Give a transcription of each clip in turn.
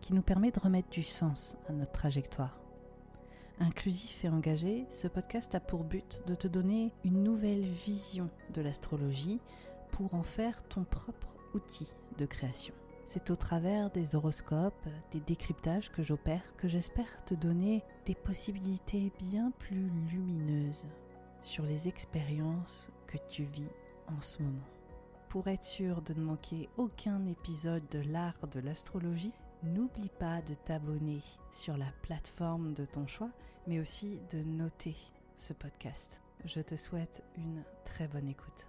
qui nous permet de remettre du sens à notre trajectoire. Inclusif et engagé, ce podcast a pour but de te donner une nouvelle vision de l'astrologie pour en faire ton propre outil de création. C'est au travers des horoscopes, des décryptages que j'opère que j'espère te donner des possibilités bien plus lumineuses sur les expériences que tu vis en ce moment. Pour être sûr de ne manquer aucun épisode de l'art de l'astrologie, N'oublie pas de t'abonner sur la plateforme de ton choix, mais aussi de noter ce podcast. Je te souhaite une très bonne écoute.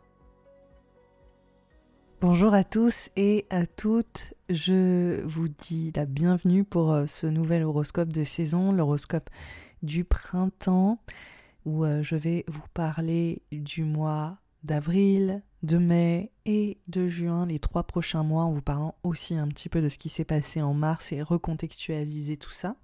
Bonjour à tous et à toutes, je vous dis la bienvenue pour euh, ce nouvel horoscope de saison, l'horoscope du printemps, où euh, je vais vous parler du mois d'avril, de mai et de juin, les trois prochains mois, en vous parlant aussi un petit peu de ce qui s'est passé en mars et recontextualiser tout ça.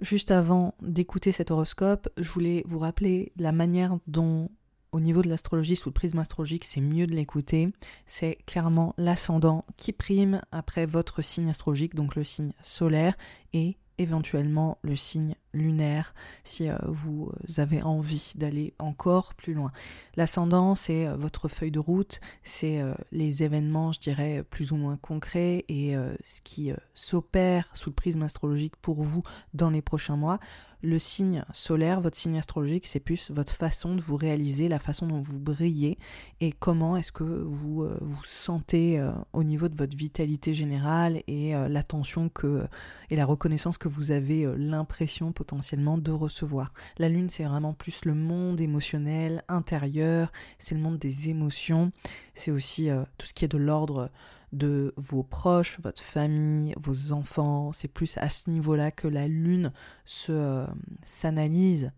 Juste avant d'écouter cet horoscope, je voulais vous rappeler la manière dont, au niveau de l'astrologie, sous le prisme astrologique, c'est mieux de l'écouter. C'est clairement l'ascendant qui prime après votre signe astrologique, donc le signe solaire, et éventuellement le signe lunaire si euh, vous avez envie d'aller encore plus loin. L'ascendant, c'est euh, votre feuille de route, c'est euh, les événements, je dirais, plus ou moins concrets et ce qui s'opère sous le prisme astrologique pour vous dans les prochains mois. Le signe solaire, votre signe astrologique, c'est plus votre façon de vous réaliser, la façon dont vous brillez et comment est-ce que vous vous sentez au niveau de votre vitalité générale et l'attention que et la reconnaissance que vous avez l'impression potentiellement de recevoir. La lune, c'est vraiment plus le monde émotionnel, intérieur, c'est le monde des émotions, c'est aussi euh, tout ce qui est de l'ordre de vos proches, votre famille, vos enfants, c'est plus à ce niveau-là que la lune se euh, s'analyse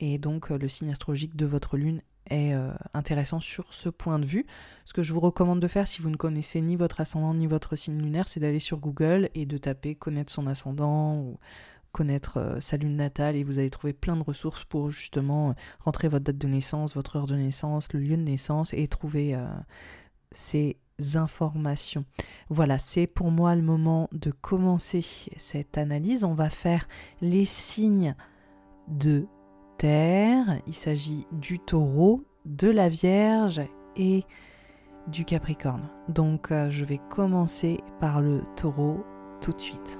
et donc euh, le signe astrologique de votre lune est intéressant sur ce point de vue. Ce que je vous recommande de faire si vous ne connaissez ni votre ascendant ni votre signe lunaire, c'est d'aller sur Google et de taper connaître son ascendant ou connaître euh, sa lune natale et vous allez trouver plein de ressources pour justement euh, rentrer votre date de naissance, votre heure de naissance, le lieu de naissance et trouver euh, ces informations. Voilà, c'est pour moi le moment de commencer cette analyse. On va faire les signes de terre. Il s'agit du taureau, de la Vierge et du Capricorne. Donc je vais commencer par le taureau tout de suite.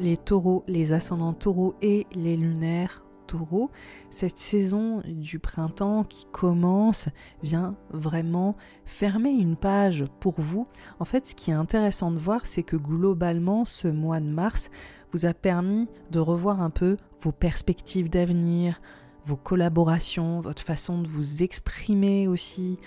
Les taureaux, les ascendants taureaux et les lunaires taureaux, cette saison du printemps qui commence vient vraiment fermer une page pour vous. En fait, ce qui est intéressant de voir, c'est que globalement, ce mois de mars vous a permis de revoir un peu vos perspectives d'avenir, vos collaborations, votre façon de vous exprimer aussi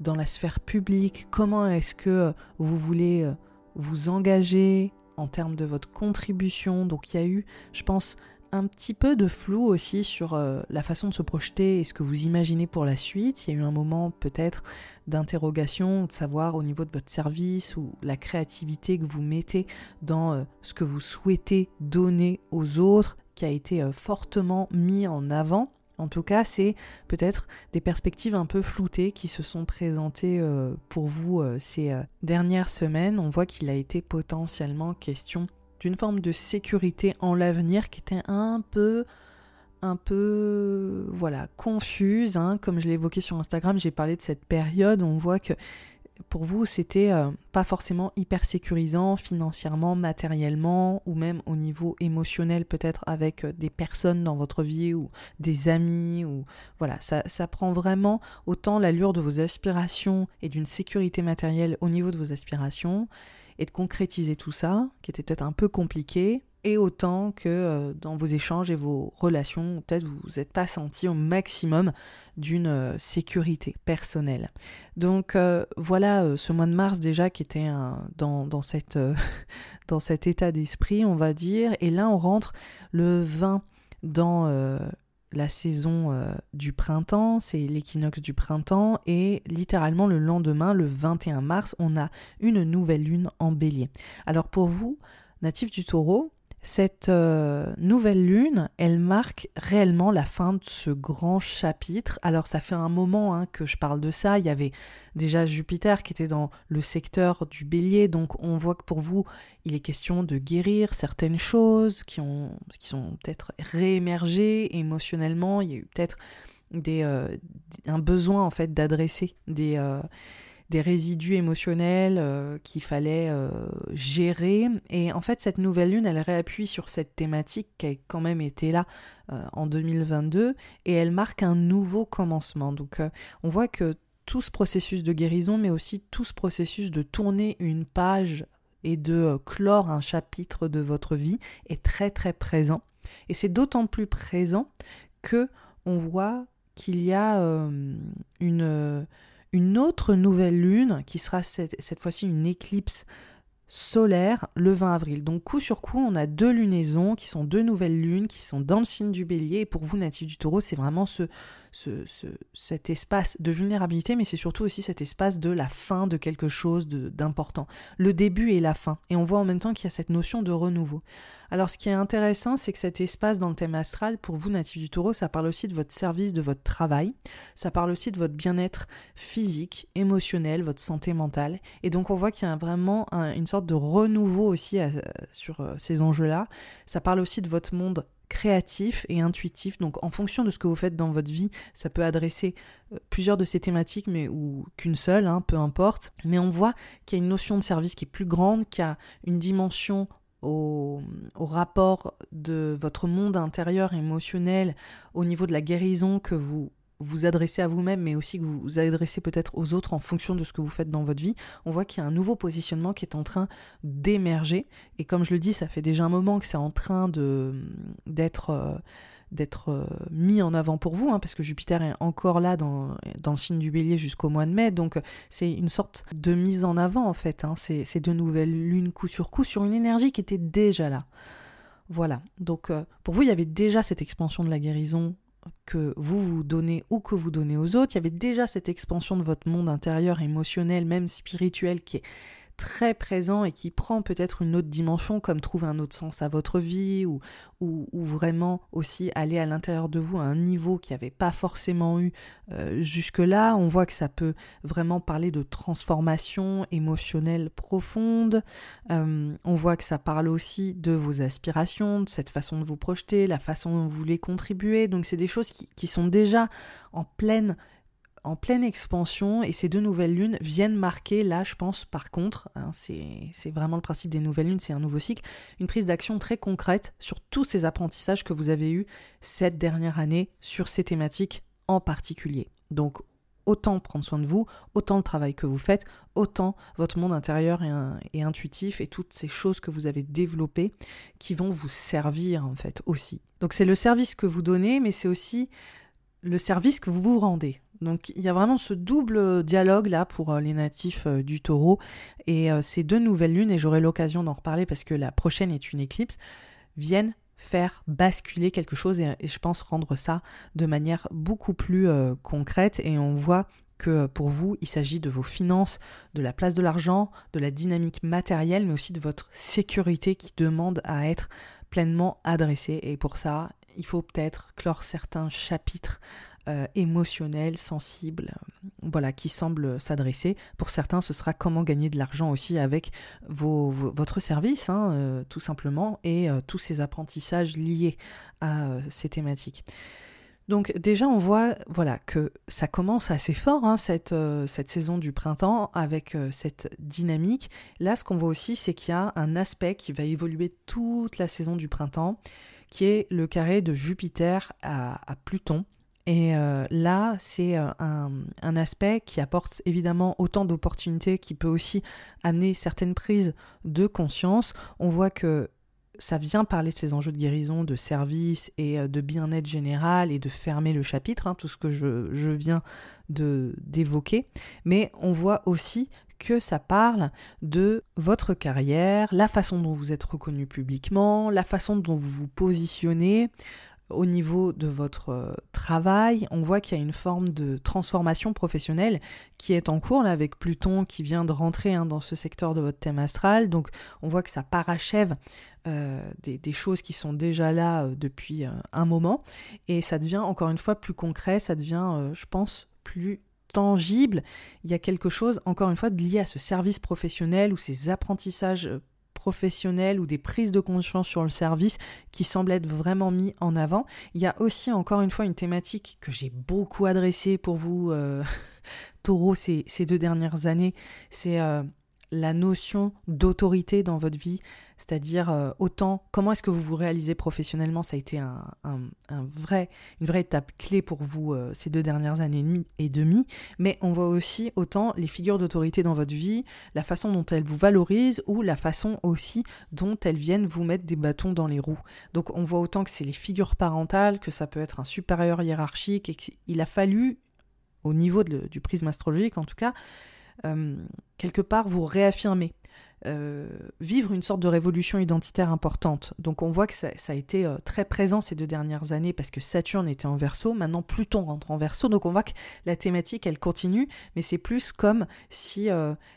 dans la sphère publique, comment est-ce que vous voulez euh, vous engager en termes de votre contribution. Donc il y a eu, je pense, un petit peu de flou aussi sur euh, la façon de se projeter et ce que vous imaginez pour la suite. Il y a eu un moment peut-être d'interrogation, de savoir au niveau de votre service ou la créativité que vous mettez dans euh, ce que vous souhaitez donner aux autres qui a été euh, fortement mis en avant. En tout cas, c'est peut-être des perspectives un peu floutées qui se sont présentées pour vous ces dernières semaines. On voit qu'il a été potentiellement question d'une forme de sécurité en l'avenir qui était un peu un peu voilà confuse hein. comme je l'ai évoqué sur Instagram j'ai parlé de cette période on voit que pour vous c'était euh, pas forcément hyper sécurisant financièrement matériellement ou même au niveau émotionnel peut-être avec euh, des personnes dans votre vie ou des amis ou voilà ça, ça prend vraiment autant l'allure de vos aspirations et d'une sécurité matérielle au niveau de vos aspirations. Et de concrétiser tout ça, qui était peut-être un peu compliqué, et autant que euh, dans vos échanges et vos relations, peut-être vous vous êtes pas senti au maximum d'une euh, sécurité personnelle. Donc euh, voilà ce mois de mars déjà qui était dans, dans, cette, dans cet état d'esprit, on va dire, et là on rentre le 20 dans la saison du printemps, c'est l'équinoxe du printemps, et littéralement le lendemain, le 21 mars, on a une nouvelle lune en bélier. Alors pour vous, natif du taureau, cette euh, nouvelle lune, elle marque réellement la fin de ce grand chapitre. Alors ça fait un moment hein, que je parle de ça. Il y avait déjà Jupiter qui était dans le secteur du bélier. Donc on voit que pour vous, il est question de guérir certaines choses qui, ont, sont peut-être réémergées émotionnellement. Il y a eu peut-être euh, un besoin en fait d'adresser des... Euh, des résidus émotionnels euh, qu'il fallait euh, gérer. Et en fait, cette nouvelle lune, elle réappuie sur cette thématique qui a quand même été là euh, en 2022 et elle marque un nouveau commencement. Donc, on voit que tout ce processus de guérison, mais aussi tout ce processus de tourner une page et de clore un chapitre de votre vie est très très présent. Et c'est d'autant plus présent que on voit qu'il y a une une autre nouvelle lune qui sera cette, fois-ci une éclipse solaire le 20 avril. Donc coup sur coup, on a deux lunaisons qui sont deux nouvelles lunes qui sont dans le signe du bélier. Et pour vous, natifs du taureau, c'est vraiment ce, ce, cet espace de vulnérabilité, mais c'est surtout aussi cet espace de la fin de quelque chose d'important. Le début et la fin. Et on voit en même temps qu'il y a cette notion de renouveau. Alors ce qui est intéressant, c'est que cet espace dans le thème astral, pour vous, natifs du taureau, ça parle aussi de votre service, de votre travail, ça parle aussi de votre bien-être physique, émotionnel, votre santé mentale. Et donc on voit qu'il y a vraiment une sorte de renouveau aussi sur euh, ces enjeux-là. Ça parle aussi de votre monde créatif et intuitif. Donc en fonction de ce que vous faites dans votre vie, ça peut adresser euh, plusieurs de ces thématiques, mais ou qu'une seule, hein, peu importe. Mais on voit qu'il y a une notion de service qui est plus grande, qui a une dimension au, rapport de votre monde intérieur émotionnel, au niveau de la guérison que vous vous adressez à vous-même, mais aussi que vous vous adressez peut-être aux autres en fonction de ce que vous faites dans votre vie, on voit qu'il y a un nouveau positionnement qui est en train d'émerger. Et comme je le dis, ça fait déjà un moment que c'est en train de d'être euh, euh, mis en avant pour vous, hein, parce que Jupiter est encore là dans, dans le signe du bélier jusqu'au mois de mai, donc c'est une sorte de mise en avant en fait, hein, ces, ces deux nouvelles lunes coup sur coup sur une énergie qui était déjà là. Voilà, donc euh, pour vous il y avait déjà cette expansion de la guérison que vous vous donnez ou que vous donnez aux autres, il y avait déjà cette expansion de votre monde intérieur, émotionnel, même spirituel qui est très présent et qui prend peut-être une autre dimension, comme trouver un autre sens à votre vie, ou, ou, vraiment aussi aller à l'intérieur de vous à un niveau qui n'avait pas forcément eu euh, jusque-là. On voit que ça peut vraiment parler de transformation émotionnelle profonde. Euh, on voit que ça parle aussi de vos aspirations, de cette façon de vous projeter, la façon dont vous voulez contribuer. Donc c'est des choses qui sont déjà en pleine en pleine expansion et ces deux nouvelles lunes viennent marquer, là je pense par contre, hein, c'est vraiment le principe des nouvelles lunes, c'est un nouveau cycle, une prise d'action très concrète sur tous ces apprentissages que vous avez eus cette dernière année sur ces thématiques en particulier. Donc autant prendre soin de vous, autant le travail que vous faites, autant votre monde intérieur et, intuitif et toutes ces choses que vous avez développées qui vont vous servir en fait aussi. Donc c'est le service que vous donnez, mais c'est aussi le service que vous vous rendez. Donc il y a vraiment ce double dialogue là pour euh, les natifs euh, du taureau et euh, ces deux nouvelles lunes, et j'aurai l'occasion d'en reparler parce que la prochaine est une éclipse, viennent faire basculer quelque chose et, je pense rendre ça de manière beaucoup plus concrète et on voit que pour vous, il s'agit de vos finances, de la place de l'argent, de la dynamique matérielle, mais aussi de votre sécurité qui demande à être pleinement adressée. Et pour ça, il faut peut-être clore certains chapitres euh, émotionnel, sensible, euh, voilà, qui semble s'adresser. Pour certains, ce sera comment gagner de l'argent aussi avec votre service, hein, euh, tout simplement, et tous ces apprentissages liés à ces thématiques. Donc déjà, on voit voilà que ça commence assez fort hein, cette saison du printemps avec cette dynamique. Là, ce qu'on voit aussi, c'est qu'il y a un aspect qui va évoluer toute la saison du printemps, qui est le carré de Jupiter à Pluton. Et euh, là, c'est euh, un, aspect qui apporte évidemment autant d'opportunités, qui peut aussi amener certaines prises de conscience. On voit que ça vient parler de ces enjeux de guérison, de service et euh, de bien-être général et de fermer le chapitre, hein, tout ce que je, je viens d'évoquer. Mais on voit aussi que ça parle de votre carrière, la façon dont vous êtes reconnu publiquement, la façon dont vous vous positionnez, au niveau de votre euh, travail, on voit qu'il y a une forme de transformation professionnelle qui est en cours avec Pluton qui vient de rentrer hein, dans ce secteur de votre thème astral. Donc on voit que ça parachève euh, des, choses qui sont déjà là euh, depuis un moment et ça devient encore une fois plus concret, ça devient, je pense, plus tangible. Il y a quelque chose, encore une fois, lié à ce service professionnel ou ces apprentissages professionnels ou des prises de conscience sur le service qui semblent être vraiment mis en avant. Il y a aussi encore une fois une thématique que j'ai beaucoup adressée pour vous, euh, taureau, ces, deux dernières années. C'est euh, la notion d'autorité dans votre vie, c'est-à-dire euh, autant comment est-ce que vous vous réalisez professionnellement, ça a été un, vrai, une vraie étape clé pour vous euh, ces deux dernières années et demie, mais on voit aussi autant les figures d'autorité dans votre vie, la façon dont elles vous valorisent ou la façon aussi dont elles viennent vous mettre des bâtons dans les roues. Donc on voit autant que c'est les figures parentales, que ça peut être un supérieur hiérarchique et qu'il a fallu, au niveau du prisme astrologique en tout cas, quelque part vous réaffirmer. Euh, vivre une sorte de révolution identitaire importante. Donc on voit que ça, a été euh, très présent ces deux dernières années parce que Saturne était en verso, maintenant Pluton rentre en verso, donc on voit que la thématique elle continue, mais c'est plus comme si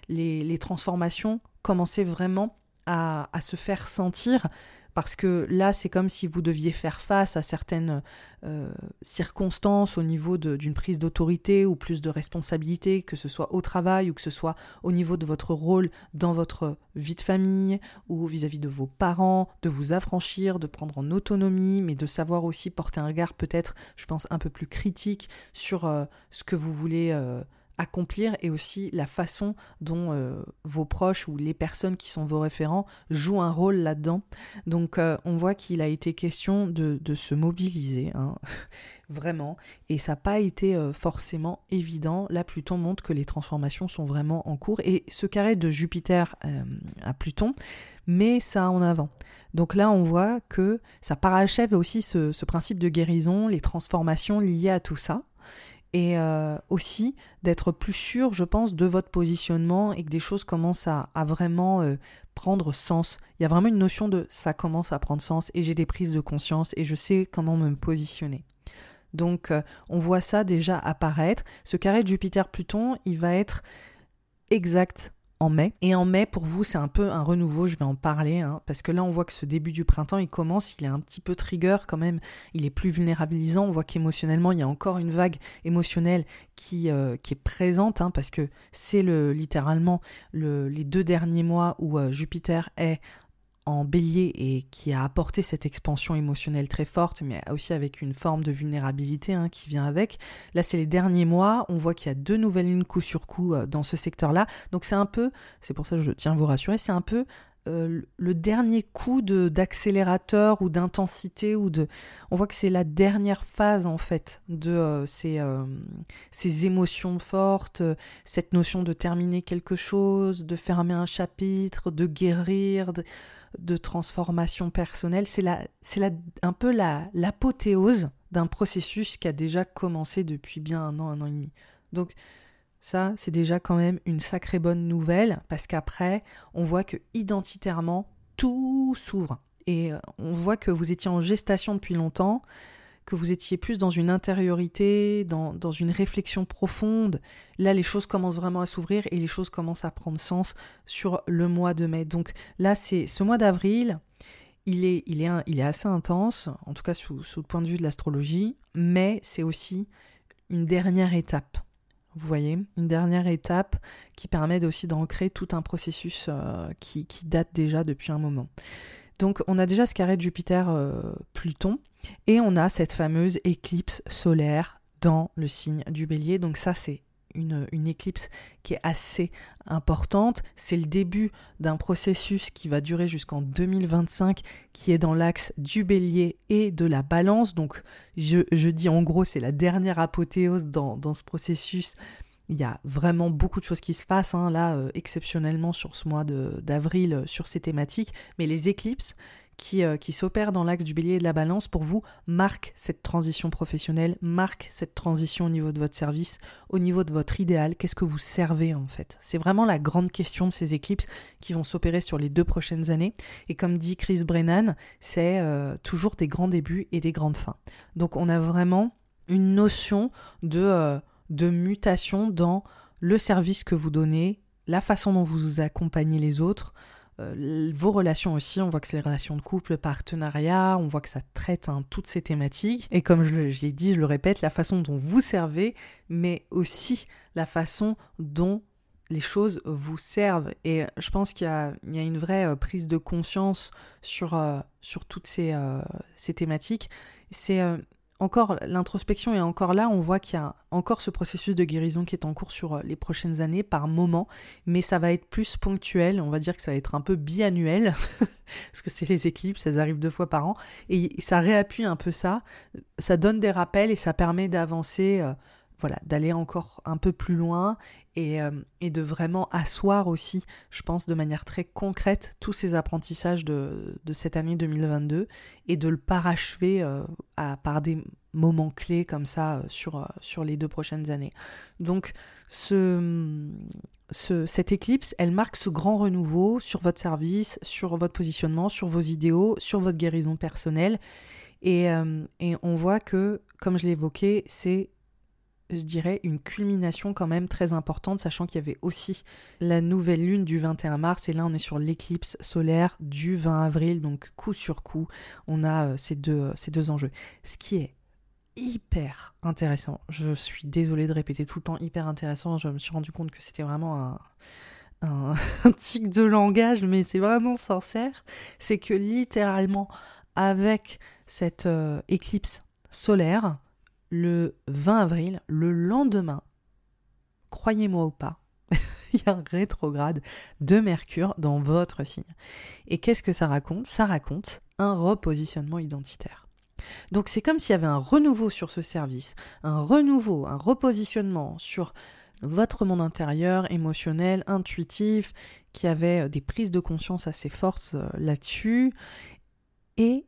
les, les, transformations commençaient vraiment à, à se faire sentir parce que là, c'est comme si vous deviez faire face à certaines euh, circonstances au niveau d'une prise d'autorité ou plus de responsabilité, que ce soit au travail ou que ce soit au niveau de votre rôle dans votre vie de famille ou vis-à-vis de vos parents, de vous affranchir, de prendre en autonomie, mais de savoir aussi porter un regard peut-être, je pense, un peu plus critique sur euh, ce que vous voulez. Euh, accomplir et aussi la façon dont euh, vos proches ou les personnes qui sont vos référents jouent un rôle là-dedans. Donc euh, on voit qu'il a été question de, se mobiliser, hein, vraiment, et ça n'a pas été euh, forcément évident. Là, Pluton montre que les transformations sont vraiment en cours et ce carré de Jupiter à Pluton met ça en avant. Donc là, on voit que ça parachève aussi ce principe de guérison, les transformations liées à tout ça et euh, aussi d'être plus sûr, je pense, de votre positionnement et que des choses commencent à, vraiment euh, prendre sens. Il y a vraiment une notion de ça commence à prendre sens et j'ai des prises de conscience et je sais comment me positionner. Donc euh, on voit ça déjà apparaître. Ce carré de Jupiter-Pluton, il va être exact en mai. Et en mai, pour vous, c'est un peu un renouveau, je vais en parler, hein, parce que là, on voit que ce début du printemps, il commence, il est un petit peu trigger quand même, il est plus vulnérabilisant, on voit qu'émotionnellement, il y a encore une vague émotionnelle qui, euh, est présente, hein, parce que c'est le, littéralement le, les deux derniers mois où euh, Jupiter est en bélier et qui a apporté cette expansion émotionnelle très forte, mais aussi avec une forme de vulnérabilité hein, qui vient avec. Là, c'est les derniers mois, on voit qu'il y a deux nouvelles lunes coup sur coup euh, dans ce secteur-là. Donc c'est un peu, c'est pour ça que je tiens à vous rassurer, c'est un peu euh, le dernier coup d'accélérateur ou d'intensité ou de on voit que c'est la dernière phase en fait de euh, ces, ces, émotions fortes cette notion de terminer quelque chose de fermer un chapitre de guérir de transformation personnelle. C'est c'est un peu la, l'apothéose d'un processus qui a déjà commencé depuis bien un an, un an et demi. Donc ça, c'est déjà quand même une sacrée bonne nouvelle parce qu'après, on voit que identitairement, tout s'ouvre. Et euh, on voit que vous étiez en gestation depuis longtemps, que vous étiez plus dans une intériorité, dans, dans une réflexion profonde. Là, les choses commencent vraiment à s'ouvrir et les choses commencent à prendre sens sur le mois de mai. Donc là, c'est ce mois d'avril. Il est, il, est, il est assez intense, en tout cas sous, sous le point de vue de l'astrologie, mais c'est aussi une dernière étape. Vous voyez, une dernière étape qui permet aussi d'ancrer tout un processus euh, qui, qui, date déjà depuis un moment. Donc on a déjà ce carré de Jupiter-Pluton euh, et on a cette fameuse éclipse solaire dans le signe du bélier. Donc ça c'est une, éclipse qui est assez importante. C'est le début d'un processus qui va durer jusqu'en 2025, qui est dans l'axe du bélier et de la balance. Donc je, dis en gros, c'est la dernière apothéose dans, dans ce processus il y a vraiment beaucoup de choses qui se passent hein, là, euh, exceptionnellement sur ce mois d'avril, euh, sur ces thématiques. Mais les éclipses qui, euh, qui s'opèrent dans l'axe du bélier et de la balance, pour vous, marquent cette transition professionnelle, marquent cette transition au niveau de votre service, au niveau de votre idéal. Qu'est-ce que vous servez en fait? C'est vraiment la grande question de ces éclipses qui vont s'opérer sur les deux prochaines années. Et comme dit Chris Brennan, c'est toujours des grands débuts et des grandes fins. Donc on a vraiment une notion de de mutation dans le service que vous donnez, la façon dont vous accompagnez les autres, euh, vos relations aussi, on voit que c'est les relations de couple, partenariat, on voit que ça traite hein, toutes ces thématiques. Et comme je, l'ai dit, je le répète, la façon dont vous servez, mais aussi la façon dont les choses vous servent. Et je pense qu'il y, a, une vraie euh, prise de conscience sur, euh, sur toutes ces, ces thématiques. C'est encore l'introspection est encore là, on voit qu'il y a encore ce processus de guérison qui est en cours sur euh, les prochaines années par moment, mais ça va être plus ponctuel, on va dire que ça va être un peu biannuel, parce que c'est les éclipses, elles arrivent deux fois par an, et ça réappuie un peu ça, ça donne des rappels et ça permet d'avancer euh, voilà, d'aller encore un peu plus loin euh, et, de vraiment asseoir aussi, je pense, de manière très concrète tous ces apprentissages de, cette année 2022 et de le parachever euh, à, par des moments clés comme ça euh, sur, sur les deux prochaines années. Donc, ce, ce, cette éclipse, elle marque ce grand renouveau sur votre service, sur votre positionnement, sur vos idéaux, sur votre guérison personnelle. Et, et on voit que, comme je évoqué, c'est je dirais, une culmination quand même très importante, sachant qu'il y avait aussi la nouvelle lune du 21 mars, et là on est sur l'éclipse solaire du 20 avril, donc coup sur coup, on a euh, ces, deux, euh, ces deux enjeux. Ce qui est hyper intéressant, je suis désolée de répéter tout le temps hyper intéressant, je me suis rendu compte que c'était vraiment un, un, tic de langage, mais c'est vraiment sincère, c'est que littéralement, avec cette euh, éclipse solaire, le 20 avril, le lendemain, croyez-moi ou pas, il y a un rétrograde de Mercure dans votre signe. Et qu'est-ce que ça raconte? Ça raconte un repositionnement identitaire. Donc c'est comme s'il y avait un renouveau sur ce service, un renouveau, un repositionnement sur votre monde intérieur, émotionnel, intuitif, qui avait des prises de conscience assez fortes euh, là-dessus. Et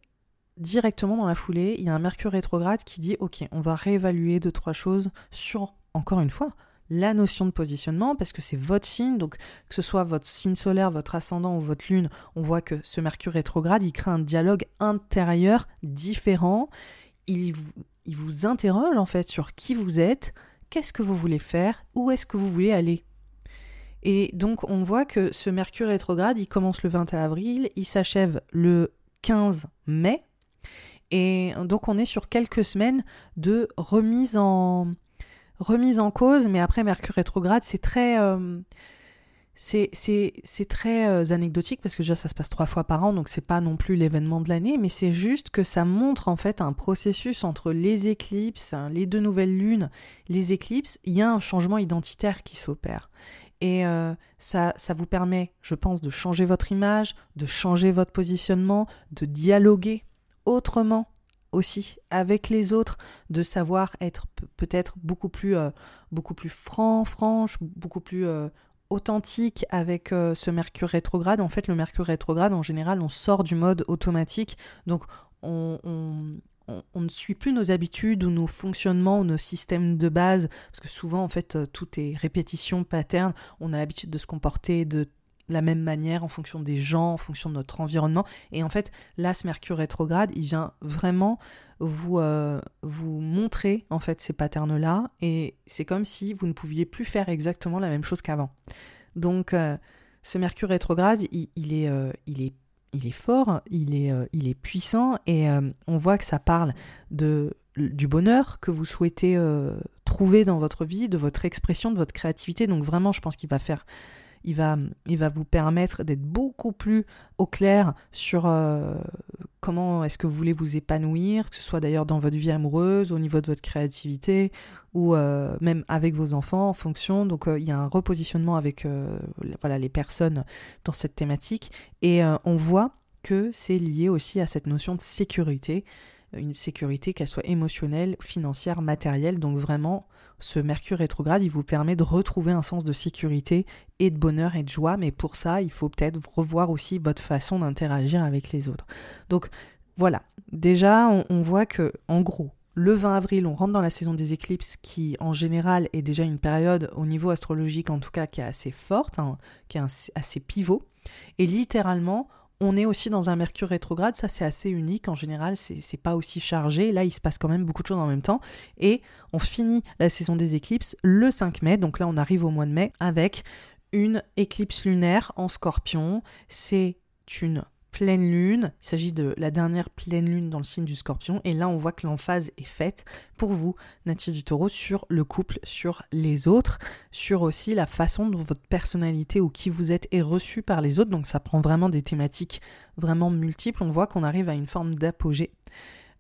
directement dans la foulée, il y a un Mercure rétrograde qui dit ok, on va réévaluer deux trois choses sur encore une fois la notion de positionnement parce que c'est votre signe, donc que ce soit votre signe solaire, votre ascendant ou votre lune, on voit que ce Mercure rétrograde, il crée un dialogue intérieur différent. Il vous, il vous interroge en fait sur qui vous êtes, qu'est-ce que vous voulez faire, où est-ce que vous voulez aller. Et donc on voit que ce Mercure rétrograde, il commence le 21 avril, il s'achève le 15 mai, et donc on est sur quelques semaines de remise en, cause, mais après Mercure rétrograde, c'est très... Euh, euh, anecdotique parce que déjà ça se passe trois fois par an, donc c'est pas non plus l'événement de l'année, mais c'est juste que ça montre en fait un processus entre les éclipses, les deux nouvelles lunes, les éclipses, il y a un changement identitaire qui s'opère. Et euh, ça, ça vous permet, je pense, de changer votre image, de changer votre positionnement, de dialoguer autrement aussi avec les autres, de savoir être peut-être beaucoup plus, euh, beaucoup plus franc, franche, beaucoup plus authentique avec euh, ce Mercure rétrograde. En fait, le Mercure rétrograde, en général, on sort du mode automatique. Donc, on, ne suit plus nos habitudes ou nos fonctionnements ou nos systèmes de base. Parce que souvent, en fait, euh, tout est répétition, pattern. On a l'habitude de se comporter de la même manière en fonction des gens, en fonction de notre environnement. Et en fait, là, ce Mercure rétrograde, il vient vraiment vous, euh, montrer en fait ces patterns-là. Et c'est comme si vous ne pouviez plus faire exactement la même chose qu'avant. Donc, euh, ce Mercure rétrograde, il, est, euh, il, est, fort, il est, puissant, et on voit que ça parle du bonheur que vous souhaitez trouver dans votre vie, de votre expression, de votre créativité. Donc vraiment, je pense qu'il va faire il va, il va vous permettre d'être beaucoup plus au clair sur euh, comment est-ce que vous voulez vous épanouir, que ce soit d'ailleurs dans votre vie amoureuse, au niveau de votre créativité, ou euh, même avec vos enfants en fonction. Donc euh, il y a un repositionnement avec voilà, les personnes dans cette thématique. Et on voit que c'est lié aussi à cette notion de sécurité une sécurité, qu'elle soit émotionnelle, financière, matérielle. Donc vraiment, ce Mercure rétrograde, il vous permet de retrouver un sens de sécurité et de bonheur et de joie. Mais pour ça, il faut peut-être revoir aussi votre façon d'interagir avec les autres. Donc voilà, déjà, on, voit que, en gros, le 20 avril, on rentre dans la saison des éclipses qui, en général, est déjà une période, au niveau astrologique en tout cas, qui est assez forte, hein, qui est assez pivot. Et littéralement, on est aussi dans un Mercure rétrograde, ça c'est assez unique. En général, c'est pas aussi chargé. Là, il se passe quand même beaucoup de choses en même temps. Et on finit la saison des éclipses le 5 mai. Donc là, on arrive au mois de mai avec une éclipse lunaire en scorpion. C'est une pleine lune. Il s'agit de la dernière pleine lune dans le signe du scorpion. Et là, on voit que l'emphase est faite pour vous, natif du taureau, sur le couple, sur les autres, sur aussi la façon dont votre personnalité ou qui vous êtes est reçue par les autres. Donc ça prend vraiment des thématiques vraiment multiples. On voit qu'on arrive à une forme d'apogée.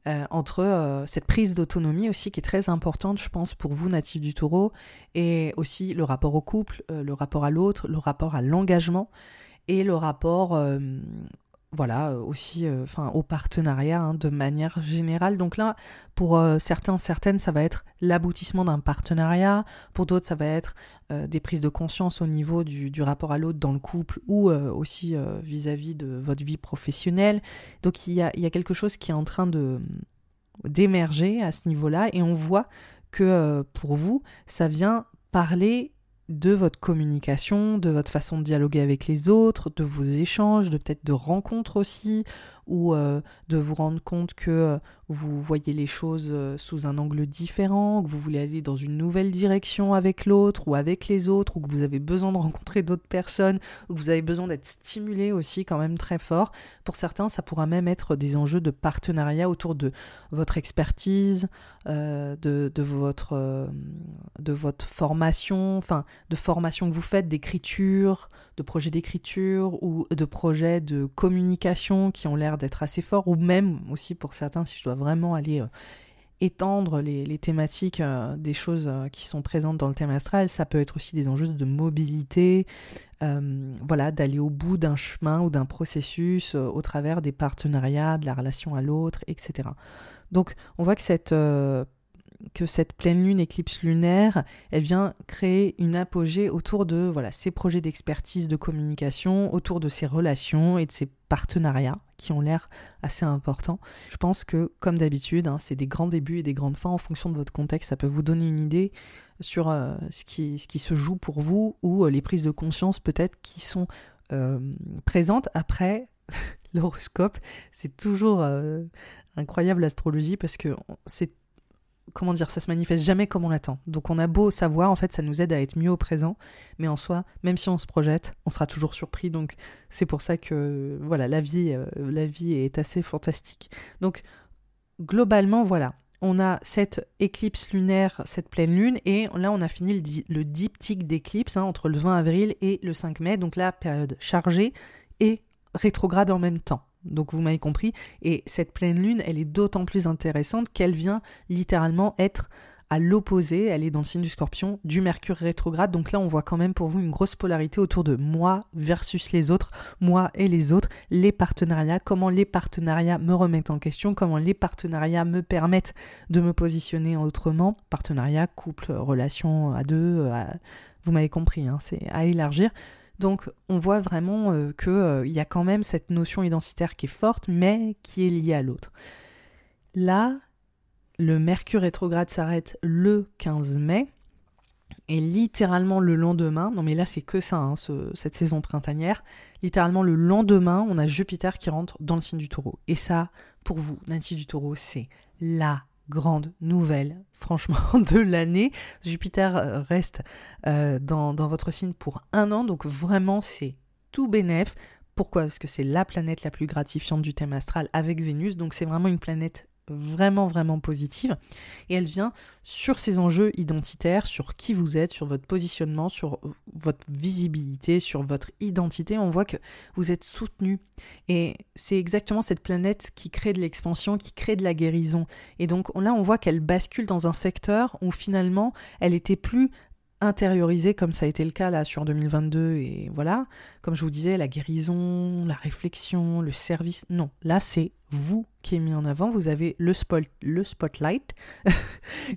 Euh, entre euh, cette prise d'autonomie aussi qui est très importante, je pense, pour vous, natif du taureau, et aussi le rapport au couple, euh, le rapport à l'autre, le rapport à l'engagement et le rapport voilà, euh, aussi euh, enfin au partenariat hein, de manière générale. Donc là, pour euh, certains, certaines, ça va être l'aboutissement d'un partenariat. Pour d'autres, ça va être des prises de conscience au niveau du, rapport à l'autre dans le couple ou aussi vis-à-vis de votre vie professionnelle. Donc il y a, il y a quelque chose qui est en train de d'émerger à ce niveau-là et on voit que pour vous, ça vient parler de votre communication, de votre façon de dialoguer avec les autres, de vos échanges, de peut-être de rencontres aussi, ou euh, de vous rendre compte que euh, vous voyez les choses euh, sous un angle différent, que vous voulez aller dans une nouvelle direction avec l'autre ou avec les autres, ou que vous avez besoin de rencontrer d'autres personnes, ou que vous avez besoin d'être stimulé aussi quand même très fort. Pour certains, ça pourra même être des enjeux de partenariat autour de votre expertise, de, votre formation, enfin de formation que vous faites, d'écriture, de projets d'écriture ou de projets de communication qui ont l'air d'être assez forts, ou même aussi pour certains, si je dois vraiment aller euh, étendre les, thématiques euh, des choses euh, qui sont présentes dans le thème astral, ça peut être aussi des enjeux de mobilité, voilà, d'aller au bout d'un chemin ou d'un processus au travers des partenariats, de la relation à l'autre, etc. Donc on voit que cette que cette pleine lune, éclipse lunaire, elle vient créer une apogée autour de voilà, ces projets d'expertise, de communication, autour de ces relations et de ces partenariats qui ont l'air assez importants. Je pense que, comme d'habitude, hein, c'est des grands débuts et des grandes fins en fonction de votre contexte. Ça peut vous donner une idée sur euh, ce, qui, ce qui se joue pour vous ou euh, les prises de conscience peut-être qui sont euh, présentes après l'horoscope. C'est toujours incroyable l'astrologie parce que c'est comment dire, ça se manifeste jamais comme on l'attend. Donc on a beau savoir, en fait, ça nous aide à être mieux au présent, mais en soi, même si on se projette, on sera toujours surpris. Donc c'est pour ça que voilà, la vie, euh, la vie est assez fantastique. Donc globalement, voilà, on a cette éclipse lunaire, cette pleine lune, et là on a fini le, diptyque d'éclipse hein, entre le 20 avril et le 5 mai, donc la période chargée et rétrograde en même temps. Donc vous m'avez compris, et cette pleine lune, elle est d'autant plus intéressante qu'elle vient littéralement être à l'opposé, elle est dans le signe du scorpion, du Mercure rétrograde. Donc là, on voit quand même pour vous une grosse polarité autour de moi versus les autres, moi et les autres, les partenariats, comment les partenariats me remettent en question, comment les partenariats me permettent de me positionner autrement. Partenariat, couple, relation à deux, vous m'avez compris, hein, c'est à élargir. Donc on voit vraiment euh, qu'il euh, y a quand même cette notion identitaire qui est forte, mais qui est liée à l'autre. Là, le Mercure rétrograde s'arrête le 15 mai. Et littéralement le lendemain, non mais là c'est que ça, hein, cette saison printanière, littéralement le lendemain, on a Jupiter qui rentre dans le signe du taureau. Et ça, pour vous, natif du taureau, c'est la grande nouvelle, franchement, de l'année. Jupiter euh, reste euh, dans, dans, votre signe pour un an, donc vraiment c'est tout bénef. Pourquoi? Parce que c'est la planète la plus gratifiante du thème astral avec Vénus, donc c'est vraiment une planète vraiment vraiment positive et elle vient sur ces enjeux identitaires, sur qui vous êtes, sur votre positionnement, sur votre visibilité, sur votre identité. On voit que vous êtes soutenu et c'est exactement cette planète qui crée de l'expansion, qui crée de la guérison. Et donc là, on voit qu'elle bascule dans un secteur où finalement, elle était plus intériorisée comme ça a été le cas là sur 2022 et voilà, comme je vous disais, la guérison, la réflexion, le service, non, là c'est vous qui est mis en avant, vous avez le, spot, le spotlight.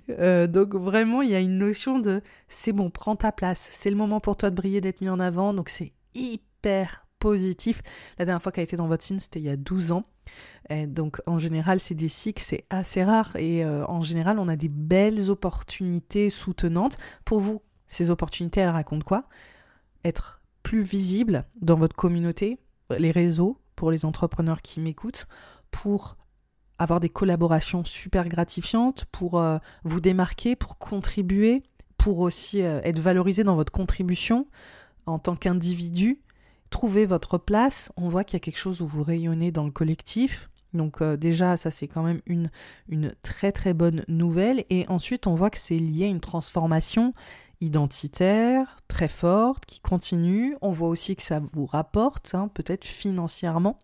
Euh, donc vraiment, il y a une notion de c'est bon, prends ta place, c'est le moment pour toi de briller, d'être mis en avant, donc c'est hyper positif. La dernière fois qu'elle été dans votre signe, c'était il y a 12 ans. Donc en général, c'est des cycles, c'est assez rare et euh, en général, on a des belles opportunités soutenantes. Pour vous, ces opportunités, elles racontent quoi? Être plus visible dans votre communauté, les réseaux, pour les entrepreneurs qui m'écoutent, pour avoir des collaborations super gratifiantes, pour euh, vous démarquer, pour contribuer, pour aussi euh, être valorisé dans votre contribution en tant qu'individu, trouver votre place. On voit qu'il y a quelque chose où vous rayonnez dans le collectif. Donc euh, déjà, ça c'est quand même une, une très très bonne nouvelle. Et ensuite, on voit que c'est lié à une transformation identitaire très forte qui continue. On voit aussi que ça vous rapporte, hein, peut-être financièrement.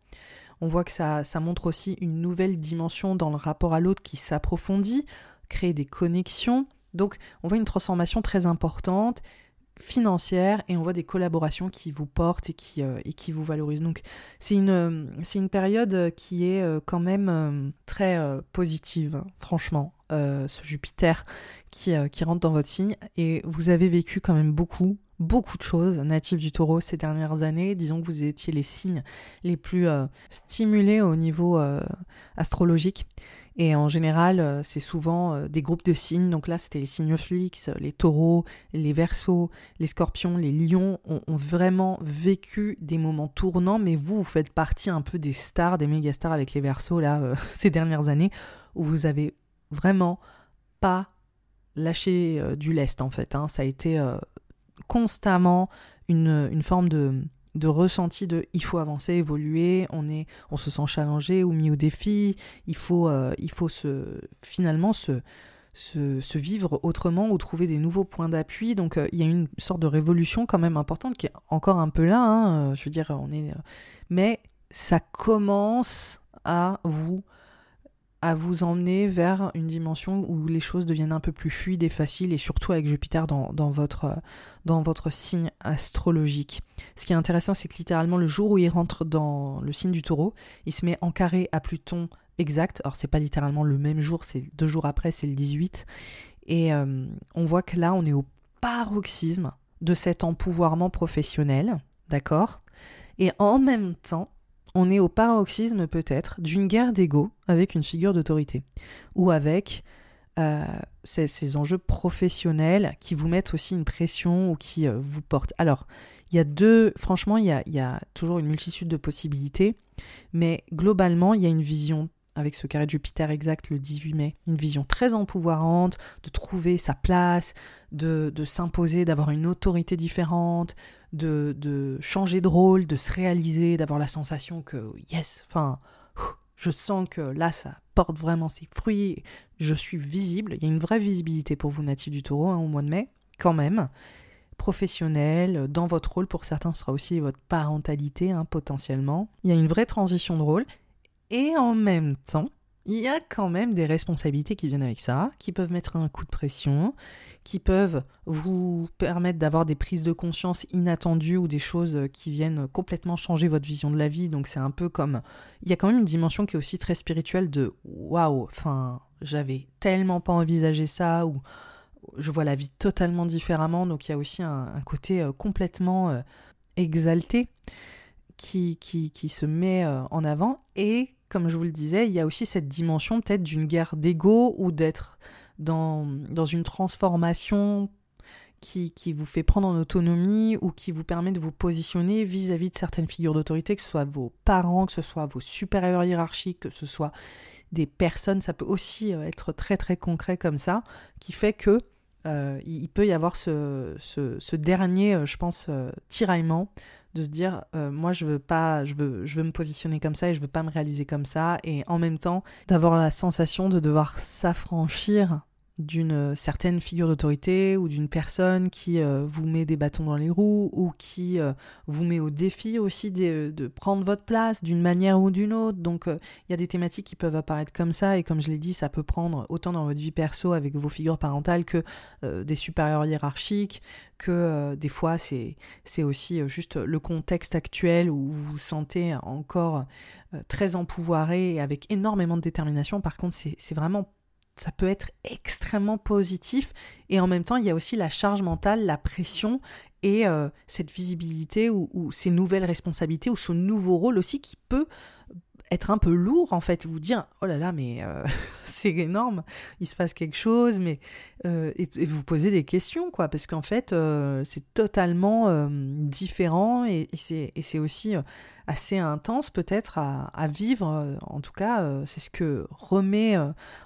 On voit que ça, ça montre aussi une nouvelle dimension dans le rapport à l'autre qui s'approfondit, crée des connexions. Donc on voit une transformation très importante financière et on voit des collaborations qui vous portent et qui, euh, et qui vous valorisent. Donc c'est une, c'est une période qui est euh, quand même euh, très positive, hein, franchement, ce Jupiter qui, qui rentre dans votre signe et vous avez vécu quand même beaucoup beaucoup de choses natives du taureau ces dernières années. Disons que vous étiez les signes les plus euh, stimulés au niveau euh, astrologique. Et en général, euh, c'est souvent des groupes de signes. Donc là, c'était les signes flix, les taureaux, les versos, les scorpions, les lions ont, ont, vraiment vécu des moments tournants. Mais vous, vous faites partie un peu des stars, des méga stars avec les versos là, ces dernières années, où vous avez vraiment pas lâché du lest en fait. Hein. Ça a été constamment une, une forme de, de ressenti de il faut avancer, évoluer, on est on se sent challengé ou mis au défi, il faut euh, il faut se finalement se, se, vivre autrement ou trouver des nouveaux points d'appui. Donc euh, il y a une sorte de révolution quand même importante qui est encore un peu là. Hein, euh, je veux dire, on est, mais ça commence à vous à vous emmener vers une dimension où les choses deviennent un peu plus fluides et faciles, et surtout avec Jupiter dans, votre, dans votre signe astrologique. Ce qui est intéressant, c'est que littéralement, le jour où il rentre dans le signe du taureau, il se met en carré à Pluton exact. Alors, c'est pas littéralement le même jour, c'est deux jours après, c'est le 18. Et euh, on voit que là, on est au paroxysme de cet empouvoirment professionnel, d'accord? Et en même temps, on est au paroxysme peut-être d'une guerre d'ego avec une figure d'autorité ou avec euh, ces, enjeux professionnels qui vous mettent aussi une pression ou qui euh, vous portent. Alors, il y a deux, franchement, il y a, toujours une multitude de possibilités, mais globalement, il y a une vision avec ce carré de Jupiter exact le 18 mai, une vision très empouvoirante, de trouver sa place, de s'imposer, d'avoir une autorité différente, de, de, changer de rôle, de se réaliser, d'avoir la sensation que yes, enfin, je sens que là ça porte vraiment ses fruits, je suis visible, il y a une vraie visibilité pour vous natifs du taureau hein, au mois de mai, quand même, professionnel, dans votre rôle, pour certains ce sera aussi votre parentalité hein, potentiellement, il y a une vraie transition de rôle, et en même temps, il y a quand même des responsabilités qui viennent avec ça, qui peuvent mettre un coup de pression, qui peuvent vous permettre d'avoir des prises de conscience inattendues ou des choses qui viennent complètement changer votre vision de la vie. Donc c'est un peu comme... Il y a quand même une dimension qui est aussi très spirituelle de waouh, enfin, j'avais tellement pas envisagé ça ou je vois la vie totalement différemment. Donc il y a aussi un, côté euh, complètement euh, exalté qui, qui, qui se met euh, en avant et comme je vous le disais, il y a aussi cette dimension peut-être d'une guerre d'ego ou d'être dans, une transformation qui, qui, vous fait prendre en autonomie ou qui vous permet de vous positionner vis-à-vis de certaines figures d'autorité, que ce soit vos parents, que ce soit vos supérieurs hiérarchiques, que ce soit des personnes, ça peut aussi euh, être très très concret comme ça, qui fait que euh, il peut y avoir ce dernier, euh, je pense, tiraillement de se dire euh, moi je veux pas je veux je veux me positionner comme ça et je veux pas me réaliser comme ça. Et en même temps d'avoir la sensation de devoir s'affranchir d'une certaine figure d'autorité ou d'une personne qui euh, vous met des bâtons dans les roues ou qui euh, vous met au défi aussi de, de prendre votre place d'une manière ou d'une autre. Donc euh, il y a des thématiques qui peuvent apparaître comme ça et comme je l'ai dit, ça peut prendre autant dans votre vie perso avec vos figures parentales que des supérieurs hiérarchiques, que des fois c'est aussi juste le contexte actuel où vous vous sentez encore très empouvoiré et avec énormément de détermination. Par contre, c'est vraiment ça peut être extrêmement positif. Et en même temps il y a aussi la charge mentale, la pression et euh, cette visibilité ou, ou, ces nouvelles responsabilités ou ce nouveau rôle aussi qui peut être un peu lourd en fait, vous dire oh là là mais euh, c'est énorme, il se passe quelque chose, mais euh, et, vous poser des questions quoi, parce qu'en fait euh, c'est totalement différent et, et c'est aussi assez intense peut-être à, vivre. En tout cas, c'est ce que remet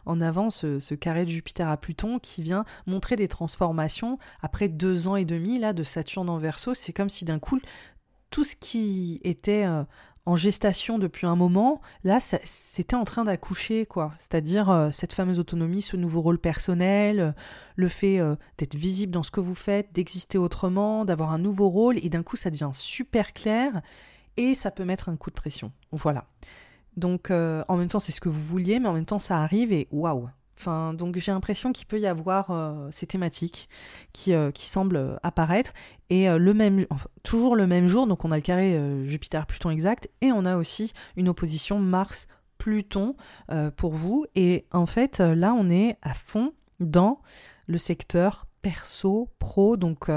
en avant ce, ce, carré de Jupiter à Pluton qui vient montrer des transformations après deux ans et demi là de Saturne en Verseau. C'est comme si d'un coup tout ce qui était gestation depuis un moment, là, c'était en train d'accoucher, quoi. C'est-à-dire euh, cette fameuse autonomie, ce nouveau rôle personnel, euh, le fait euh, d'être visible dans ce que vous faites, d'exister autrement, d'avoir un nouveau rôle, et d'un coup, ça devient super clair, et ça peut mettre un coup de pression. Voilà. Donc, en même temps, c'est ce que vous vouliez, mais en même temps, ça arrive, et waouh, Donc j'ai l'impression qu'il peut y avoir euh, ces thématiques qui, euh, semblent euh, apparaître. Et le même toujours le même jour donc on a le carré Jupiter Pluton exact et on a aussi une opposition Mars Pluton pour vous. Et en fait là on est à fond dans le secteur perso pro. Donc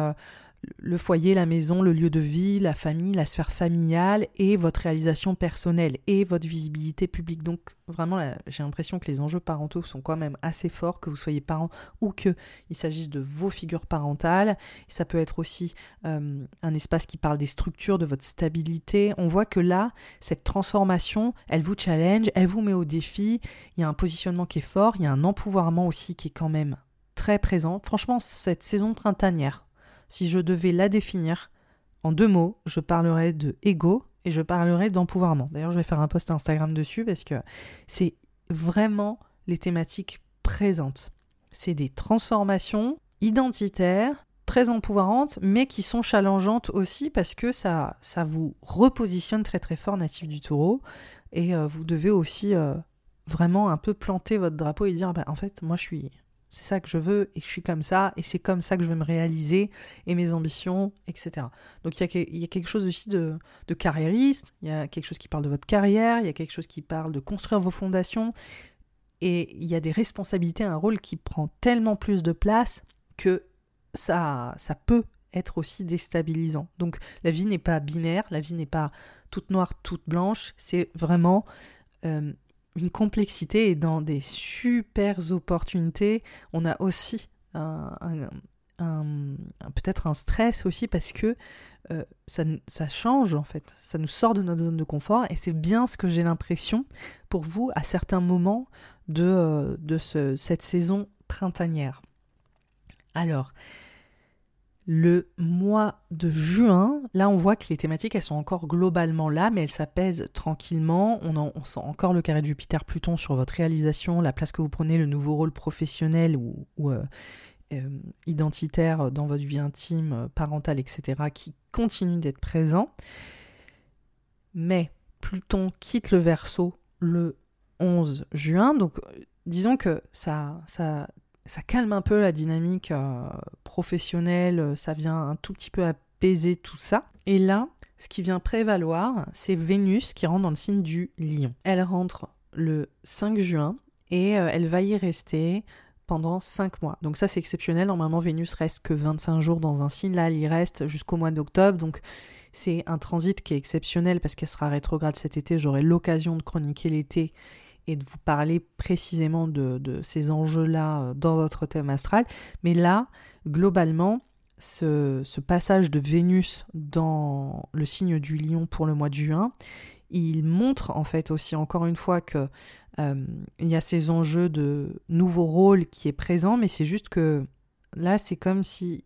le foyer, la maison, le lieu de vie, la famille, la sphère familiale et votre réalisation personnelle et votre visibilité publique. Donc vraiment, j'ai l'impression que les enjeux parentaux sont quand même assez forts, que vous soyez parent ou qu'il s'agisse de vos figures parentales. Ça peut être aussi euh, un espace qui parle des structures, de votre stabilité. On voit que là, cette transformation, elle vous challenge, elle vous met au défi. Il y a un positionnement qui est fort, il y a un empouvoirment aussi qui est quand même très présent. Franchement, cette saison printanière, si je devais la définir en deux mots, je parlerais de ego et je parlerai d'empouvoirment. D'ailleurs, je vais faire un post Instagram dessus parce que c'est vraiment les thématiques présentes. C'est des transformations identitaires, très empouvoirantes, mais qui sont challengeantes aussi parce que ça, ça vous repositionne très très fort natif du taureau et euh, vous devez aussi euh, vraiment un peu planter votre drapeau et dire bah, en fait, moi je suis c'est ça que je veux et je suis comme ça et c'est comme ça que je veux me réaliser et mes ambitions, etc. Donc il y, a, quelque chose aussi de, carriériste, il y a quelque chose qui parle de votre carrière, il y a quelque chose qui parle de construire vos fondations et il y a des responsabilités, un rôle qui prend tellement plus de place que ça, ça peut être aussi déstabilisant. Donc la vie n'est pas binaire, la vie n'est pas toute noire, toute blanche, c'est vraiment euh, une complexité et dans des super opportunités, on a aussi un, peut-être un stress aussi parce que euh, ça, change en fait, ça nous sort de notre zone de confort et c'est bien ce que j'ai l'impression pour vous à certains moments de, euh, de ce, cette saison printanière. Alors, Le mois de juin, là on voit que les thématiques elles sont encore globalement là, mais elles s'apaisent tranquillement. On, sent encore le carré de Jupiter-Pluton sur votre réalisation, la place que vous prenez, le nouveau rôle professionnel ou, euh, euh, identitaire dans votre vie intime, parentale, etc., qui continue d'être présent. Mais Pluton quitte le Verseau le 11 juin, donc disons que ça, ça ça calme un peu la dynamique euh, professionnelle, euh, ça vient un tout petit peu apaiser tout ça. Et là, ce qui vient prévaloir, c'est Vénus qui rentre dans le signe du lion. Elle rentre le 5 juin et euh, elle va y rester pendant 5 mois. Donc ça c'est exceptionnel, normalement Vénus reste que 25 jours dans un signe, là elle y reste jusqu'au mois d'octobre, donc c'est un transit qui est exceptionnel parce qu'elle sera rétrograde cet été, j'aurai l'occasion de chroniquer l'été et de vous parler précisément de, ces enjeux-là euh, dans votre thème astral. Mais là, globalement, ce, passage de Vénus dans le signe du lion pour le mois de juin, il montre en fait aussi encore une fois que euh, il y a ces enjeux de nouveau rôle qui est présent, mais c'est juste que là c'est comme si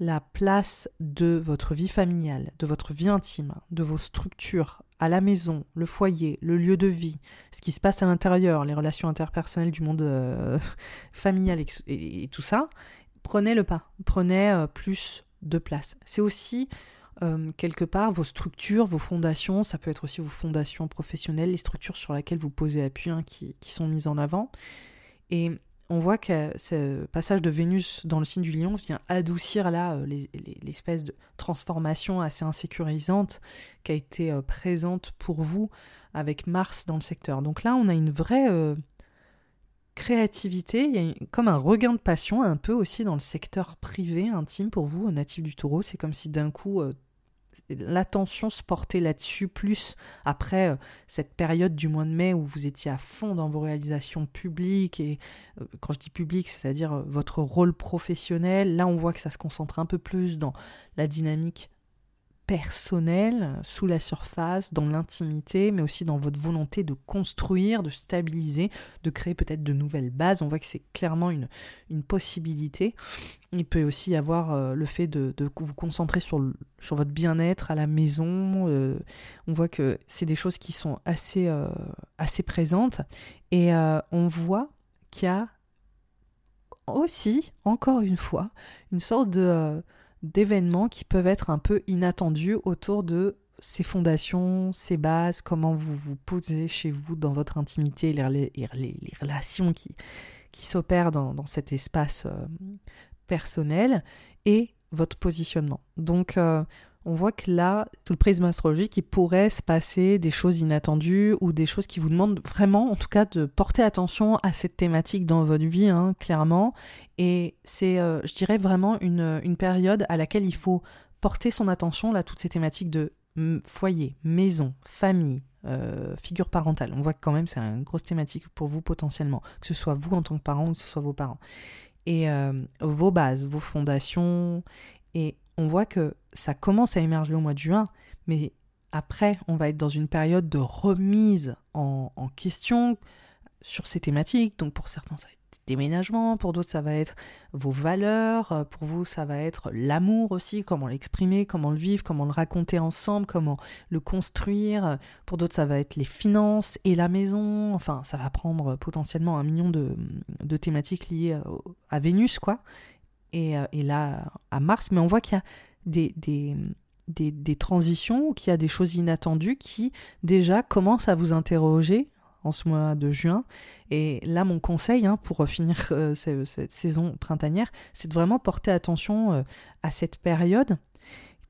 la place de votre vie familiale, de votre vie intime, de vos structures à la maison, le foyer, le lieu de vie, ce qui se passe à l'intérieur, les relations interpersonnelles du monde euh, familial et, tout ça, prenez le pas, prenez euh, plus de place. C'est aussi euh, quelque part vos structures, vos fondations, ça peut être aussi vos fondations professionnelles, les structures sur lesquelles vous posez appui hein, qui, qui, sont mises en avant. Et on voit que ce passage de Vénus dans le signe du lion vient adoucir là euh, l'espèce de transformation assez insécurisante qui a été euh, présente pour vous avec Mars dans le secteur. Donc là, on a une vraie euh, créativité, il y a comme un regain de passion un peu aussi dans le secteur privé, intime pour vous, natif du taureau. C'est comme si d'un coup l'attention se portait là-dessus plus après euh, cette période du mois de mai où vous étiez à fond dans vos réalisations publiques et euh, quand je dis public c'est-à-dire euh, votre rôle professionnel là on voit que ça se concentre un peu plus dans la dynamique personnel, sous la surface, dans l'intimité, mais aussi dans votre volonté de construire, de stabiliser, de créer peut-être de nouvelles bases. On voit que c'est clairement une, une possibilité. Il peut aussi y avoir euh, le fait de, vous concentrer sur, sur votre bien-être à la maison. Euh, on voit que c'est des choses qui sont assez, euh, assez présentes. Et on voit qu'il y a aussi, encore une fois, une sorte de d'événements qui peuvent être un peu inattendus autour de ces fondations, ces bases, comment vous vous posez chez vous dans votre intimité, les, relations qui, qui s'opèrent dans, dans, cet espace euh, personnel et votre positionnement. Donc, euh, on voit que là, sous le prisme astrologique, il pourrait se passer des choses inattendues ou des choses qui vous demandent vraiment, en tout cas, de porter attention à cette thématique dans votre vie, hein, clairement. Et c'est, euh, je dirais, vraiment une, une, période à laquelle il faut porter son attention, là, toutes ces thématiques de foyer, maison, famille, euh, figure parentale. On voit que quand même c'est une grosse thématique pour vous potentiellement, que ce soit vous en tant que parent ou que ce soit vos parents. Et euh, vos bases, vos fondations. Et on voit que ça commence à émerger au mois de juin, mais après, on va être dans une période de remise en, question sur ces thématiques. Donc pour certains, ça va être des déménagements, pour d'autres, ça va être vos valeurs, euh, pour vous, ça va être l'amour aussi, comment l'exprimer, comment le vivre, comment le raconter ensemble, comment le construire. Pour d'autres, ça va être les finances et la maison. Enfin, ça va prendre potentiellement un million de, de thématiques liées à Vénus, quoi. Euh, et, là à Mars, mais on voit qu'il y a des, des, des, transitions, qu'il y a des choses inattendues qui déjà commencent à vous interroger en ce mois de juin. Et là, mon conseil hein, pour finir euh, cette, saison printanière, c'est de vraiment porter attention euh, à cette période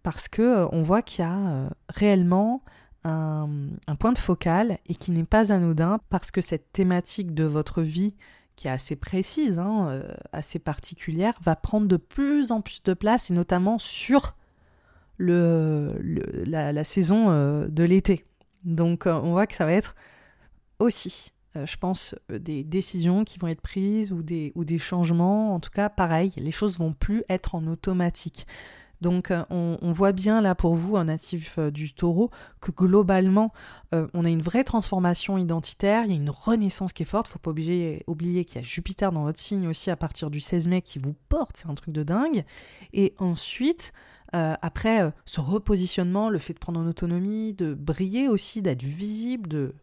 parce que on voit qu'il y a réellement un, un, point de focal et qui n'est pas anodin parce que cette thématique de votre vie qui est assez précise, hein, euh, assez particulière, va prendre de plus en plus de place, et notamment sur la, saison euh, de l'été. Donc euh, on voit que ça va être aussi, je pense, des décisions qui vont être prises ou des, ou des changements. En tout cas, pareil, les choses vont plus être en automatique. Donc euh, on, voit bien là pour vous, un natif euh, du taureau, que globalement, euh, on a une vraie transformation identitaire, il y a une renaissance qui est forte, faut pas oublier, qu'il y a Jupiter dans votre signe aussi à partir du 16 mai qui vous porte, c'est un truc de dingue. Et ensuite, après ce repositionnement, le fait de prendre en autonomie, de briller aussi, d'être visible, de...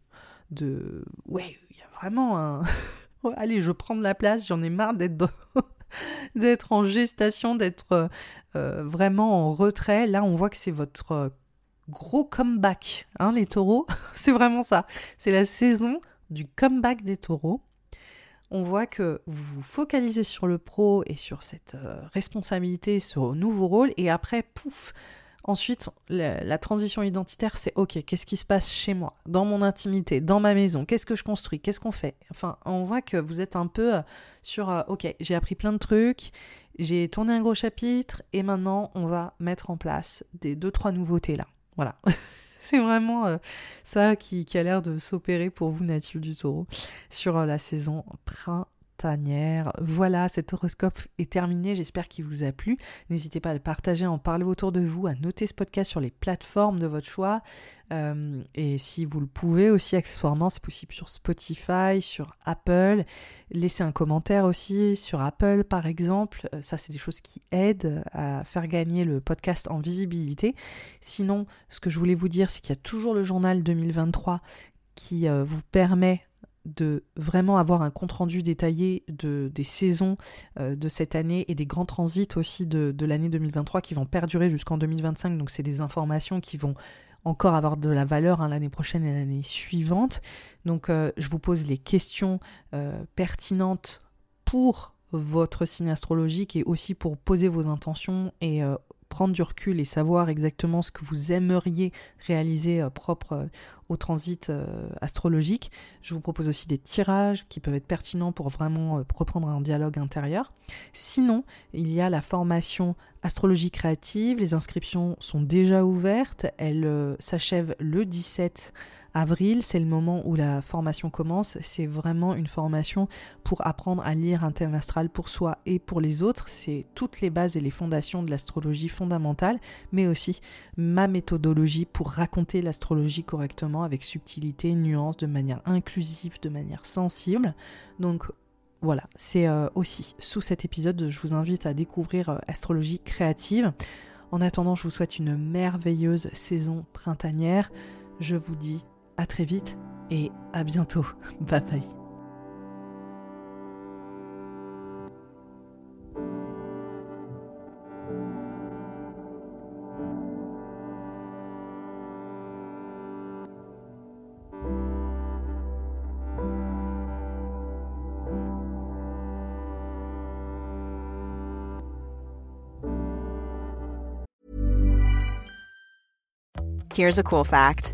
de... Ouais, il y a vraiment un... allez, je prends de la place, j'en ai marre d'être d'être en gestation, d'être euh, euh, vraiment en retrait. Là, on voit que c'est votre euh, gros comeback, hein, les taureaux. c'est vraiment ça. C'est la saison du comeback des taureaux. On voit que vous vous focalisez sur le pro et sur cette responsabilité, ce nouveau rôle, et après, pouf, Ensuite, la, transition identitaire, c'est OK, qu'est-ce qui se passe chez moi, dans mon intimité, dans ma maison, qu'est-ce que je construis, qu'est-ce qu'on fait? Enfin, on voit que vous êtes un peu euh, sur euh, OK, j'ai appris plein de trucs, j'ai tourné un gros chapitre, et maintenant, on va mettre en place des deux, trois nouveautés là. Voilà. c'est vraiment euh, ça qui, a l'air de s'opérer pour vous, natifs du taureau, sur la saison printemps voilà, cet horoscope est terminé, j'espère qu'il vous a plu. N'hésitez pas à le partager, à en parler autour de vous, à noter ce podcast sur les plateformes de votre choix. Euh, et si vous le pouvez aussi, accessoirement, c'est possible sur Spotify, sur Apple. Laissez un commentaire aussi sur Apple, par exemple. Euh, ça, c'est des choses qui aident à faire gagner le podcast en visibilité. Sinon, ce que je voulais vous dire, c'est qu'il y a toujours le journal 2023 qui euh, vous permet de vraiment avoir un compte-rendu détaillé de, des saisons euh, de cette année et des grands transits aussi de, l'année 2023 qui vont perdurer jusqu'en 2025. Donc c'est des informations qui vont encore avoir de la valeur hein, l'année prochaine et l'année suivante. Donc euh, je vous pose les questions euh, pertinentes pour votre signe astrologique et aussi pour poser vos intentions et prendre du recul et savoir exactement ce que vous aimeriez réaliser propre au transit euh, astrologique. Je vous propose aussi des tirages qui peuvent être pertinents pour vraiment euh, reprendre un dialogue intérieur. Sinon, il y a la formation astrologie créative. Les inscriptions sont déjà ouvertes. Elles euh, s'achèvent le 17 avril, c'est le moment où la formation commence. C'est vraiment une formation pour apprendre à lire un thème astral pour soi et pour les autres. C'est toutes les bases et les fondations de l'astrologie fondamentale, mais aussi ma méthodologie pour raconter l'astrologie correctement avec subtilité, nuance, de manière inclusive, de manière sensible. Donc voilà, c'est euh, aussi sous cet épisode, je vous invite à découvrir euh, Astrologie créative. En attendant, je vous souhaite une merveilleuse saison printanière. Je vous dis à très vite et à bientôt. Bye bye. Here's a cool fact.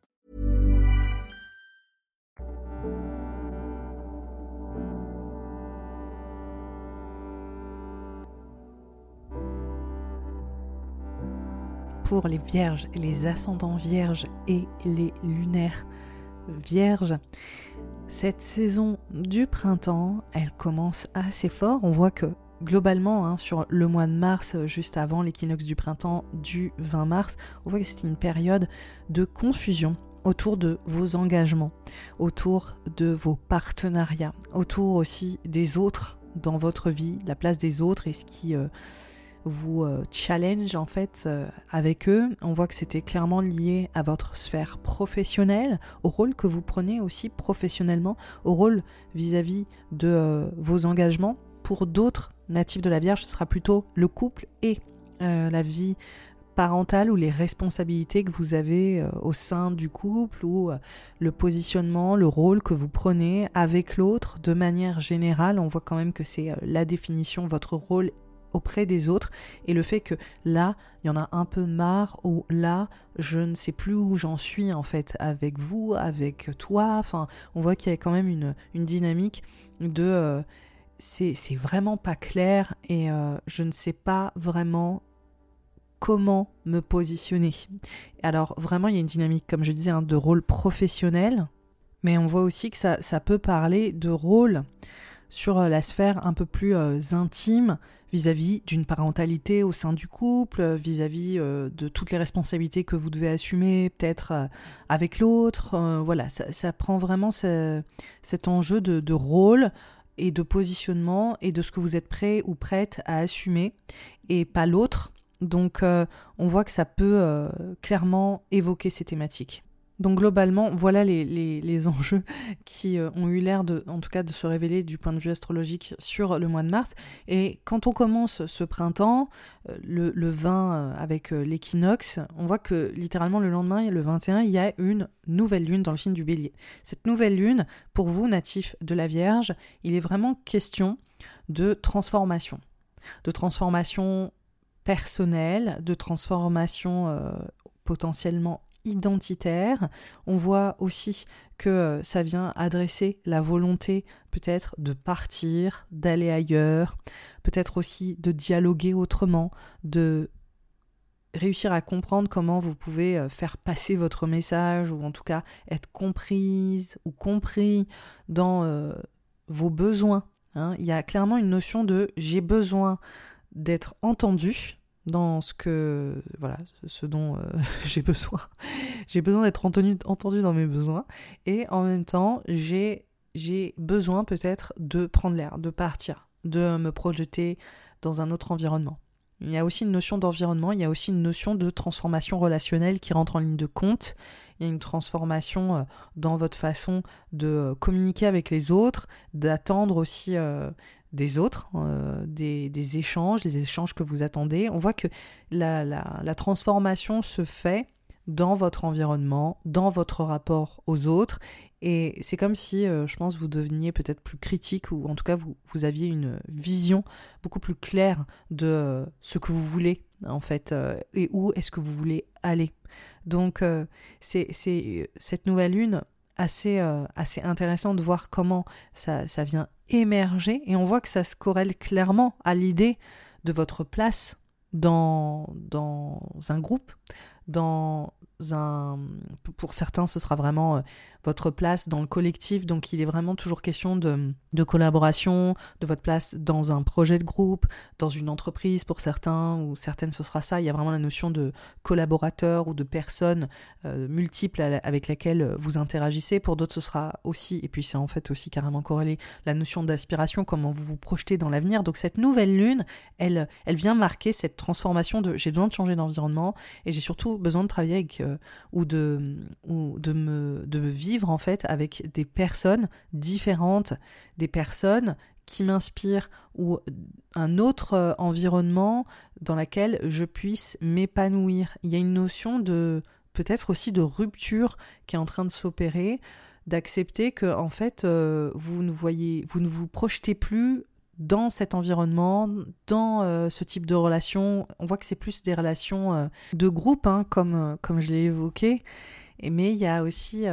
les vierges, les ascendants vierges et les lunaires vierges. Cette saison du printemps, elle commence assez fort. On voit que globalement, hein, sur le mois de mars, juste avant l'équinoxe du printemps du 20 mars, on voit que c'est une période de confusion autour de vos engagements, autour de vos partenariats, autour aussi des autres dans votre vie, la place des autres et ce qui... Euh, vous euh, challenge en fait euh, avec eux. On voit que c'était clairement lié à votre sphère professionnelle, au rôle que vous prenez aussi professionnellement, au rôle vis-à-vis de euh, vos engagements. Pour d'autres natifs de la Vierge, ce sera plutôt le couple et la vie parentale ou les responsabilités que vous avez au sein du couple ou le positionnement, le rôle que vous prenez avec l'autre de manière générale. On voit quand même que c'est la définition, votre rôle auprès des autres. Et le fait que là il y en a un peu marre ou là je ne sais plus où j'en suis en fait avec vous avec toi. Enfin on voit qu'il y a quand même une, une dynamique de euh, c'est vraiment pas clair et euh, je ne sais pas vraiment comment me positionner. Alors vraiment il y a une dynamique comme je disais hein, de rôle professionnel mais on voit aussi que ça, ça peut parler de rôle sur euh, la sphère un peu plus intime vis-à-vis d'une parentalité au sein du couple, vis-à-vis euh, de toutes les responsabilités que vous devez assumer peut-être euh, avec l'autre. Euh, voilà, ça, prend vraiment cet enjeu de, rôle et de positionnement et de ce que vous êtes prêt ou prête à assumer et pas l'autre. Donc on voit que ça peut clairement évoquer ces thématiques. Donc globalement, voilà les, enjeux qui euh, ont eu l'air de, en tout cas, de se révéler du point de vue astrologique sur le mois de mars. Et quand on commence ce printemps, euh, le, 20 euh, avec l'équinoxe, on voit que littéralement le lendemain, le 21, il y a une nouvelle lune dans le signe du bélier. Cette nouvelle lune, pour vous, natif de la Vierge, il est vraiment question de transformation. De transformation personnelle, de transformation potentiellement identitaire. On voit aussi que euh, ça vient adresser la volonté peut-être de partir, d'aller ailleurs, peut-être aussi de dialoguer autrement, de réussir à comprendre comment vous pouvez euh, faire passer votre message ou en tout cas être comprise ou compris dans euh, vos besoins. Hein. Il y a clairement une notion de j'ai besoin d'être entendu, dans ce que voilà ce dont euh, j'ai besoin. J'ai besoin d'être entendu, entendu dans mes besoins. Et en même temps j'ai j'ai besoin peut-être de prendre l'air de partir de me projeter dans un autre environnement. Il y a aussi une notion d'environnement il y a aussi une notion de transformation relationnelle qui rentre en ligne de compte. Il y a une transformation euh, dans votre façon de euh, communiquer avec les autres d'attendre aussi des autres, euh, des, échanges, des échanges que vous attendez. On voit que la, transformation se fait dans votre environnement, dans votre rapport aux autres. Et c'est comme si, euh, je pense, vous deveniez peut-être plus critique, ou en tout cas, vous, vous aviez une vision beaucoup plus claire de euh, ce que vous voulez, en fait, et où est-ce que vous voulez aller. Donc, c'est cette nouvelle lune assez, assez intéressant de voir comment ça, ça vient émerger. Et on voit que ça se corrèle clairement à l'idée de votre place dans, dans un groupe, dans un... Pour certains, ce sera vraiment euh, votre place dans le collectif. Donc il est vraiment toujours question de, collaboration, de votre place dans un projet de groupe, dans une entreprise pour certains, ou certaines ce sera ça. Il y a vraiment la notion de collaborateur ou de personnes euh, multiples avec lesquelles vous interagissez. Pour d'autres, ce sera aussi, et puis c'est en fait aussi carrément corrélé, la notion d'aspiration, comment vous vous projetez dans l'avenir. Donc cette nouvelle lune, elle, elle vient marquer cette transformation de j'ai besoin de changer d'environnement et j'ai surtout besoin de travailler avec, euh, ou, de, ou de, me, de me vivre en fait avec des personnes différentes, des personnes qui m'inspirent ou un autre euh, environnement dans lequel je puisse m'épanouir. Il y a une notion de peut-être aussi de rupture qui est en train de s'opérer, d'accepter que en fait euh, vous ne voyez, vous ne vous projetez plus dans cet environnement, dans euh, ce type de relation. On voit que c'est plus des relations de groupe, hein, comme, comme je l'ai évoqué. Mais il y a aussi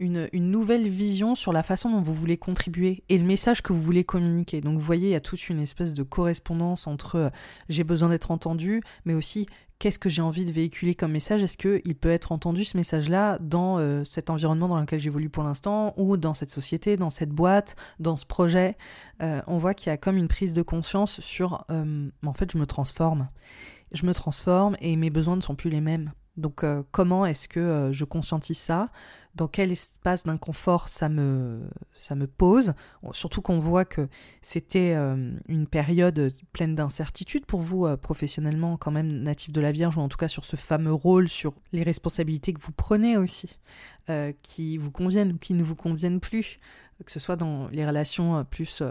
une, nouvelle vision sur la façon dont vous voulez contribuer et le message que vous voulez communiquer. Donc vous voyez, il y a toute une espèce de correspondance entre euh, j'ai besoin d'être entendu, mais aussi qu'est-ce que j'ai envie de véhiculer comme message? Est-ce qu'il peut être entendu ce message-là dans euh, cet environnement dans lequel j'évolue pour l'instant, ou dans cette société, dans cette boîte, dans ce projet? Euh, On voit qu'il y a comme une prise de conscience sur en fait je me transforme. Je me transforme et mes besoins ne sont plus les mêmes. Donc comment est-ce que je conscientise ça? Dans quel espace d'inconfort ça me, pose? Surtout qu'on voit que c'était euh, une période pleine d'incertitudes pour vous euh, professionnellement, quand même natif de la Vierge, ou en tout cas sur ce fameux rôle, sur les responsabilités que vous prenez aussi, euh, qui vous conviennent ou qui ne vous conviennent plus, que ce soit dans les relations plus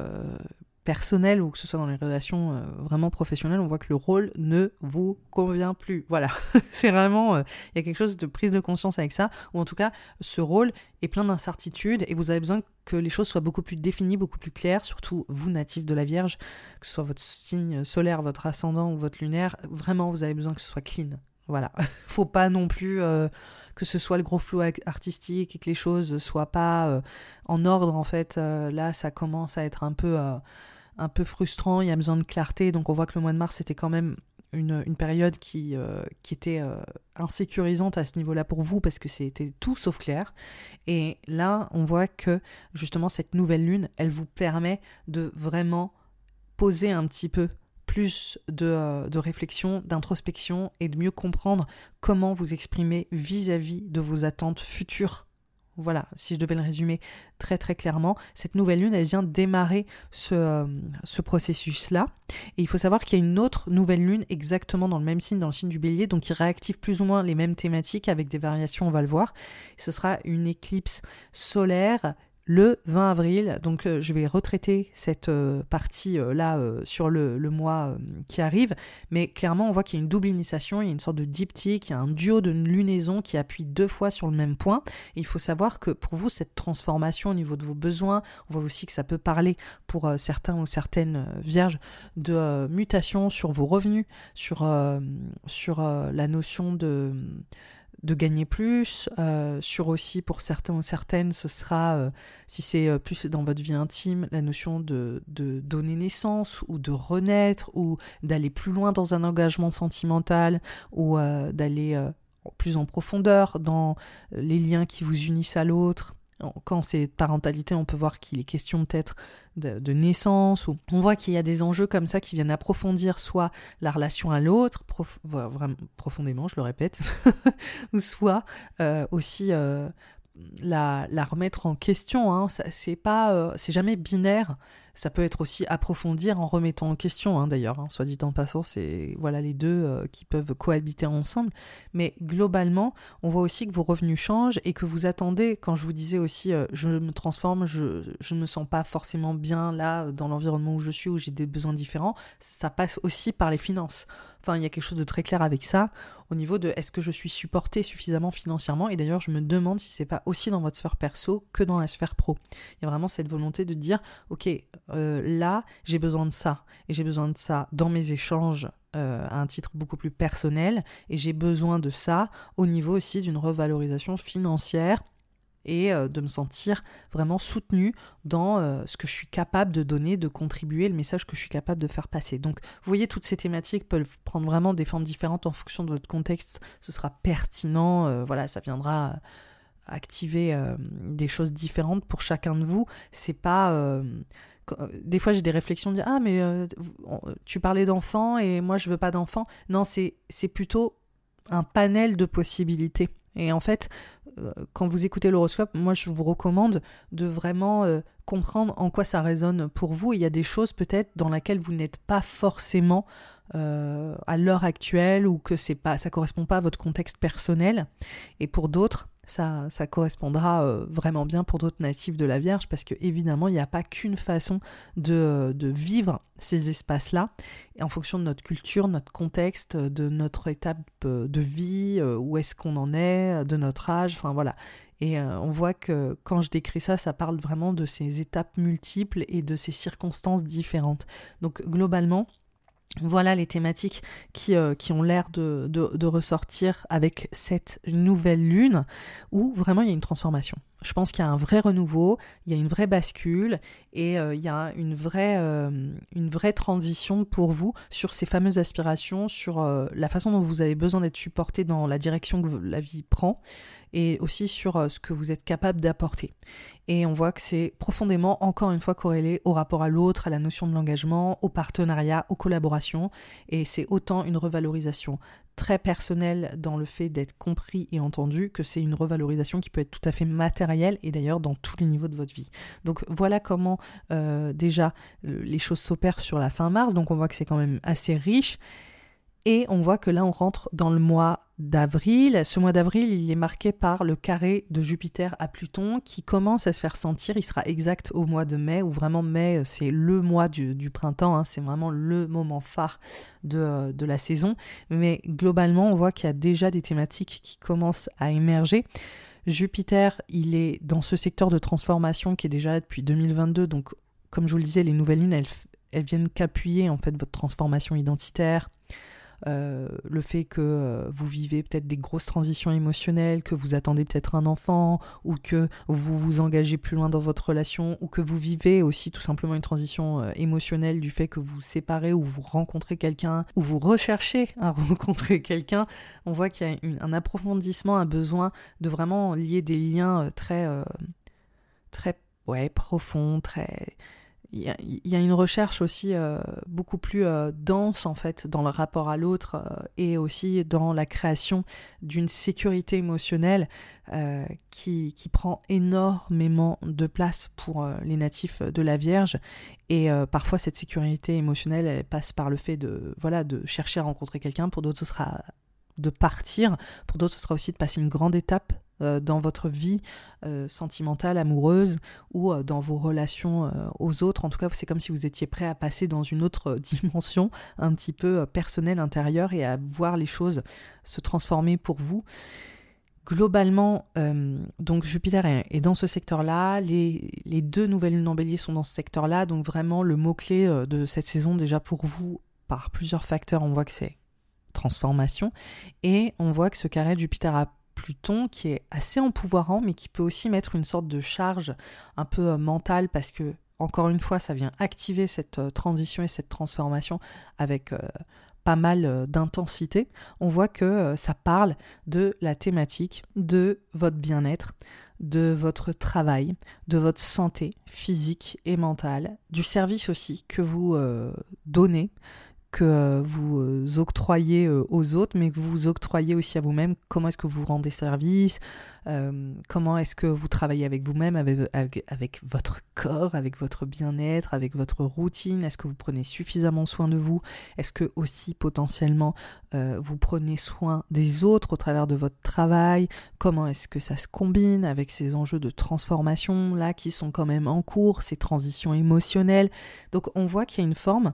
personnelles ou que ce soit dans les relations euh, vraiment professionnelles, on voit que le rôle ne vous convient plus. Voilà, c'est vraiment, euh, il y a quelque chose de prise de conscience avec ça, ou en tout cas, ce rôle est plein d'incertitudes et vous avez besoin que les choses soient beaucoup plus définies, beaucoup plus claires, surtout vous, natif de la Vierge, que ce soit votre signe solaire, votre ascendant ou votre lunaire, vraiment, vous avez besoin que ce soit clean. Voilà, faut pas non plus euh, que ce soit le gros flou artistique et que les choses soient pas en ordre en fait. là, ça commence à être un peu un peu frustrant, il y a besoin de clarté, donc on voit que le mois de mars c'était quand même une, période qui, euh, qui était euh, insécurisante à ce niveau-là pour vous parce que c'était tout sauf clair. Et là, on voit que justement cette nouvelle lune, elle vous permet de vraiment poser un petit peu plus de, euh, de réflexion, d'introspection et de mieux comprendre comment vous exprimer vis à -vis de vos attentes futures voilà, si je devais le résumer très très clairement, cette nouvelle lune, elle vient démarrer ce, euh, ce processus-là. Et il faut savoir qu'il y a une autre nouvelle lune exactement dans le même signe, dans le signe du bélier, donc qui réactive plus ou moins les mêmes thématiques avec des variations, on va le voir. Ce sera une éclipse solaire le 20 avril. Donc euh, je vais retraiter cette euh, partie-là euh, sur le, mois qui arrive. Mais clairement, on voit qu'il y a une double initiation, il y a une sorte de diptyque, il y a un duo de lunaison qui appuie deux fois sur le même point. Il faut savoir que pour vous, cette transformation au niveau de vos besoins, on voit aussi que ça peut parler pour certains ou certaines vierges de mutation sur vos revenus, sur la notion de de gagner plus, euh, sur aussi pour certains ou certaines, ce sera, euh, si c'est euh, plus dans votre vie intime, la notion de, de donner naissance ou de renaître ou d'aller plus loin dans un engagement sentimental ou d'aller plus en profondeur dans les liens qui vous unissent à l'autre quand c'est parentalité, on peut voir qu'il est question peut-être de, naissance, ou on voit qu'il y a des enjeux comme ça qui viennent approfondir soit la relation à l'autre, profondément, je le répète, ou soit euh, aussi euh, la, remettre en question. Hein. C'est pas, euh, c'est jamais binaire. Ça peut être aussi approfondir en remettant en question, hein, d'ailleurs, hein, soit dit en passant, c'est voilà les deux euh, qui peuvent cohabiter ensemble. Mais globalement, on voit aussi que vos revenus changent et que vous attendez, quand je vous disais aussi, euh, je me transforme, je ne me sens pas forcément bien là, dans l'environnement où je suis, où j'ai des besoins différents, ça passe aussi par les finances. Enfin, il y a quelque chose de très clair avec ça au niveau de est-ce que je suis supporté suffisamment financièrement? Et d'ailleurs je me demande si c'est pas aussi dans votre sphère perso que dans la sphère pro. Il y a vraiment cette volonté de dire ok euh, là, j'ai besoin de ça. Et j'ai besoin de ça dans mes échanges euh, à un titre beaucoup plus personnel. Et j'ai besoin de ça au niveau aussi d'une revalorisation financière et euh, de me sentir vraiment soutenu dans ce que je suis capable de donner, de contribuer, le message que je suis capable de faire passer. Donc, vous voyez, toutes ces thématiques peuvent prendre vraiment des formes différentes en fonction de votre contexte. Ce sera pertinent, voilà, ça viendra activer des choses différentes pour chacun de vous. C'est pas euh, des fois j'ai des réflexions de dire ah mais euh, tu parlais d'enfants et moi je veux pas d'enfants. Non, c'est plutôt un panel de possibilités. Et en fait, euh, quand vous écoutez l'horoscope, moi je vous recommande de vraiment comprendre en quoi ça résonne pour vous. Il y a des choses peut-être dans lesquelles vous n'êtes pas forcément à l'heure actuelle ou que c'est pas, ça correspond pas à votre contexte personnel. Et pour d'autres, ça, correspondra euh, vraiment bien pour d'autres natifs de la Vierge parce que évidemment il n'y a pas qu'une façon de, de, vivre ces espaces-là en fonction de notre culture, notre contexte, de notre étape euh, de vie, euh, où est-ce qu'on en est, de notre âge, enfin voilà. Et on voit que quand je décris ça, ça parle vraiment de ces étapes multiples et de ces circonstances différentes. Donc globalement, voilà les thématiques qui, euh, qui ont l'air de, de, ressortir avec cette nouvelle lune où vraiment il y a une transformation. Je pense qu'il y a un vrai renouveau, il y a une vraie bascule et euh, il y a une vraie, euh, une vraie transition pour vous sur ces fameuses aspirations, sur la façon dont vous avez besoin d'être supporté dans la direction que la vie prend et aussi sur ce que vous êtes capable d'apporter. Et on voit que c'est profondément, encore une fois, corrélé au rapport à l'autre, à la notion de l'engagement, au partenariat, aux collaborations. Et c'est autant une revalorisation très personnelle dans le fait d'être compris et entendu que c'est une revalorisation qui peut être tout à fait matérielle et d'ailleurs dans tous les niveaux de votre vie. Donc voilà comment euh, déjà les choses s'opèrent sur la fin mars. Donc on voit que c'est quand même assez riche. Et on voit que là, on rentre dans le mois d'avril. Ce mois d'avril, il est marqué par le carré de Jupiter à Pluton qui commence à se faire sentir. Il sera exact au mois de mai, où vraiment mai, c'est le mois du, printemps, hein. c'est vraiment le moment phare de, de, la saison. Mais globalement, on voit qu'il y a déjà des thématiques qui commencent à émerger. Jupiter, il est dans ce secteur de transformation qui est déjà là depuis 2022, donc comme je vous le disais, les nouvelles lunes, elles, elles viennent qu'appuyer en fait votre transformation identitaire, euh, le fait que euh, vous vivez peut-être des grosses transitions émotionnelles, que vous attendez peut-être un enfant, ou que vous vous engagez plus loin dans votre relation, ou que vous vivez aussi tout simplement une transition euh, émotionnelle du fait que vous séparez ou vous rencontrez quelqu'un, ou vous recherchez à rencontrer quelqu'un, on voit qu'il y a un approfondissement, un besoin de vraiment lier des liens très, très ouais, profonds, très il y, a une recherche aussi euh, beaucoup plus euh, dense en fait dans le rapport à l'autre euh, et aussi dans la création d'une sécurité émotionnelle qui, qui, prend énormément de place pour les natifs de la Vierge. Et parfois cette sécurité émotionnelle elle passe par le fait de voilà de chercher à rencontrer quelqu'un pour d'autres ce sera de partir pour d'autres ce sera aussi de passer une grande étape euh, dans votre vie euh, sentimentale, amoureuse ou euh, dans vos relations aux autres. En tout cas, c'est comme si vous étiez prêt à passer dans une autre dimension un petit peu personnelle, intérieure et à voir les choses se transformer pour vous. Globalement, donc Jupiter est, dans ce secteur-là, les, les, deux nouvelles lunes en bélier sont dans ce secteur-là, donc vraiment le mot-clé de cette saison déjà pour vous, par plusieurs facteurs, on voit que c'est transformation, et on voit que ce carré Jupiter a Pluton qui est assez empouvoirant, mais qui peut aussi mettre une sorte de charge un peu euh, mentale parce que, encore une fois, ça vient activer cette euh, transition et cette transformation avec euh, pas mal d'intensité. On voit que ça parle de la thématique de votre bien-être, de votre travail, de votre santé physique et mentale, du service aussi que vous donnez que euh, vous euh, octroyez euh, aux autres, mais que vous octroyez aussi à vous-même. Comment est-ce que vous rendez service? Comment est-ce que vous travaillez avec vous-même, avec, votre corps, avec votre bien-être, avec votre routine? Est-ce que vous prenez suffisamment soin de vous? Est-ce que aussi potentiellement vous prenez soin des autres au travers de votre travail? Comment est-ce que ça se combine avec ces enjeux de transformation là qui sont quand même en cours, ces transitions émotionnelles? Donc on voit qu'il y a une forme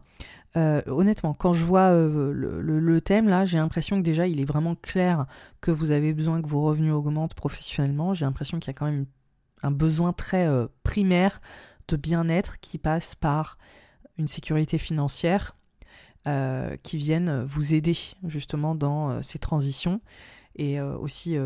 euh, honnêtement, quand je vois euh, le, thème là, j'ai l'impression que déjà il est vraiment clair que vous avez besoin que vos revenus augmentent professionnellement. J'ai l'impression qu'il y a quand même un besoin très euh, primaire de bien-être qui passe par une sécurité financière qui vienne vous aider justement dans ces transitions et aussi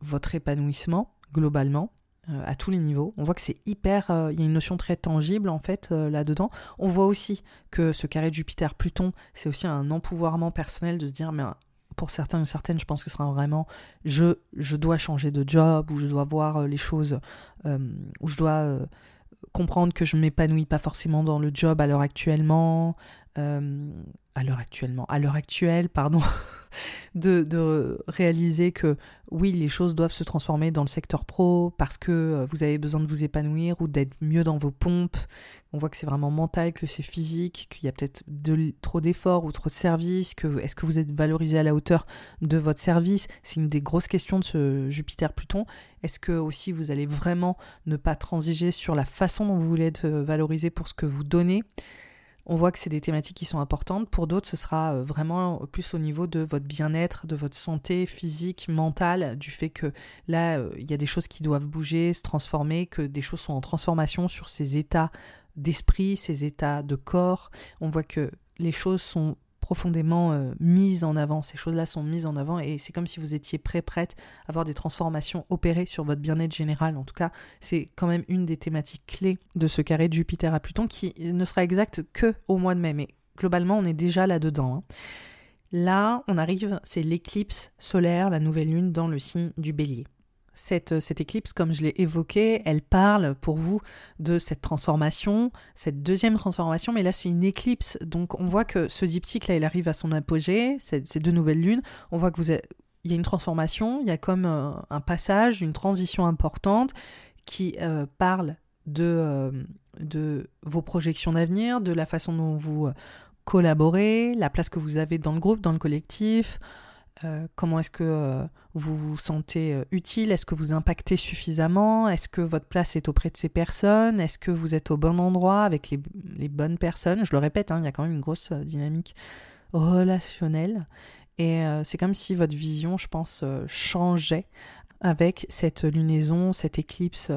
votre épanouissement globalement. Euh, à tous les niveaux. On voit que c'est hyper, euh, il y a une notion très tangible en fait euh, là-dedans. On voit aussi que ce carré de Jupiter-Pluton, c'est aussi un empouvoirment personnel de se dire, mais pour certains ou certaines, je pense que ce sera vraiment je, je dois changer de job ou je dois voir les choses, ou je dois comprendre que je m'épanouis pas forcément dans le job à l'heure actuellement, à l'heure actuelle, pardon, de, réaliser que oui, les choses doivent se transformer dans le secteur pro parce que euh, vous avez besoin de vous épanouir ou d'être mieux dans vos pompes. On voit que c'est vraiment mental, que c'est physique, qu'il y a peut-être trop d'efforts ou trop de services, que est-ce que vous êtes valorisé à la hauteur de votre service? C'est une des grosses questions de ce Jupiter-Pluton. Est-ce que aussi vous allez vraiment ne pas transiger sur la façon dont vous voulez être euh, valorisé pour ce que vous donnez? On voit que c'est des thématiques qui sont importantes. Pour d'autres, ce sera euh, vraiment plus au niveau de votre bien-être, de votre santé physique, mentale, du fait que là, euh, il y a des choses qui doivent bouger, se transformer, que des choses sont en transformation sur ces états d'esprit, ces états de corps. On voit que les choses sont profondément euh, mises en avant. Ces choses-là sont mises en avant et c'est comme si vous étiez prêt, prête à avoir des transformations opérées sur votre bien-être général. En tout cas, c'est quand même une des thématiques clés de ce carré de Jupiter à Pluton qui ne sera exact que au mois de mai. Mais globalement, on est déjà là-dedans. Hein. Là, on arrive, c'est l'éclipse solaire, la nouvelle lune dans le signe du bélier. Euh, cette, éclipse, comme je l'ai évoqué, elle parle pour vous de cette transformation, cette deuxième transformation, mais là c'est une éclipse, donc on voit que ce diptyque là, il arrive à son apogée, ces, deux nouvelles lunes, on voit que y a une transformation, il y a comme euh, un passage, une transition importante qui euh, parle de, vos projections d'avenir, de la façon dont vous collaborer, la place que vous avez dans le groupe, dans le collectif, euh, comment est-ce que euh, vous vous sentez euh, utile? Est-ce que vous impactez suffisamment? Est-ce que votre place est auprès de ces personnes? Est-ce que vous êtes au bon endroit avec les, bonnes personnes? Je le répète, hein, il y a quand même une grosse dynamique relationnelle. Et c'est comme si votre vision, je pense, changeait avec cette lunaison, cette éclipse,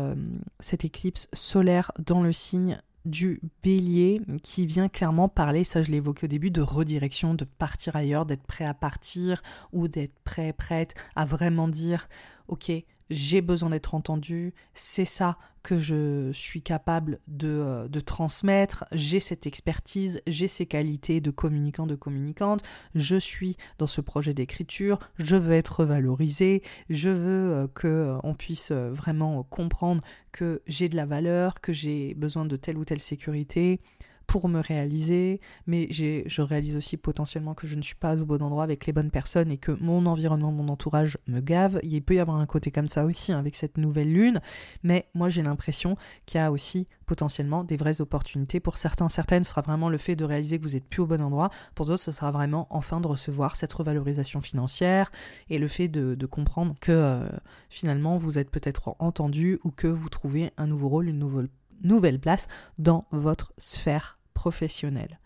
cette éclipse solaire dans le signe du bélier qui vient clairement parler, ça je évoqué au début, de redirection, de partir ailleurs, d'être prêt à partir ou d'être prêt, prête à vraiment dire, ok, j'ai besoin d'être entendu, c'est ça que je suis capable de, euh, de transmettre, j'ai cette expertise, j'ai ces qualités de communicant, de communicante, je suis dans ce projet d'écriture, je veux être valorisé, je veux euh, que euh, on puisse vraiment comprendre que j'ai de la valeur, que j'ai besoin de telle ou telle sécurité, pour me réaliser, mais je réalise aussi potentiellement que je ne suis pas au bon endroit avec les bonnes personnes et que mon environnement, mon entourage me gave. Il peut y avoir un côté comme ça aussi hein, avec cette nouvelle lune, mais moi j'ai l'impression qu'il y a aussi potentiellement des vraies opportunités. Pour certains, certaines, ce sera vraiment le fait de réaliser que vous êtes plus au bon endroit. Pour d'autres, ce sera vraiment enfin de recevoir cette revalorisation financière et le fait de, comprendre que euh, finalement vous êtes peut-être entendu ou que vous trouvez un nouveau rôle, une nouvelle nouvelle place dans votre sphère professionnel.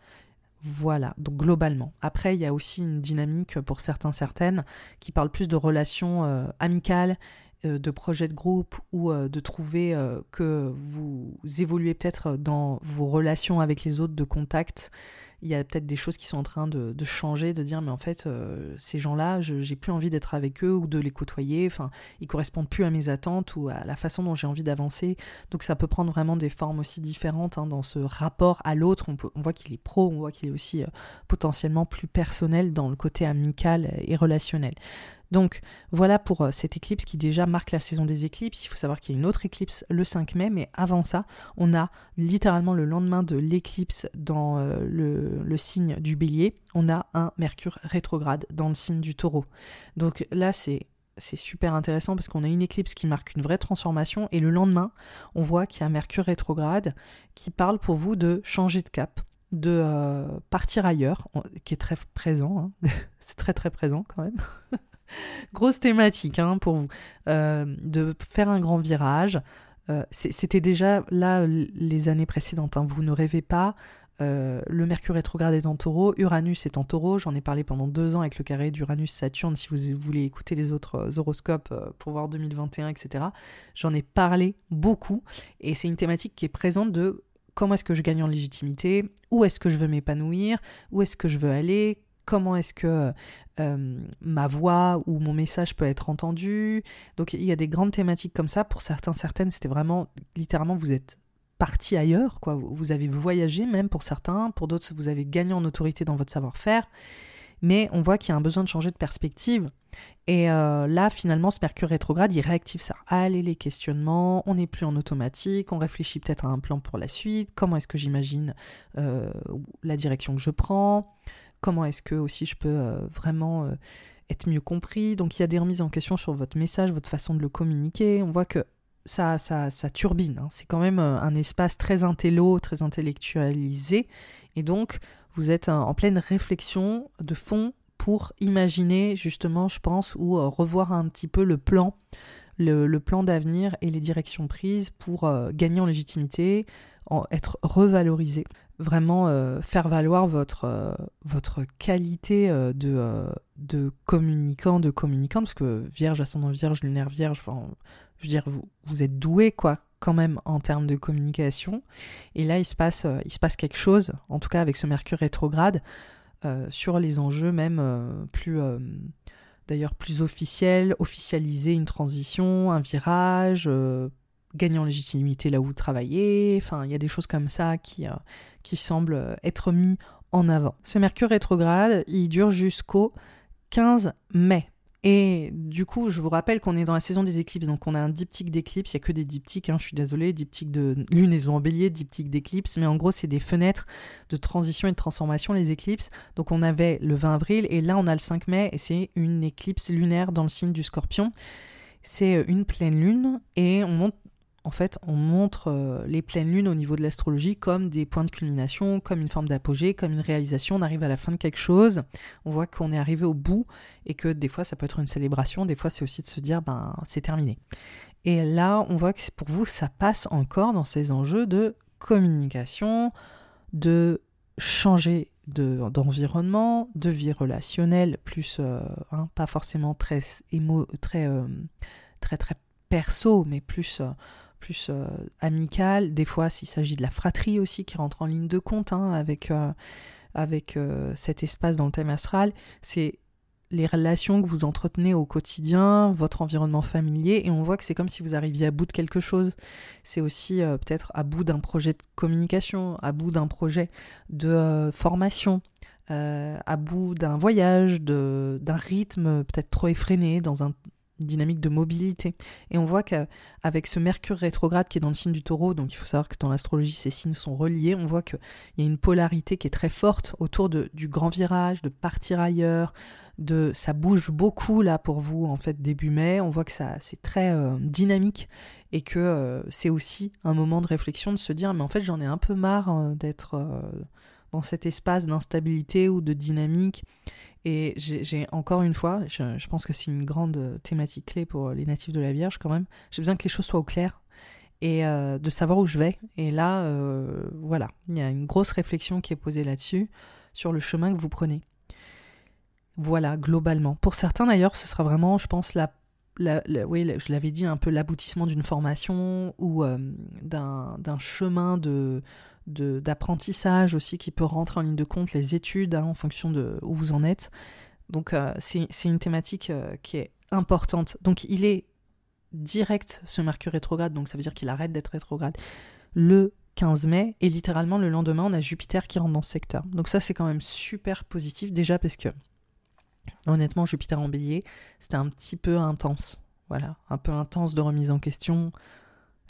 Voilà, donc globalement. Après, il y a aussi une dynamique pour certains, certaines, qui parlent plus de relations euh, amicales, euh, de projets de groupe ou euh, de trouver que vous évoluez peut-être dans vos relations avec les autres de contact il y a peut-être des choses qui sont en train de, changer, de dire mais en fait euh, ces gens-là, j'ai plus envie d'être avec eux ou de les côtoyer, enfin ils correspondent plus à mes attentes ou à la façon dont j'ai envie d'avancer. Donc ça peut prendre vraiment des formes aussi différentes hein, dans ce rapport à l'autre. On, voit qu'il est pro, on voit qu'il est aussi euh, potentiellement plus personnel dans le côté amical et relationnel. Donc voilà pour euh, cette éclipse qui déjà marque la saison des éclipses. Il faut savoir qu'il y a une autre éclipse le 5 mai, mais avant ça, on a littéralement le lendemain de l'éclipse dans euh, le, signe du bélier, on a un Mercure rétrograde dans le signe du taureau. Donc là, c'est super intéressant parce qu'on a une éclipse qui marque une vraie transformation et le lendemain, on voit qu'il y a un Mercure rétrograde qui parle pour vous de changer de cap, de euh, partir ailleurs, qui est très présent, hein. c'est très très présent quand même. Grosse thématique hein, pour vous. Euh, de faire un grand virage. Euh, c'était déjà là les années précédentes. Hein. Vous ne rêvez pas. Euh, le Mercure rétrograde est en taureau, Uranus est en taureau, j'en ai parlé pendant deux ans avec le carré d'Uranus-Saturne, si vous voulez écouter les autres horoscopes pour voir 2021, etc. J'en ai parlé beaucoup, et c'est une thématique qui est présente de comment est-ce que je gagne en légitimité, où est-ce que je veux m'épanouir, où est-ce que je veux aller, comment est-ce que euh, ma voix ou mon message peut être entendu. Donc il y a des grandes thématiques comme ça. Pour certains, certaines, c'était vraiment littéralement vous êtes parti ailleurs, quoi. Vous avez voyagé même pour certains, pour d'autres, vous avez gagné en autorité dans votre savoir-faire. Mais on voit qu'il y a un besoin de changer de perspective. Et euh, là, finalement, ce Mercure rétrograde, il réactive ça. Allez, les questionnements, on n'est plus en automatique, on réfléchit peut-être à un plan pour la suite, comment est-ce que j'imagine euh, la direction que je prends, comment est-ce que aussi je peux euh, vraiment euh, être mieux compris. Donc il y a des remises en question sur votre message, votre façon de le communiquer. On voit que ça, ça, ça turbine. Hein. C'est quand même euh, un espace très intello, très intellectualisé. Et donc vous êtes en pleine réflexion de fond pour imaginer justement, je pense, ou revoir un petit peu le plan, le, plan d'avenir et les directions prises pour gagner en légitimité, en être revalorisé vraiment euh, faire valoir votre, euh, votre qualité euh, de, de communicant, de communicante, parce que vierge, ascendant vierge, lunaire vierge, enfin, je veux dire, vous, vous êtes doué, quoi, quand même, en termes de communication. Et là, il se passe, il se passe quelque chose, en tout cas avec ce Mercure rétrograde, sur les enjeux même plus d'ailleurs plus officiels, officialiser une transition, un virage, gagner en légitimité là où vous travaillez. Enfin, il y a des choses comme ça qui, euh, qui semblent être mis en avant. Ce Mercure rétrograde, il dure jusqu'au 15 mai. Et du coup, je vous rappelle qu'on est dans la saison des éclipses, donc on a un diptyque d'éclipse, il n'y a que des diptyques, hein, je suis désolée, diptyque de lunaison en bélier, diptyque d'éclipse, mais en gros, c'est des fenêtres de transition et de transformation, les éclipses. Donc on avait le 20 avril, et là on a le 5 mai, et c'est une éclipse lunaire dans le signe du scorpion. C'est une pleine lune, et on monte en fait, on montre euh, les pleines lunes au niveau de l'astrologie comme des points de culmination, comme une forme d'apogée, comme une réalisation. On arrive à la fin de quelque chose, on voit qu'on est arrivé au bout et que des fois ça peut être une célébration, des fois c'est aussi de se dire ben c'est terminé. Et là, on voit que pour vous, ça passe encore dans ces enjeux de communication, de changer d'environnement, de, vie relationnelle, plus euh, hein, pas forcément très émo, très, euh, très très perso, mais plus plus euh, amical, Des fois, s'il s'agit de la fratrie aussi qui rentre en ligne de compte hein, avec, euh, euh, cet espace dans le thème astral, c'est les relations que vous entretenez au quotidien, votre environnement familier, et on voit que c'est comme si vous arriviez à bout de quelque chose. C'est aussi peut-être à bout d'un projet de communication, à bout d'un projet de formation, à bout d'un voyage, d'un rythme peut-être trop effréné, dans un dynamique de mobilité. Et on voit qu'avec ce Mercure rétrograde qui est dans le signe du taureau, donc il faut savoir que dans l'astrologie ces signes sont reliés, on voit qu'il y a une polarité qui est très forte autour du grand virage, de partir ailleurs, de ça bouge beaucoup là pour vous en fait début mai, on voit que ça c'est très euh, dynamique et que euh, c'est aussi un moment de réflexion de se dire mais en fait j'en ai un peu marre euh, d'être dans cet espace d'instabilité ou de dynamique et j'ai encore une fois, je, pense que c'est une grande thématique clé pour les natifs de la Vierge quand même, j'ai besoin que les choses soient au clair et euh, de savoir où je vais. Et là, euh, voilà, il y a une grosse réflexion qui est posée là-dessus, sur le chemin que vous prenez. Voilà, globalement. Pour certains d'ailleurs, ce sera vraiment, je pense, la, oui, je l'avais dit, un peu l'aboutissement d'une formation ou euh, d'un chemin de d'apprentissage aussi qui peut rentrer en ligne de compte, les études hein, en fonction de où vous en êtes. Donc euh, c'est une thématique euh, qui est importante. Donc il est direct ce Mercure rétrograde, donc ça veut dire qu'il arrête d'être rétrograde le 15 mai et littéralement le lendemain on a Jupiter qui rentre dans ce secteur. Donc ça c'est quand même super positif déjà parce que honnêtement Jupiter en bélier c'était un petit peu intense. Voilà, un peu intense de remise en question.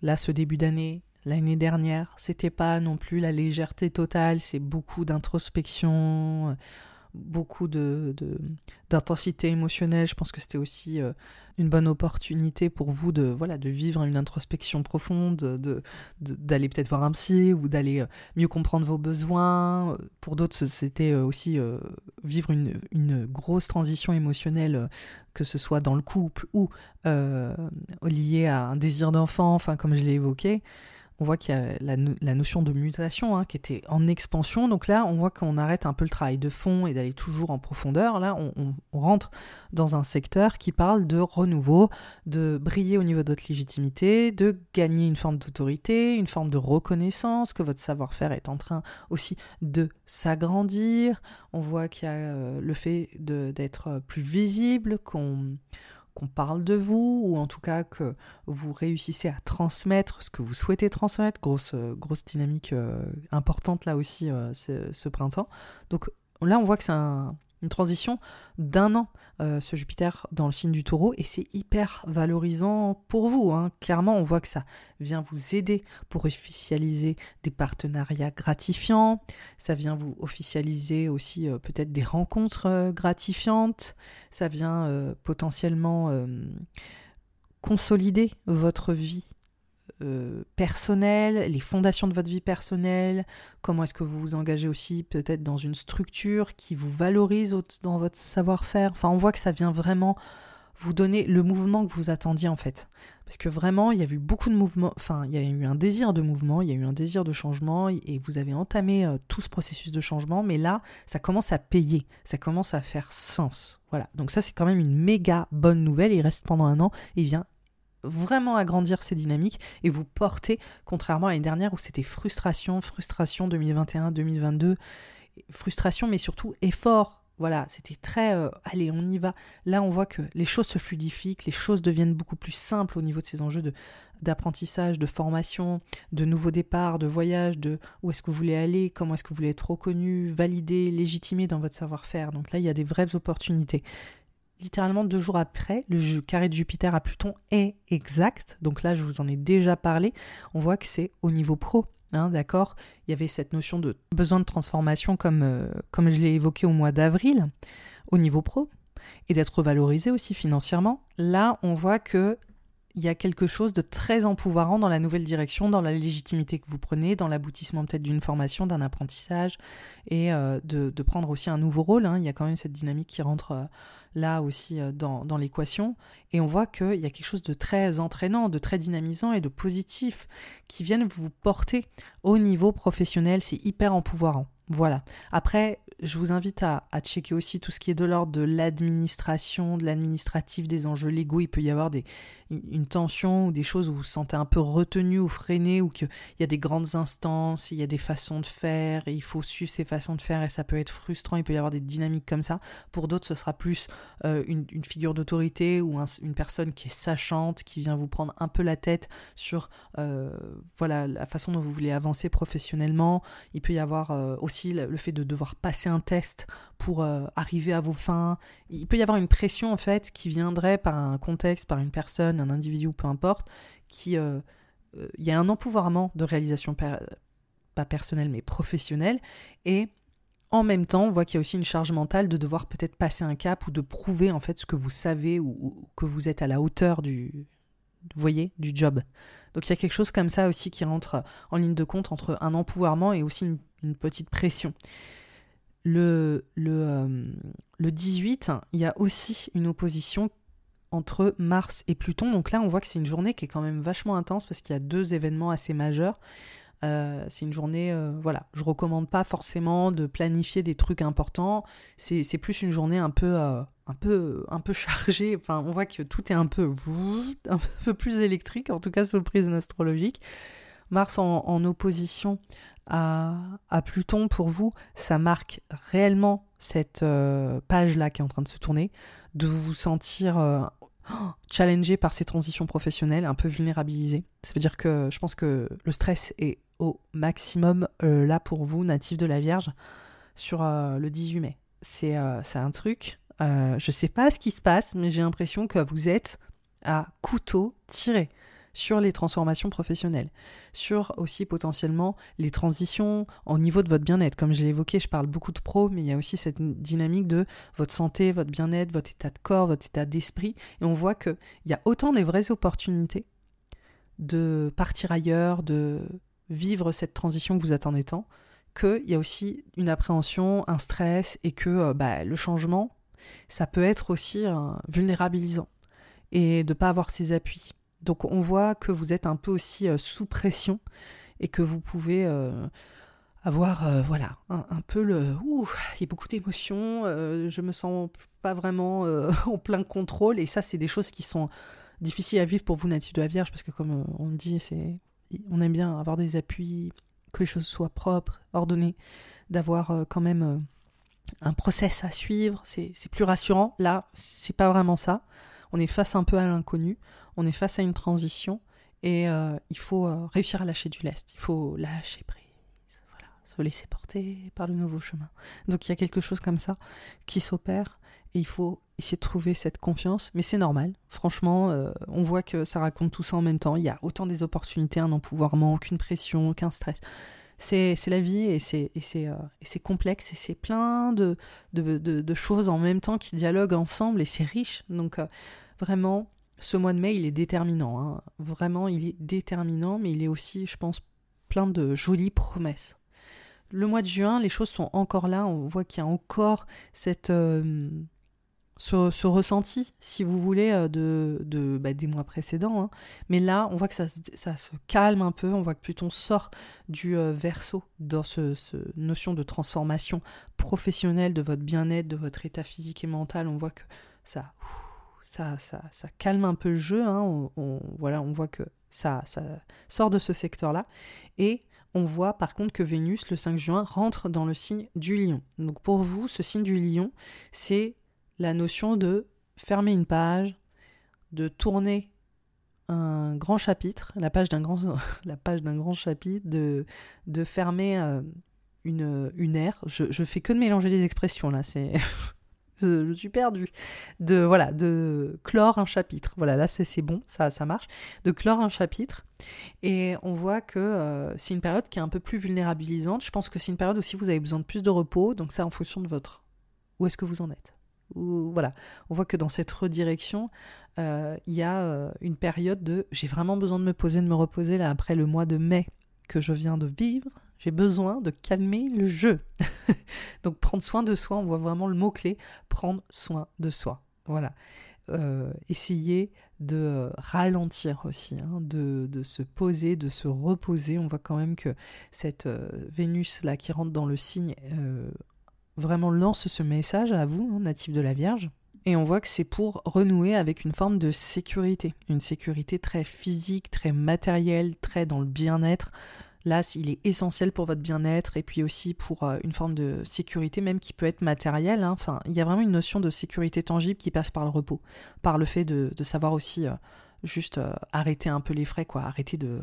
Là ce début d'année L'année dernière, c'était pas non plus la légèreté totale, c'est beaucoup d'introspection, beaucoup de, d'intensité émotionnelle. Je pense que c'était aussi euh, une bonne opportunité pour vous de, voilà, de vivre une introspection profonde, de, d'aller peut-être voir un psy ou d'aller euh, mieux comprendre vos besoins. Pour d'autres, c'était euh, aussi vivre une, une, grosse transition émotionnelle, que ce soit dans le couple ou lié à un désir d'enfant, enfin, comme je l'ai évoqué on voit qu'il y a la, notion de mutation hein, qui était en expansion. Donc là, on voit qu'on arrête un peu le travail de fond et d'aller toujours en profondeur. Là, on, rentre dans un secteur qui parle de renouveau, de briller au niveau de votre légitimité, de gagner une forme d'autorité, une forme de reconnaissance, que votre savoir-faire est en train aussi de s'agrandir. On voit qu'il y a euh, le fait d'être plus visible, qu'on qu'on parle de vous, ou en tout cas que vous réussissez à transmettre ce que vous souhaitez transmettre. Grosse, euh, grosse dynamique euh, importante là aussi euh, ce, printemps. Donc là, on voit que c'est un, une transition d'un an, euh, ce Jupiter dans le signe du taureau, et c'est hyper valorisant pour vous. Hein. Clairement, on voit que ça vient vous aider pour officialiser des partenariats gratifiants, ça vient vous officialiser aussi euh, peut-être des rencontres euh, gratifiantes, ça vient potentiellement consolider votre vie euh, personnel, les fondations de votre vie personnelle, comment est-ce que vous vous engagez aussi peut-être dans une structure qui vous valorise dans votre savoir-faire. Enfin, on voit que ça vient vraiment vous donner le mouvement que vous attendiez en fait. Parce que vraiment, il y a eu beaucoup de mouvements, enfin, il y a eu un désir de mouvement, il y a eu un désir de changement, et vous avez entamé euh, tout ce processus de changement, mais là, ça commence à payer, ça commence à faire sens. Voilà, donc ça c'est quand même une méga bonne nouvelle, il reste pendant un an, et il vient vraiment agrandir ces dynamiques et vous porter, contrairement à l'année dernière où c'était frustration, frustration 2021-2022, frustration mais surtout effort. Voilà, c'était très euh, allez, on y va. Là, on voit que les choses se fluidifient, les choses deviennent beaucoup plus simples au niveau de ces enjeux de d'apprentissage, de formation, de nouveaux départs, de voyage, de où est-ce que vous voulez aller, comment est-ce que vous voulez être reconnu, validé, légitimé dans votre savoir-faire. Donc là, il y a des vraies opportunités littéralement deux jours après, le carré de Jupiter à Pluton est exact. Donc là, je vous en ai déjà parlé. On voit que c'est au niveau pro. Hein, d'accord? Il y avait cette notion de besoin de transformation comme, euh, comme je l'ai évoqué au mois d'avril, au niveau pro, et d'être valorisé aussi financièrement. Là, on voit que il y a quelque chose de très empouvoirant dans la nouvelle direction, dans la légitimité que vous prenez, dans l'aboutissement peut-être d'une formation, d'un apprentissage, et euh, de, prendre aussi un nouveau rôle. Hein. Il y a quand même cette dynamique qui rentre euh, là aussi euh, dans, l'équation. Et on voit qu'il y a quelque chose de très entraînant, de très dynamisant et de positif qui viennent vous porter au niveau professionnel. C'est hyper empouvoirant. Voilà. Après, je vous invite à, checker aussi tout ce qui est de l'ordre de l'administration, de l'administratif, des enjeux légaux. Il peut y avoir des, une tension ou des choses où vous vous sentez un peu retenu ou freiné ou qu'il y a des grandes instances, il y a des façons de faire et il faut suivre ces façons de faire et ça peut être frustrant, il peut y avoir des dynamiques comme ça. Pour d'autres, ce sera plus euh, une, figure d'autorité ou une personne qui est sachante, qui vient vous prendre un peu la tête sur euh, voilà, la façon dont vous voulez avancer professionnellement. Il peut y avoir euh, aussi le fait de devoir passer un test pour arriver à vos fins. Il peut y avoir une pression en fait qui viendrait par un contexte, par une personne, un individu, peu importe, qui euh, euh, il y a un empouvoirment de réalisation pas personnelle mais professionnelle et en même temps, on voit qu'il y a aussi une charge mentale de devoir peut-être passer un cap ou de prouver en fait ce que vous savez ou, que vous êtes à la hauteur du, voyez, du job. Donc il y a quelque chose comme ça aussi qui rentre en ligne de compte entre un empouvoirment et aussi une, petite pression. Le, le, euh, le 18, il y a aussi une opposition entre Mars et Pluton. Donc là, on voit que c'est une journée qui est quand même vachement intense parce qu'il y a deux événements assez majeurs. Euh, c'est une journée, euh, voilà, je recommande pas forcément de planifier des trucs importants. C'est, plus une journée un peu, euh, un peu, un peu chargée. Enfin, on voit que tout est un peu, un peu plus électrique, en tout cas sous le prisme astrologique. Mars en, opposition à, Pluton, pour vous, ça marque réellement cette page-là qui est en train de se tourner, de vous sentir challengé par ces transitions professionnelles, un peu vulnérabilisé. Ça veut dire que je pense que le stress est au maximum euh, là pour vous, natif de la Vierge, sur euh, le 18 mai. C'est euh, un truc, je sais pas ce qui se passe, mais j'ai l'impression que vous êtes à couteau tiré sur les transformations professionnelles, sur aussi potentiellement les transitions au niveau de votre bien-être. Comme je l'ai évoqué, je parle beaucoup de pro, mais il y a aussi cette dynamique de votre santé, votre bien-être, votre état de corps, votre état d'esprit. Et on voit qu'il y a autant des vraies opportunités de partir ailleurs, de vivre cette transition que vous attendez tant, qu'il y a aussi une appréhension, un stress, et que euh, bah, le changement, ça peut être aussi vulnérabilisant et de ne pas avoir ses appuis. Donc on voit que vous êtes un peu aussi euh, sous pression et que vous pouvez euh, avoir euh, voilà un, peu le ouh, il y a beaucoup d'émotions, je me sens pas vraiment en plein contrôle et ça c'est des choses qui sont difficiles à vivre pour vous natifs de la Vierge parce que comme on dit c'est on aime bien avoir des appuis, que les choses soient propres, ordonnées, d'avoir quand même un process à suivre, c'est plus rassurant. Là, c'est pas vraiment ça. On est face un peu à l'inconnu on est face à une transition et euh, il faut euh, réussir à lâcher du lest, il faut lâcher prise, voilà, se laisser porter par le nouveau chemin. Donc il y a quelque chose comme ça qui s'opère et il faut essayer de trouver cette confiance, mais c'est normal. Franchement, euh, on voit que ça raconte tout ça en même temps. Il y a autant des opportunités, un empouvoirment, aucune pression, aucun stress. C'est la vie et c'est complexe et c'est plein de de, de, choses en même temps qui dialoguent ensemble et c'est riche. Donc vraiment, ce mois de mai, il est déterminant. Hein. Vraiment, il est déterminant, mais il est aussi, je pense, plein de jolies promesses. Le mois de juin, les choses sont encore là. On voit qu'il y a encore cette, euh, ce, ressenti, si vous voulez, euh, de, bah, des mois précédents. Hein. Mais là, on voit que ça, se calme un peu. On voit que Pluton sort du euh, verso dans ce, notion de transformation professionnelle de votre bien-être, de votre état physique et mental. On voit que ça ça, calme un peu le jeu. Hein. On, voit que ça, sort de ce secteur-là. Et on voit par contre que Vénus, le 5 juin, rentre dans le signe du lion. Donc pour vous, ce signe du lion, c'est la notion de fermer une page, de tourner un grand chapitre, la page d'un grand, chapitre, de, de fermer euh, une, une ère. Je, je fais que de mélanger les expressions là, c'est je, suis perdue. De, voilà, de clore un chapitre. Voilà, là, c'est bon, ça, ça marche. De clore un chapitre. Et on voit que euh, c'est une période qui est un peu plus vulnérabilisante. Je pense que c'est une période aussi où vous avez besoin de plus de repos. Donc, ça, en fonction de votre. Où est-ce que vous en êtes voilà. On voit que dans cette redirection, il y a une période de j'ai vraiment besoin de me poser, de me reposer là après le mois de mai que je viens de vivre. J'ai besoin de calmer le jeu. Donc prendre soin de soi, on voit vraiment le mot-clé, prendre soin de soi. Voilà. Euh, essayer de euh, ralentir aussi, hein, de, se poser, de se reposer. On voit quand même que cette euh, Vénus-là qui rentre dans le signe vraiment lance ce message à vous, hein, natif de la Vierge. Et on voit que c'est pour renouer avec une forme de sécurité, une sécurité très physique, très matérielle, très dans le bien-être, Là, il est essentiel pour votre bien-être et puis aussi pour euh, une forme de sécurité, même qui peut être matérielle. Hein. Enfin, il y a vraiment une notion de sécurité tangible qui passe par le repos, par le fait de, savoir aussi euh, juste euh, arrêter un peu les frais, quoi, arrêter de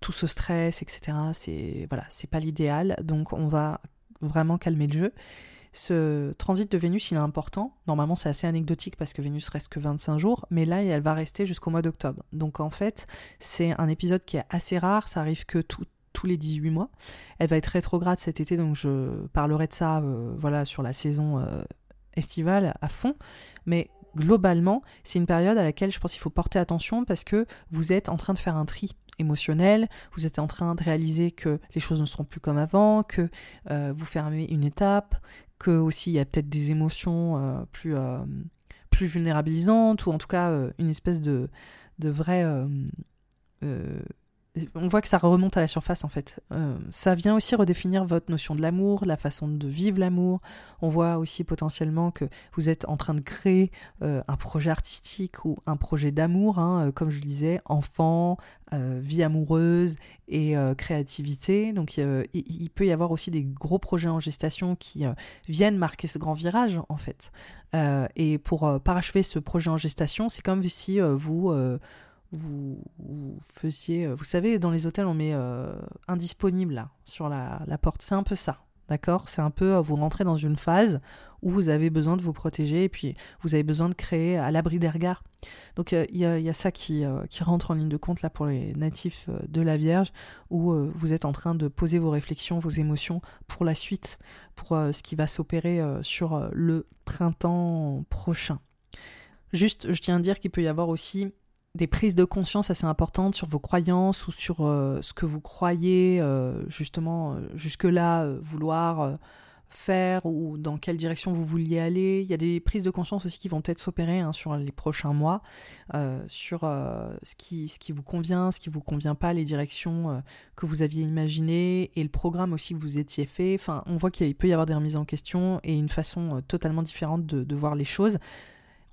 tout ce stress, etc. C'est voilà, c'est pas l'idéal. Donc, on va vraiment calmer le jeu. Ce transit de Vénus, il est important. Normalement, c'est assez anecdotique parce que Vénus reste que 25 jours, mais là, elle va rester jusqu'au mois d'octobre. Donc, en fait, c'est un épisode qui est assez rare. Ça arrive que tout, tous les 18 mois. Elle va être rétrograde cet été, donc je parlerai de ça euh, voilà, sur la saison euh, estivale à fond. Mais globalement, c'est une période à laquelle je pense qu'il faut porter attention parce que vous êtes en train de faire un tri émotionnel, vous êtes en train de réaliser que les choses ne seront plus comme avant, que euh, vous fermez une étape, que aussi il y a peut-être des émotions plus, plus vulnérabilisantes, ou en tout cas une espèce de, de vrai on voit que ça remonte à la surface en fait. Euh, ça vient aussi redéfinir votre notion de l'amour, la façon de vivre l'amour. On voit aussi potentiellement que vous êtes en train de créer euh, un projet artistique ou un projet d'amour, hein, euh, comme je le disais, enfant, vie amoureuse et créativité. Donc il, peut y avoir aussi des gros projets en gestation qui viennent marquer ce grand virage en fait. et pour parachever ce projet en gestation, c'est comme si vous vous, faisiez. Euh, vous savez, dans les hôtels, on met euh, indisponible sur la, porte. C'est un peu ça. D'accord? C'est un peu, euh, vous rentrez dans une phase où vous avez besoin de vous protéger et puis vous avez besoin de créer à l'abri des regards. Donc il y, a ça qui, qui, rentre en ligne de compte là pour les natifs de la Vierge, où vous êtes en train de poser vos réflexions, vos émotions pour la suite, pour ce qui va s'opérer sur le printemps prochain. Juste, je tiens à dire qu'il peut y avoir aussi des prises de conscience assez importantes sur vos croyances ou sur euh, ce que vous croyez euh, justement euh, jusque-là vouloir faire ou dans quelle direction vous vouliez aller. Il y a des prises de conscience aussi qui vont peut-être s'opérer hein, sur les prochains mois, sur ce, qui, ce qui vous convient, ce qui vous convient pas, les directions que vous aviez imaginées et le programme aussi que vous étiez fait. Enfin, on voit qu'il peut y avoir des remises en question et une façon totalement différente de, de voir les choses.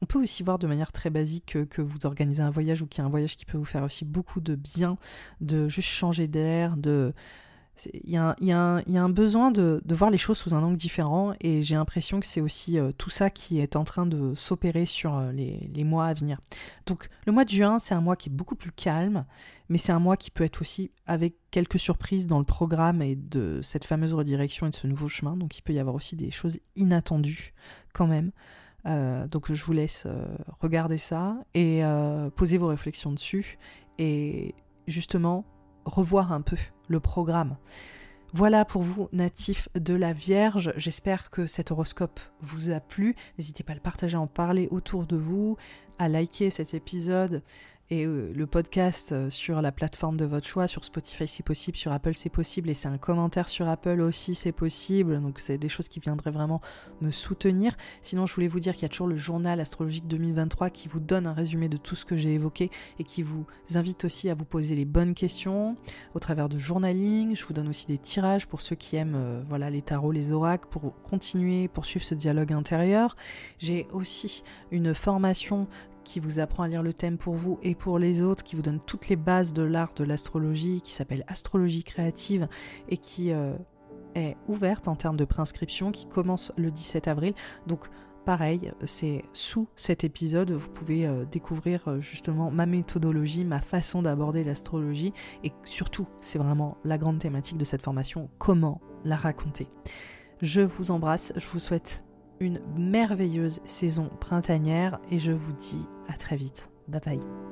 On peut aussi voir de manière très basique que, vous organisez un voyage ou qu'il y a un voyage qui peut vous faire aussi beaucoup de bien, de juste changer d'air, de... Il y, a un, besoin de, voir les choses sous un angle différent et j'ai l'impression que c'est aussi euh, tout ça qui est en train de s'opérer sur euh, les, mois à venir. Donc le mois de juin, c'est un mois qui est beaucoup plus calme, mais c'est un mois qui peut être aussi avec quelques surprises dans le programme et de cette fameuse redirection et de ce nouveau chemin. Donc il peut y avoir aussi des choses inattendues quand même. Euh, donc je vous laisse euh, regarder ça et euh, poser vos réflexions dessus et justement revoir un peu le programme. Voilà pour vous, natifs de la Vierge. J'espère que cet horoscope vous a plu. N'hésitez pas à le partager, à en parler autour de vous, à liker cet épisode et euh, le podcast euh, sur la plateforme de votre choix, sur Spotify si possible, sur Apple c'est possible, et c'est un commentaire sur Apple aussi c'est possible, donc c'est des choses qui viendraient vraiment me soutenir. Sinon je voulais vous dire qu'il y a toujours le journal astrologique 2023 qui vous donne un résumé de tout ce que j'ai évoqué et qui vous invite aussi à vous poser les bonnes questions au travers de journaling. Je vous donne aussi des tirages pour ceux qui aiment euh, voilà, les tarots, les oracles, pour continuer, poursuivre ce dialogue intérieur. J'ai aussi une formation qui vous apprend à lire le thème pour vous et pour les autres, qui vous donne toutes les bases de l'art de l'astrologie, qui s'appelle Astrologie créative et qui euh, est ouverte en termes de préinscription, qui commence le 17 avril. Donc pareil, c'est sous cet épisode, vous pouvez euh, découvrir euh, justement ma méthodologie, ma façon d'aborder l'astrologie et surtout, c'est vraiment la grande thématique de cette formation, comment la raconter. Je vous embrasse, je vous souhaite une merveilleuse saison printanière et je vous dis à très vite. Bye bye.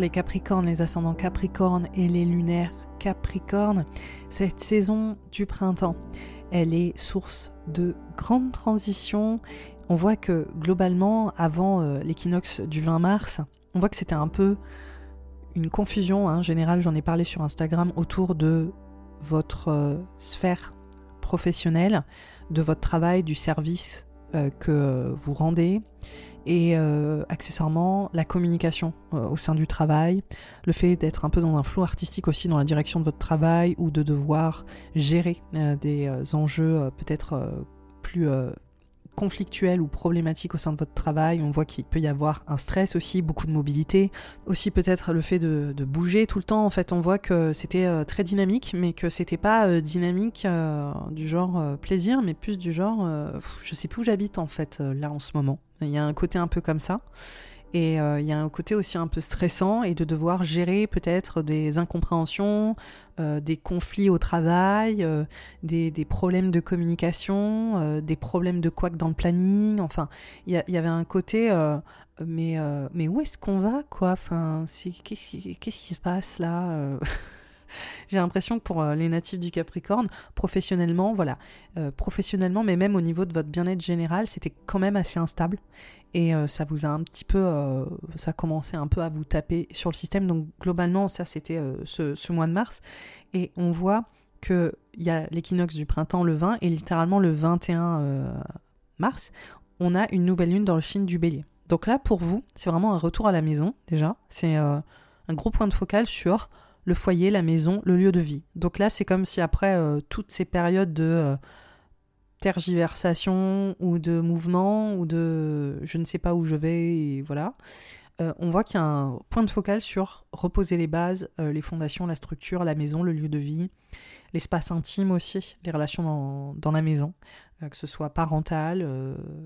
Les Capricornes, les ascendants Capricornes et les lunaires Capricornes. Cette saison du printemps, elle est source de grandes transitions. On voit que globalement, avant euh, l'équinoxe du 20 mars, on voit que c'était un peu une confusion hein, générale, j'en ai parlé sur Instagram, autour de votre euh, sphère professionnelle, de votre travail, du service que vous rendez, et euh, accessoirement la communication au sein du travail, le fait d'être un peu dans un flou artistique aussi dans la direction de votre travail ou de devoir gérer des enjeux peut-être plus conflictuel ou problématique au sein de votre travail. On voit qu'il peut y avoir un stress aussi, beaucoup de mobilité. Aussi peut-être le fait de, bouger tout le temps. En fait, on voit que c'était euh, très dynamique, mais que c'était pas euh, dynamique euh, du genre plaisir, mais plus du genre je sais plus où j'habite en fait là en ce moment. Il y a un côté un peu comme ça. Et euh, il y a un côté aussi un peu stressant et de devoir gérer peut-être des incompréhensions, euh, des conflits au travail, euh, des, problèmes de communication, des problèmes de couac dans le planning. Enfin, il y, y, avait un côté, mais, mais où est-ce qu'on va quoi? Enfin, Qu'est-ce qui se passe là? J'ai l'impression que pour les natifs du Capricorne, professionnellement, voilà, professionnellement, mais même au niveau de votre bien-être général, c'était quand même assez instable et euh, ça vous a un petit peu, euh, ça a commencé un peu à vous taper sur le système. Donc globalement, ça c'était euh, ce, mois de mars. Et on voit qu'il y a l'équinoxe du printemps le 20 et littéralement le 21 mars, on a une nouvelle lune dans le signe du bélier. Donc là, pour vous, c'est vraiment un retour à la maison déjà. C'est un gros point de focal sur le foyer, la maison, le lieu de vie. Donc là, c'est comme si après toutes ces périodes de tergiversation ou de mouvement ou de je ne sais pas où je vais voilà. Euh, on voit qu'il y a un point de focal sur reposer les bases, euh, les fondations, la structure, la maison, le lieu de vie, l'espace intime aussi, les relations dans, la maison, euh, que ce soit parental,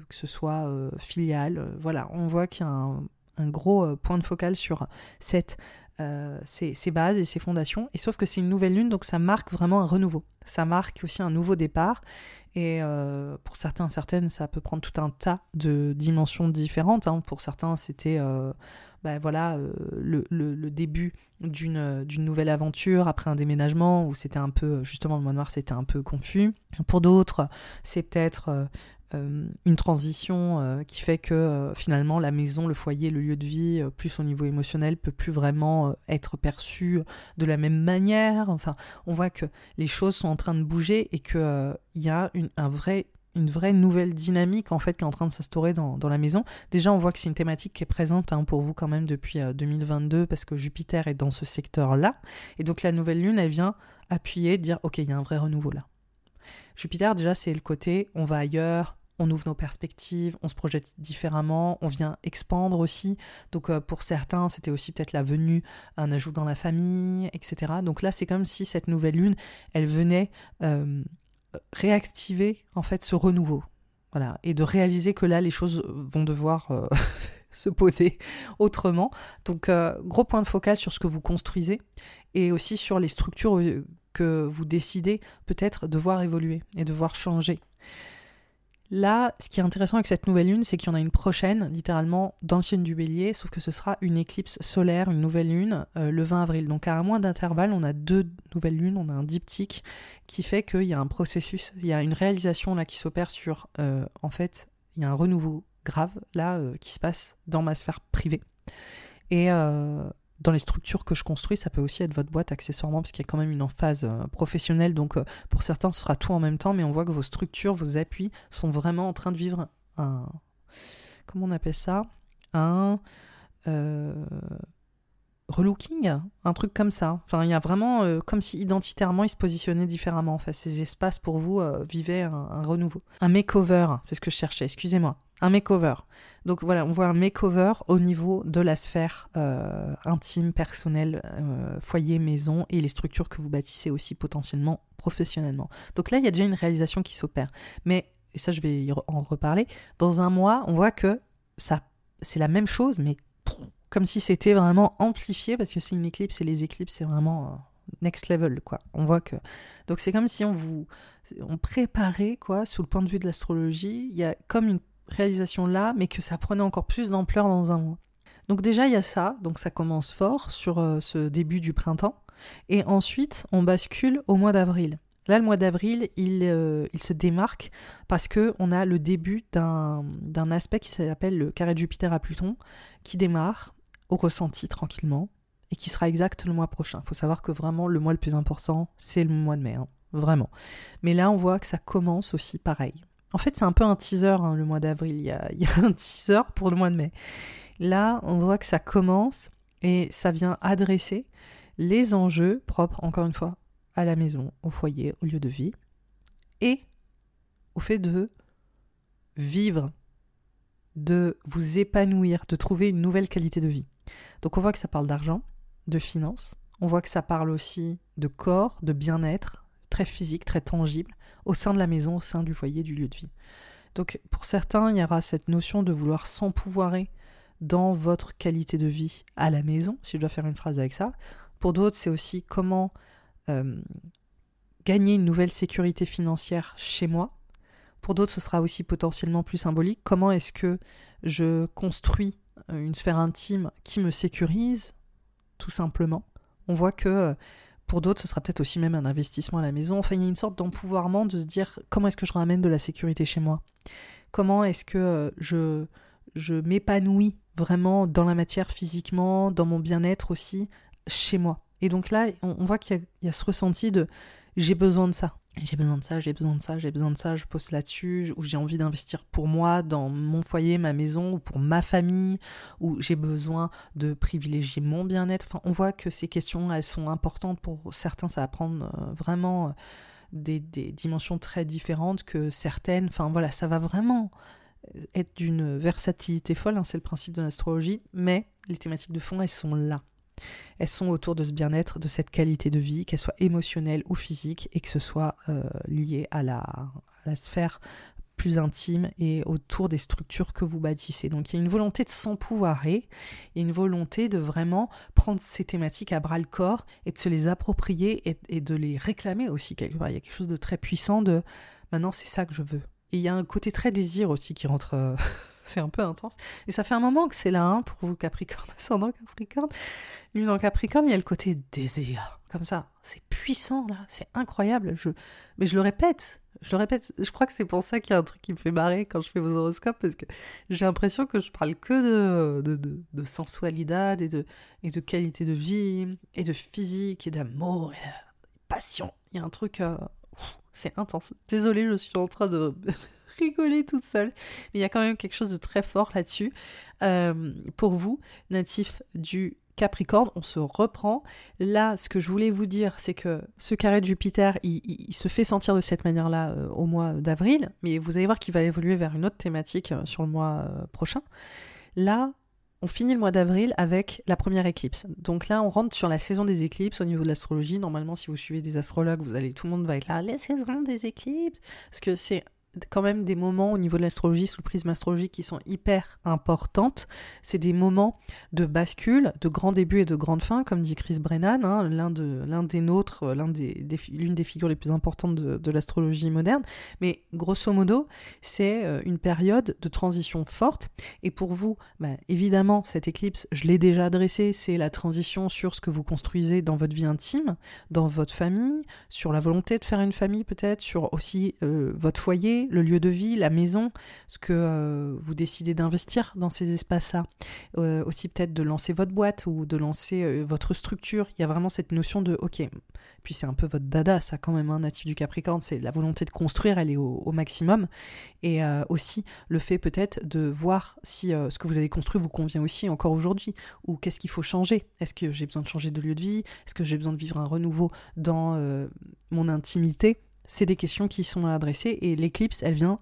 que ce soit filial. voilà, on voit qu'il y a un, gros point de focal sur cette ces, ces, bases et ces fondations. Et sauf que c'est une nouvelle lune, donc ça marque vraiment un renouveau. Ça marque aussi un nouveau départ. Et euh, pour certains, certaines, ça peut prendre tout un tas de dimensions différentes. Hein. Pour certains, c'était euh, bah, voilà, euh, le, le, début d'une nouvelle aventure après un déménagement où c'était un peu, justement, le mois noir, c'était un peu confus. Pour d'autres, c'est peut-être euh, une transition euh, qui fait que euh, finalement la maison, le foyer, le lieu de vie, plus au niveau émotionnel, peut plus vraiment être perçu de la même manière. Enfin, on voit que les choses sont en train de bouger et qu'il y a une, un vrai une vraie nouvelle dynamique en fait qui est en train de s'instaurer dans, dans, la maison. Déjà, on voit que c'est une thématique qui est présente hein, pour vous quand même depuis 2022 parce que Jupiter est dans ce secteur-là. Et donc la nouvelle lune, elle vient appuyer, dire ok, il y a un vrai renouveau là. Jupiter, déjà, c'est le côté on va ailleurs, on ouvre nos perspectives, on se projette différemment, on vient expandre aussi. Donc euh, pour certains, c'était aussi peut-être la venue, un ajout dans la famille, etc. Donc là, c'est comme si cette nouvelle lune, elle venait euh, réactiver en fait ce renouveau. Voilà, et de réaliser que là, les choses vont devoir euh, se poser autrement. Donc, gros point de focal sur ce que vous construisez et aussi sur les structures que vous décidez peut-être de voir évoluer et de voir changer. Là, ce qui est intéressant avec cette nouvelle lune, c'est qu'il y en a une prochaine, littéralement dans le signe du bélier, sauf que ce sera une éclipse solaire, une nouvelle lune, euh, le 20 avril. Donc à moins d'intervalle, on a deux nouvelles lunes, on a un diptyque qui fait qu'il y a un processus, il y a une réalisation là qui s'opère sur, euh, en fait, il y a un renouveau grave là euh, qui se passe dans ma sphère privée. Et dans les structures que je construis, ça peut aussi être votre boîte accessoirement, parce qu'il y a quand même une phase euh, professionnelle. Donc, euh, pour certains, ce sera tout en même temps, mais on voit que vos structures, vos appuis sont vraiment en train de vivre un. Comment on appelle ça? Un. Euh, relooking, un truc comme ça. Enfin, il y a vraiment comme si identitairement ils se positionnaient différemment. Enfin, ces espaces pour vous vivaient un, un, renouveau. Un makeover, c'est ce que je cherchais, excusez-moi. Un makeover. Donc voilà, on voit un makeover au niveau de la sphère euh, intime, personnelle, euh, foyer, maison et les structures que vous bâtissez aussi potentiellement professionnellement. Donc là, il y a déjà une réalisation qui s'opère. Mais, et ça je vais en reparler, dans un mois, on voit que ça, c'est la même chose, mais comme si c'était vraiment amplifié, parce que c'est une éclipse et les éclipses, c'est vraiment euh, next level, quoi. On voit que... Donc c'est comme si on vous... On préparait, quoi, sous le point de vue de l'astrologie, il y a comme une réalisation là, mais que ça prenait encore plus d'ampleur dans un mois. Donc déjà, il y a ça, donc ça commence fort sur euh, ce début du printemps. Et ensuite, on bascule au mois d'avril. Là, le mois d'avril, il, euh, il, se démarque parce que on a le début d'un aspect qui s'appelle le carré de Jupiter à Pluton, qui démarre au ressenti tranquillement et qui sera exact le mois prochain. Il faut savoir que vraiment le mois le plus important, c'est le mois de mai, hein, vraiment. Mais là, on voit que ça commence aussi pareil. En fait, c'est un peu un teaser hein, le mois d'avril. Il, il y a un teaser pour le mois de mai. Là, on voit que ça commence et ça vient adresser les enjeux propres, encore une fois, à la maison, au foyer, au lieu de vie, et au fait de vivre, de vous épanouir, de trouver une nouvelle qualité de vie. Donc on voit que ça parle d'argent, de finances, on voit que ça parle aussi de corps, de bien-être, très physique, très tangible, au sein de la maison, au sein du foyer, du lieu de vie. Donc pour certains, il y aura cette notion de vouloir s'empouvoirer dans votre qualité de vie à la maison, si je dois faire une phrase avec ça. Pour d'autres, c'est aussi comment euh, gagner une nouvelle sécurité financière chez moi. Pour d'autres, ce sera aussi potentiellement plus symbolique. Comment est-ce que je construis euh, une sphère intime qui me sécurise, tout simplement? On voit que euh, pour d'autres, ce sera peut-être aussi même un investissement à la maison. Enfin, il y a une sorte d'empouvoirment de se dire comment est-ce que je ramène de la sécurité chez moi? Comment est-ce que je, je m'épanouis vraiment dans la matière physiquement, dans mon bien-être aussi, chez moi? Et donc là, on, voit qu'il y, a ce ressenti de j'ai besoin de ça. J'ai besoin de ça, j'ai besoin de ça, j'ai besoin de ça, je pose là-dessus, ou j'ai envie d'investir pour moi, dans mon foyer, ma maison, ou pour ma famille, ou j'ai besoin de privilégier mon bien-être. On voit que ces questions, elles sont importantes pour certains, ça va prendre euh, vraiment euh, des, dimensions très différentes que certaines. Enfin voilà, ça va vraiment être d'une versatilité folle, hein, c'est le principe de l'astrologie, mais les thématiques de fond, elles sont là. Elles sont autour de ce bien-être, de cette qualité de vie, qu'elle soit émotionnelle ou physique, et que ce soit euh, lié à la, sphère plus intime et autour des structures que vous bâtissez. Donc il y a une volonté de s'empouvoirer, il y une volonté de vraiment prendre ces thématiques à bras le corps et de se les approprier et, et de les réclamer aussi quelque part. Il y a quelque chose de très puissant de maintenant c'est ça que je veux. Et il y a un côté très désir aussi qui rentre. Euh, c'est un peu intense. Et ça fait un moment que c'est là, hein, pour vous Capricorne, ascendant Capricorne. Lune en Capricorne, il y a le côté désir. Comme ça. C'est puissant, là. C'est incroyable. Je... Mais je le répète. Je le répète. Je crois que c'est pour ça qu'il y a un truc qui me fait marrer quand je fais vos horoscopes, parce que j'ai l'impression que je parle que de, de, de, et de, et de qualité de vie, et de physique, et d'amour, et de passion. Il y a un truc. Euh, c'est intense. Désolée, je suis en train de rigoler toute seule. Mais il y a quand même quelque chose de très fort là-dessus. Euh, pour vous, natif du Capricorne, on se reprend. Là, ce que je voulais vous dire, c'est que ce carré de Jupiter, il, se fait sentir de cette manière-là euh, au mois d'avril, mais vous allez voir qu'il va évoluer vers une autre thématique euh, sur le mois prochain. Là, on finit le mois d'avril avec la première éclipse. Donc là, on rentre sur la saison des éclipses au niveau de l'astrologie. Normalement, si vous suivez des astrologues, vous allez, tout le monde va être là, les saisons des éclipses, parce que c'est quand même des moments au niveau de l'astrologie, sous le prisme astrologique, qui sont hyper importantes. C'est des moments de bascule, de grand début et de grande fin, comme dit Chris Brennan, hein, l'un de, l'un des nôtres, euh, l'une des figures les plus importantes de, de l'astrologie moderne. Mais grosso modo, c'est euh, une période de transition forte. Et pour vous, bah, évidemment, cette éclipse, je l'ai déjà adressée, c'est la transition sur ce que vous construisez dans votre vie intime, dans votre famille, sur la volonté de faire une famille peut-être, sur aussi euh, votre foyer le lieu de vie, la maison, ce que euh, vous décidez d'investir dans ces espaces-là. Euh, aussi peut-être de lancer votre boîte ou de lancer euh, votre structure. Il y a vraiment cette notion de, ok, puis c'est un peu votre dada, ça quand même, un hein, natif du Capricorne, c'est la volonté de construire, elle est au, maximum. Et aussi le fait peut-être de voir si ce que vous avez construit vous convient aussi encore aujourd'hui, ou qu'est-ce qu'il faut changer? Est-ce que j'ai besoin de changer de lieu de vie? Est-ce que j'ai besoin de vivre un renouveau dans mon intimité? C'est des questions qui sont adressées et l'éclipse, elle vient,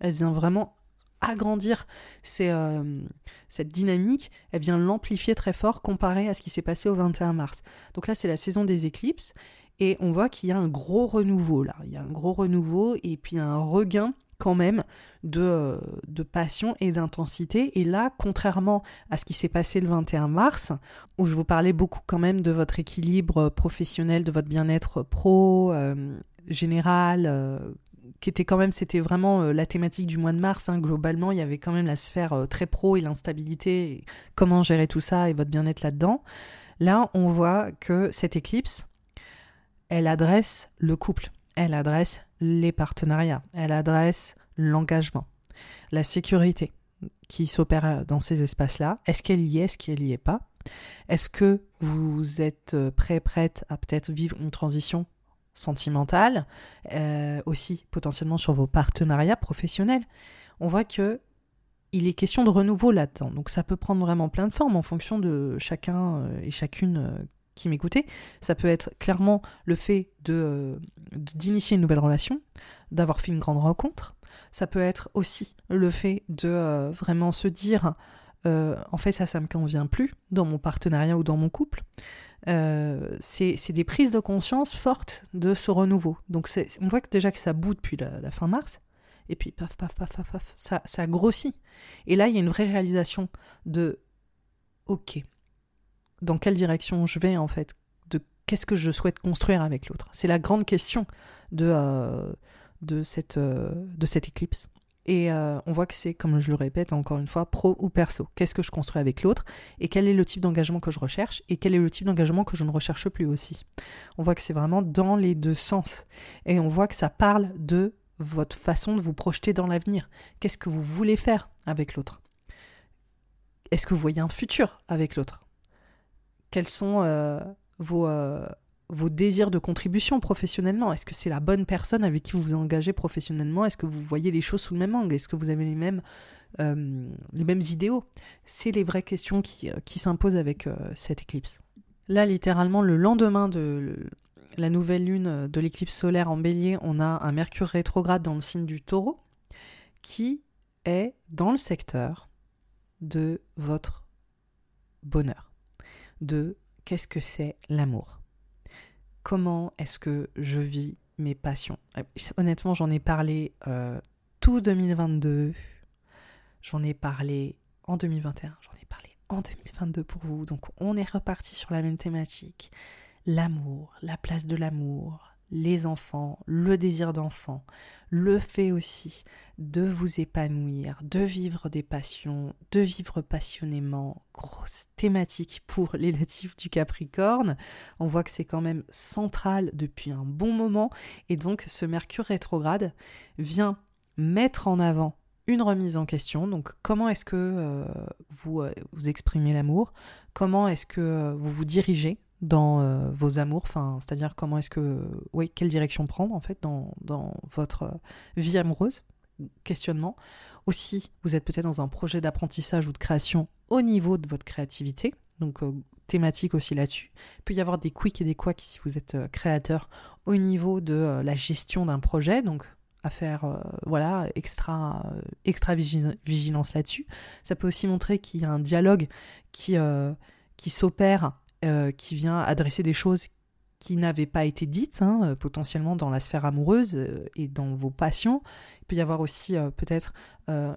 elle vient vraiment agrandir euh, cette dynamique, elle vient l'amplifier très fort comparé à ce qui s'est passé au 21 mars. Donc là, c'est la saison des éclipses et on voit qu'il y a un gros renouveau là. Il y a un gros renouveau et puis un regain quand même de, euh, de passion et d'intensité. Et là, contrairement à ce qui s'est passé le 21 mars, où je vous parlais beaucoup quand même de votre équilibre professionnel, de votre bien-être pro, euh, général, euh, qui était quand même, c'était vraiment la thématique du mois de mars. Hein. globalement, il y avait quand même la sphère très pro et l'instabilité, comment gérer tout ça et votre bien-être là-dedans. Là, on voit que cette éclipse, elle adresse le couple, elle adresse les partenariats, elle adresse l'engagement, la sécurité qui s'opère dans ces espaces-là. Est-ce qu'elle y est, est-ce qu'elle y est pas? Est-ce que vous êtes prêt, prête à peut-être vivre une transition sentimentale, euh, aussi potentiellement sur vos partenariats professionnels? On voit que il est question de renouveau là-dedans. Donc ça peut prendre vraiment plein de formes en fonction de chacun euh, et chacune euh, qui m'écoutait. Ça peut être clairement le fait de d'initier une nouvelle relation, d'avoir fait une grande rencontre. Ça peut être aussi le fait de vraiment se dire en fait ça ça me convient plus dans mon partenariat ou dans mon couple. c'est des prises de conscience fortes de ce renouveau. Donc on voit que déjà que ça bout depuis la fin mars, et puis paf, paf, paf, paf, paf, ça, ça grossit. Et là, il y a une vraie réalisation de OK, dans quelle direction je vais en fait, de qu'est-ce que je souhaite construire avec l'autre. C'est la grande question de, euh, de, cette, euh, de cette éclipse. Et euh, on voit que c'est, comme je le répète encore une fois, pro ou perso. Qu'est-ce que je construis avec l'autre et quel est le type d'engagement que je recherche et quel est le type d'engagement que je ne recherche plus aussi. On voit que c'est vraiment dans les deux sens. Et on voit que ça parle de votre façon de vous projeter dans l'avenir. Qu'est-ce que vous voulez faire avec l'autre? Est-ce que vous voyez un futur avec l'autre? Quels sont euh, vos, euh, vos désirs de contribution professionnellement? Est-ce que c'est la bonne personne avec qui vous vous engagez professionnellement? Est-ce que vous voyez les choses sous le même angle? Est-ce que vous avez les mêmes, euh, idéaux? C'est les vraies questions qui, qui s'imposent avec cette éclipse. Là, littéralement, le lendemain de la nouvelle lune de l'éclipse solaire en bélier, on a un Mercure rétrograde dans le signe du taureau qui est dans le secteur de votre bonheur, de qu'est-ce que c'est l'amour. Comment est-ce que je vis mes passions? Honnêtement, j'en ai parlé euh, tout 2022, j'en ai parlé en 2021, j'en ai parlé en 2022 pour vous, donc on est reparti sur la même thématique. L'amour, la place de l'amour, les enfants, le désir d'enfant, le fait aussi de vous épanouir, de vivre des passions, de vivre passionnément, grosse thématique pour les natifs du Capricorne. On voit que c'est quand même central depuis un bon moment et donc ce Mercure rétrograde vient mettre en avant une remise en question. Donc, comment est-ce que euh, vous, euh, vous exprimez l'amour? Comment est-ce que euh, vous vous dirigez dans euh, vos amours, enfin, c'est-à-dire comment est-ce que, oui, quelle direction prendre en fait dans, dans votre euh, vie amoureuse, questionnement. Aussi, vous êtes peut-être dans un projet d'apprentissage ou de création au niveau de votre créativité, donc euh, thématique aussi là-dessus. Il peut y avoir des quicks et des quacks si vous êtes créateur au niveau de la gestion d'un projet, donc à faire voilà extra extra vigilance là-dessus. Ça peut aussi montrer qu'il y a un dialogue qui qui s'opère euh, qui vient adresser des choses qui n'avaient pas été dites, hein, euh, potentiellement dans la sphère amoureuse euh, et dans vos passions. Il peut y avoir aussi peut-être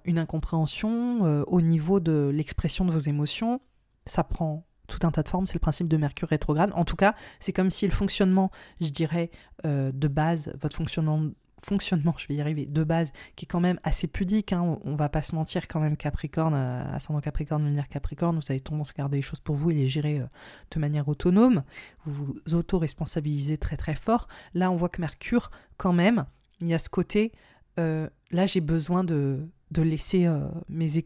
une incompréhension au niveau de l'expression de vos émotions. Ça prend tout un tas de formes, c'est le principe de Mercure rétrograde. En tout cas, c'est comme si le fonctionnement, je dirais, de base, votre fonctionnement fonctionnement, je vais y arriver, de base, qui est quand même assez pudique. Hein. On, va pas se mentir quand même, Capricorne, euh, ascendant Capricorne, lunaire Capricorne, vous avez tendance à garder les choses pour vous et les gérer euh, de manière autonome. Vous vous auto-responsabilisez très très fort. Là, on voit que Mercure, quand même, il y a ce côté, euh, là j'ai besoin de, de laisser mes,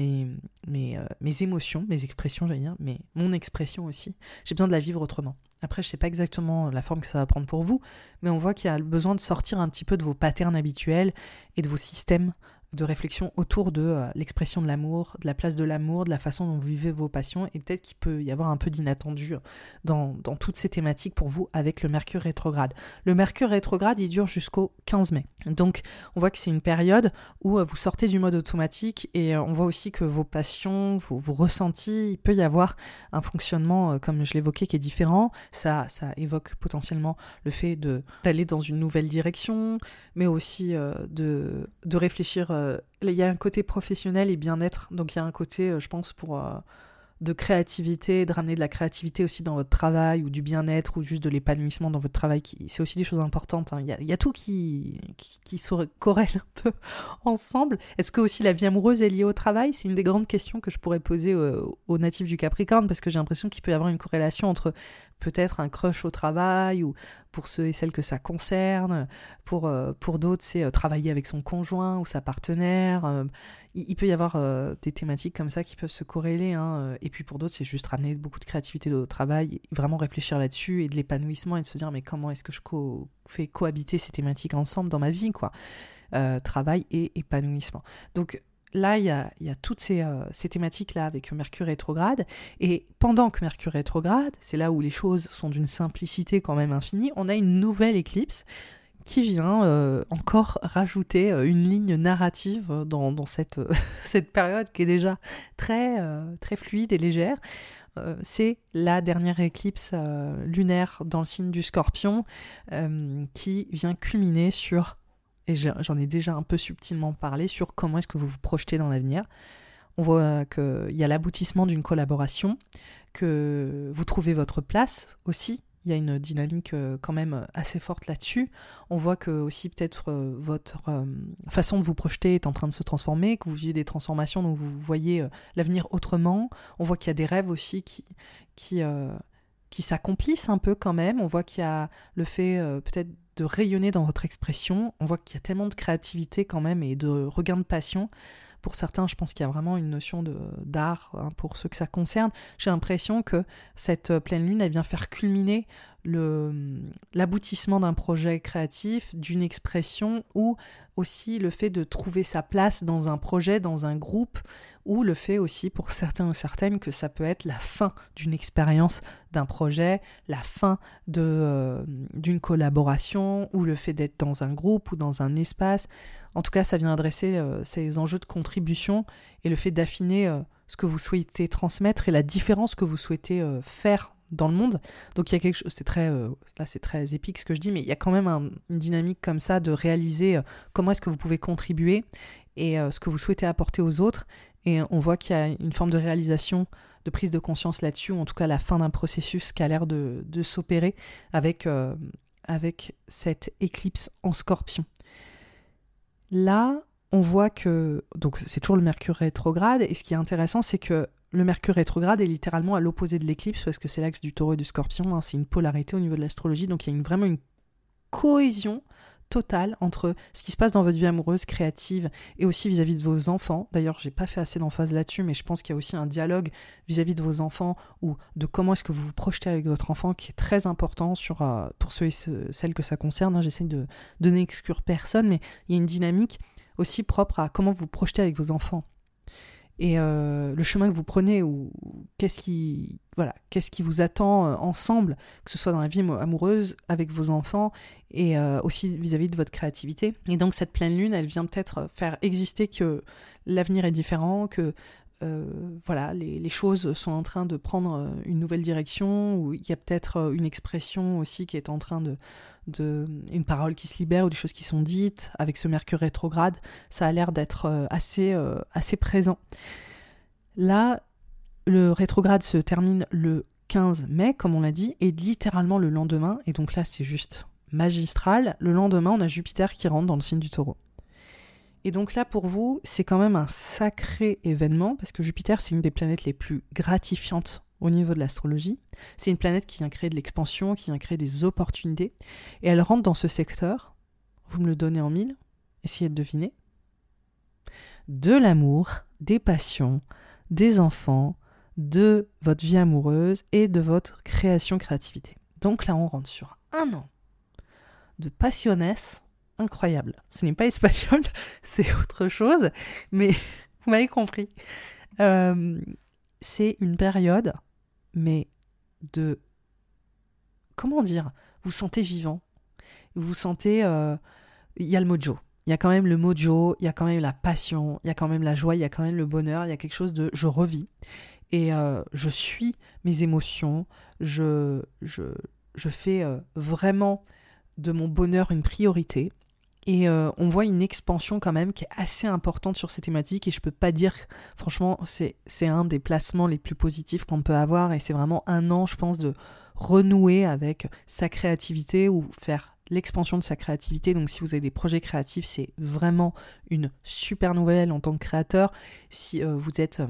mes, mes, mes, émotions, mes expressions, j'allais dire, mais mon expression aussi, j'ai besoin de la vivre autrement. Après, je ne sais pas exactement la forme que ça va prendre pour vous, mais on voit qu'il y a besoin de sortir un petit peu de vos patterns habituels et de vos systèmes de réflexion autour de euh, l'expression de l'amour, de la place de l'amour, de la façon dont vous vivez vos passions, et peut-être qu'il peut y avoir un peu d'inattendu dans, dans, toutes ces thématiques pour vous avec le Mercure rétrograde. Le Mercure rétrograde, il dure jusqu'au 15 mai. Donc on voit que c'est une période où euh, vous sortez du mode automatique, et euh, on voit aussi que vos passions, vos, vos ressentis, il peut y avoir un fonctionnement, comme je l'évoquais, qui est différent. Ça, ça évoque potentiellement le fait d'aller dans une nouvelle direction, mais aussi de, de réfléchir euh, il y a un côté professionnel et bien-être, donc il y a un côté, euh, je pense, pour euh, de créativité, de ramener de la créativité aussi dans votre travail ou du bien-être ou juste de l'épanouissement dans votre travail, c'est aussi des choses importantes. Hein. Il, y a, tout qui, qui, corrèle un peu ensemble. Est-ce que aussi la vie amoureuse est liée au travail? C'est une des grandes questions que je pourrais poser aux natifs du Capricorne parce que j'ai l'impression qu'il peut y avoir une corrélation entre peut-être un crush au travail ou pour ceux et celles que ça concerne. Pour, euh, pour d'autres, c'est euh, travailler avec son conjoint ou sa partenaire. Euh, il, peut y avoir des thématiques comme ça qui peuvent se corréler. Hein, et puis pour d'autres, c'est juste ramener beaucoup de créativité au travail, vraiment réfléchir là-dessus et de l'épanouissement et de se dire mais comment est-ce que je fais cohabiter ces thématiques ensemble dans ma vie quoi. travail et épanouissement. Donc là, il y a, toutes euh, ces, thématiques-là avec Mercure rétrograde. Et pendant que Mercure rétrograde, c'est là où les choses sont d'une simplicité quand même infinie, on a une nouvelle éclipse qui vient euh, encore rajouter euh, une ligne narrative dans, cette, période qui est déjà très, très fluide et légère. c'est la dernière éclipse lunaire dans le signe du scorpion qui vient culminer sur j'en ai déjà un peu subtilement parlé sur comment est-ce que vous vous projetez dans l'avenir. On voit qu'il y a l'aboutissement d'une collaboration, que vous trouvez votre place aussi. Il y a une dynamique euh, quand même assez forte là-dessus. On voit que aussi peut-être euh, votre euh, façon de vous projeter est en train de se transformer, que vous vivez des transformations, donc vous voyez l'avenir autrement. On voit qu'il y a des rêves aussi qui, qui, qui s'accomplissent un peu quand même. On voit qu'il y a le fait peut-être de rayonner dans votre expression. On voit qu'il y a tellement de créativité quand même et de regain de passion. Pour certains, je pense qu'il y a vraiment une notion d'art hein, pour ceux que ça concerne. J'ai l'impression que cette pleine lune, elle vient faire culminer l'aboutissement d'un projet créatif, d'une expression, ou aussi le fait de trouver sa place dans un projet, dans un groupe, ou le fait aussi pour certains ou certaines que ça peut être la fin d'une expérience d'un projet, la fin euh, d'une collaboration, ou le fait d'être dans un groupe ou dans un espace. En tout cas, ça vient adresser euh, ces enjeux de contribution et le fait d'affiner euh, ce que vous souhaitez transmettre et la différence que vous souhaitez faire dans le monde. Donc il y a quelque chose, c'est très, euh, là c'est très épique ce que je dis, mais il y a quand même une dynamique comme ça de réaliser euh, comment est-ce que vous pouvez contribuer et euh, ce que vous souhaitez apporter aux autres. Et on voit qu'il y a une forme de réalisation, de prise de conscience là-dessus, ou en tout cas la fin d'un processus qui a l'air de, de s'opérer avec, avec cette éclipse en scorpion. Là, on voit que, c'est toujours le Mercure rétrograde, et ce qui est intéressant, c'est que le Mercure rétrograde est littéralement à l'opposé de l'éclipse parce que c'est l'axe du taureau et du scorpion. Hein. c'est une polarité au niveau de l'astrologie. Donc il y a vraiment une cohésion totale entre ce qui se passe dans votre vie amoureuse, créative et aussi vis-à-vis de vos enfants. D'ailleurs, j'ai pas fait assez d'emphase là-dessus, mais je pense qu'il y a aussi un dialogue vis-à-vis de vos enfants ou de comment est-ce que vous vous projetez avec votre enfant qui est très important euh, pour ceux et celles que ça concerne. Hein. J'essaie de, de n'exclure personne, mais il y a une dynamique aussi propre à comment vous projetez avec vos enfants et euh, le chemin que vous prenez ou qu'est-ce qui voilà qu'est-ce qui vous attend euh, ensemble que ce soit dans la vie amoureuse avec vos enfants et euh, aussi vis-à-vis de votre créativité et donc cette pleine lune elle vient peut-être faire exister que l'avenir est différent que voilà, les, choses sont en train de prendre une nouvelle direction, ou il y a peut-être une expression aussi qui est en train de, de, une parole qui se libère ou des choses qui sont dites avec ce Mercure rétrograde, ça a l'air d'être euh, assez, euh, assez présent. Là, le rétrograde se termine le 15 mai, comme on l'a dit, et littéralement le lendemain, et donc là c'est juste magistral, le lendemain on a Jupiter qui rentre dans le signe du taureau. Et donc là, pour vous, c'est quand même un sacré événement, parce que Jupiter, c'est une des planètes les plus gratifiantes au niveau de l'astrologie. C'est une planète qui vient créer de l'expansion, qui vient créer des opportunités. Et elle rentre dans ce secteur, vous me le donnez en mille, essayez de deviner, de l'amour, des passions, des enfants, de votre vie amoureuse et de votre création créativité. Donc là, on rentre sur un an de passionnesse incroyable. Ce n'est pas espagnol, c'est autre chose, mais vous m'avez compris. Euh, c'est une période mais de... Comment dire Vous sentez vivant. Vous sentez... Euh, il y a le mojo. Il y a quand même le mojo, il y a quand même la passion, il y a quand même la joie, il y a quand même le bonheur, il y a quelque chose de... Je revis. Et euh, je suis mes émotions, je, je, je fais euh, vraiment de mon bonheur une priorité. Et euh, on voit une expansion quand même qui est assez importante sur ces thématiques et je peux pas dire, franchement, c'est, un des placements les plus positifs qu'on peut avoir et c'est vraiment un an, je pense, de renouer avec sa créativité ou faire l'expansion de sa créativité. Donc si vous avez des projets créatifs, c'est vraiment une super nouvelle en tant que créateur. Si vous êtes...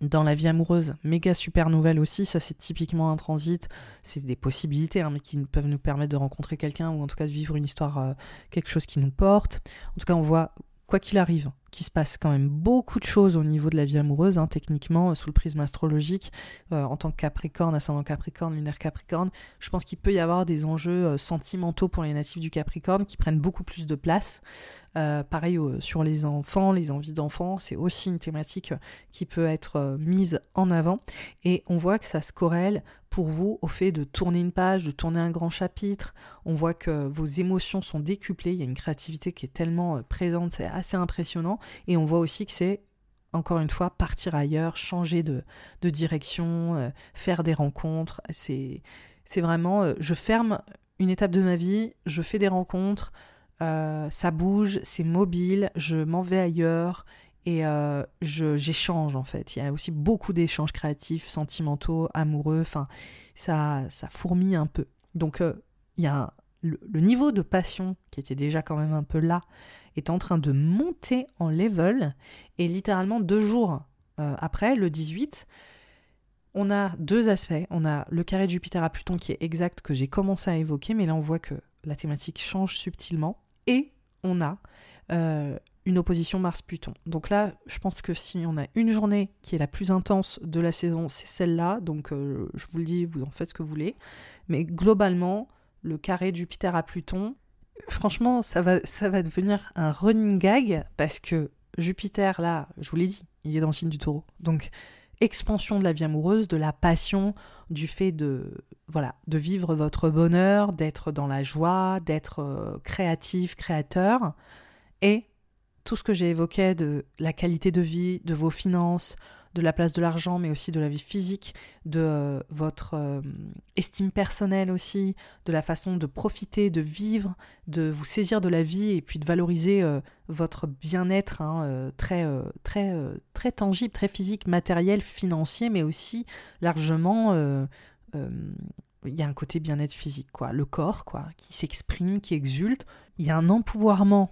dans la vie amoureuse, méga super nouvelle aussi, ça c'est typiquement un transit, c'est des possibilités, hein, mais qui peuvent nous permettre de rencontrer quelqu'un ou en tout cas de vivre une histoire, euh, quelque chose qui nous porte. En tout cas, on voit, quoi qu'il arrive, qu'il se passe quand même beaucoup de choses au niveau de la vie amoureuse, hein, techniquement, sous le prisme astrologique, euh, en tant que Capricorne, ascendant Capricorne, lunaire Capricorne. Je pense qu'il peut y avoir des enjeux euh, sentimentaux pour les natifs du Capricorne qui prennent beaucoup plus de place. Euh, pareil sur les enfants, les envies d'enfants, c'est aussi une thématique qui peut être mise en avant. Et on voit que ça se corrèle pour vous au fait de tourner une page, de tourner un grand chapitre. On voit que vos émotions sont décuplées, il y a une créativité qui est tellement présente, c'est assez impressionnant. Et on voit aussi que c'est, encore une fois, partir ailleurs, changer de, direction, euh, faire des rencontres. C'est, c'est vraiment, euh, je ferme une étape de ma vie, je fais des rencontres, euh, ça bouge, c'est mobile, je m'en vais ailleurs et je, j'échange en fait. Il y a aussi beaucoup d'échanges créatifs, sentimentaux, amoureux, enfin, ça, ça fourmille un peu. Donc, a le, niveau de passion qui était déjà quand même un peu là est en train de monter en level. Et littéralement deux jours euh, après, le 18, on a deux aspects. On a le carré de Jupiter à Pluton qui est exact que j'ai commencé à évoquer, mais là on voit que la thématique change subtilement. Et on a euh, une opposition Mars-Pluton. Donc là, je pense que si on a une journée qui est la plus intense de la saison, c'est celle-là. Donc euh, je vous le dis, vous en faites ce que vous voulez. Mais globalement, le carré Jupiter à Pluton, franchement, ça va, ça va devenir un running gag parce que Jupiter, là, je vous l'ai dit, il est dans le signe du taureau. Donc, expansion de la vie amoureuse, de la passion, du fait de, voilà, de vivre votre bonheur, d'être dans la joie, d'être euh, créatif, créateur. Et tout ce que j'ai évoqué de la qualité de vie, de vos finances, de la place de l'argent, mais aussi de la vie physique, de euh, votre euh, estime personnelle aussi, de la façon de profiter, de vivre, de vous saisir de la vie et puis de valoriser euh, votre bien-être hein, très, très, très tangible, très physique, matériel, financier, mais aussi largement il y a un côté bien-être physique, quoi, le corps, quoi, qui s'exprime, qui exulte. Il y a un empouvoirment,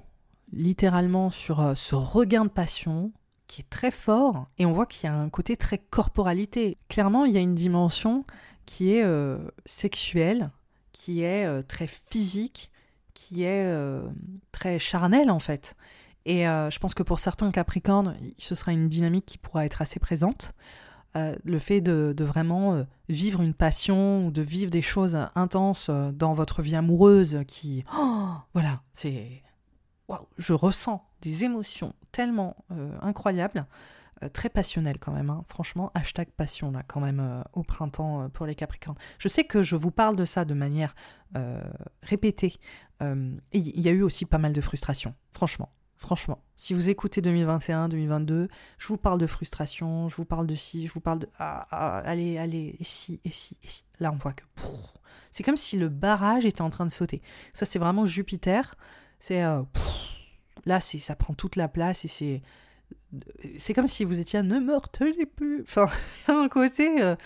littéralement, sur ce regain de passion, qui est très fort et on voit qu'il y a un côté très corporalité. Clairement, il y a une dimension qui est euh, sexuelle, qui est euh, très physique, qui est euh, très charnelle en fait. Et je pense que pour certains Capricornes, ce sera une dynamique qui pourra être assez présente. le fait de, vraiment vivre une passion ou de vivre des choses intenses dans votre vie amoureuse qui... Oh, voilà, c'est... Je ressens des émotions tellement euh, incroyables, euh, très passionnelles quand même. Hein. Franchement, hashtag passion là quand même euh, au printemps pour les Capricornes. Je sais que je vous parle de ça de manière répétée. Il y a eu aussi pas mal de frustration, franchement. Franchement, si vous écoutez 2021, 2022, je vous parle de frustration, je vous parle de si, je vous parle de ah, ah allez, allez, et si, et si. Là, on voit que c'est comme si le barrage était en train de sauter. Ça, c'est vraiment Jupiter. C'est Là, c'est, ça prend toute la place et c'est, c'est comme si vous étiez à ne me retenez plus. Enfin, un côté, euh,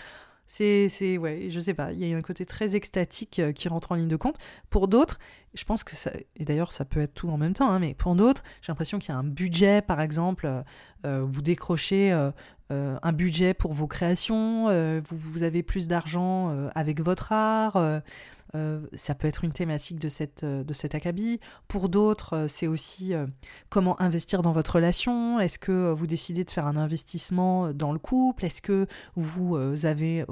c'est, c'est, ouais, je sais pas, il y a un côté très extatique euh, qui rentre en ligne de compte. Pour d'autres, je pense que ça, et d'ailleurs ça peut être tout en même temps, hein, mais pour d'autres, j'ai l'impression qu'il y a un budget, par exemple, euh, vous décrochez euh, un budget pour vos créations, euh, vous, vous, avez plus d'argent euh, avec votre art, ça peut être une thématique de, cette, de cet acabit. Pour d'autres, c'est aussi comment investir dans votre relation. Est-ce que vous décidez de faire un investissement dans le couple? Est-ce que vous avez...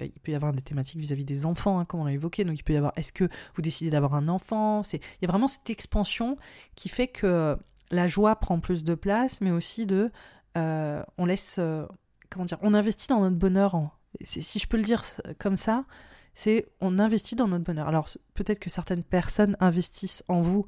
Il peut y avoir des thématiques vis-à-vis des enfants, hein, comme on l'a évoqué, donc il peut y avoir... Est-ce que vous décidez d'avoir un enfant? Il y a vraiment cette expansion qui fait que la joie prend plus de place, mais aussi de euh, on laisse, euh, comment dire, on investit dans notre bonheur. si je peux le dire comme ça, c'est on investit dans notre bonheur. Alors peut-être que certaines personnes investissent en vous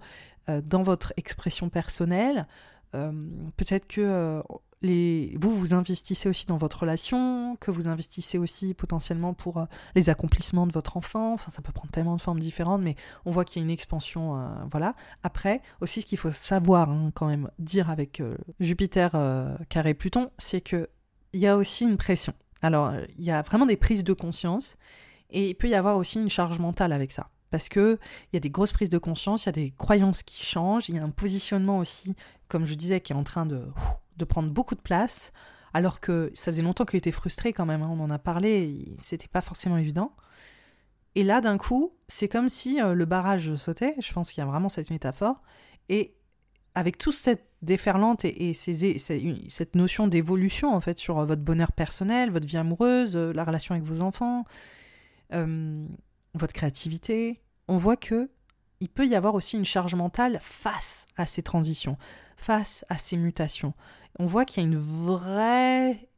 euh, dans votre expression personnelle. peut-être que vous, vous investissez aussi dans votre relation, que vous investissez aussi potentiellement pour euh, les accomplissements de votre enfant. Enfin, ça peut prendre tellement de formes différentes, mais on voit qu'il y a une expansion. Euh, voilà. Après, aussi, ce qu'il faut savoir, hein, quand même, dire avec euh, Jupiter carré Pluton, c'est que il y a aussi une pression. Alors, il y a vraiment des prises de conscience, et il peut y avoir aussi une charge mentale avec ça parce que il y a des grosses prises de conscience, il y a des croyances qui changent, il y a un positionnement aussi, comme je disais, qui est en train de de prendre beaucoup de place, alors que ça faisait longtemps qu'il était frustré quand même, hein, on en a parlé, c'était pas forcément évident. Et là, d'un coup, c'est comme si euh, le barrage sautait, je pense qu'il y a vraiment cette métaphore, et avec toute cette déferlante et, cette notion d'évolution, en fait, sur euh, votre bonheur personnel, votre vie amoureuse, euh, la relation avec vos enfants, votre créativité, on voit que il peut y avoir aussi une charge mentale face à ces transitions, face à ces mutations on voit qu'il y a une vraie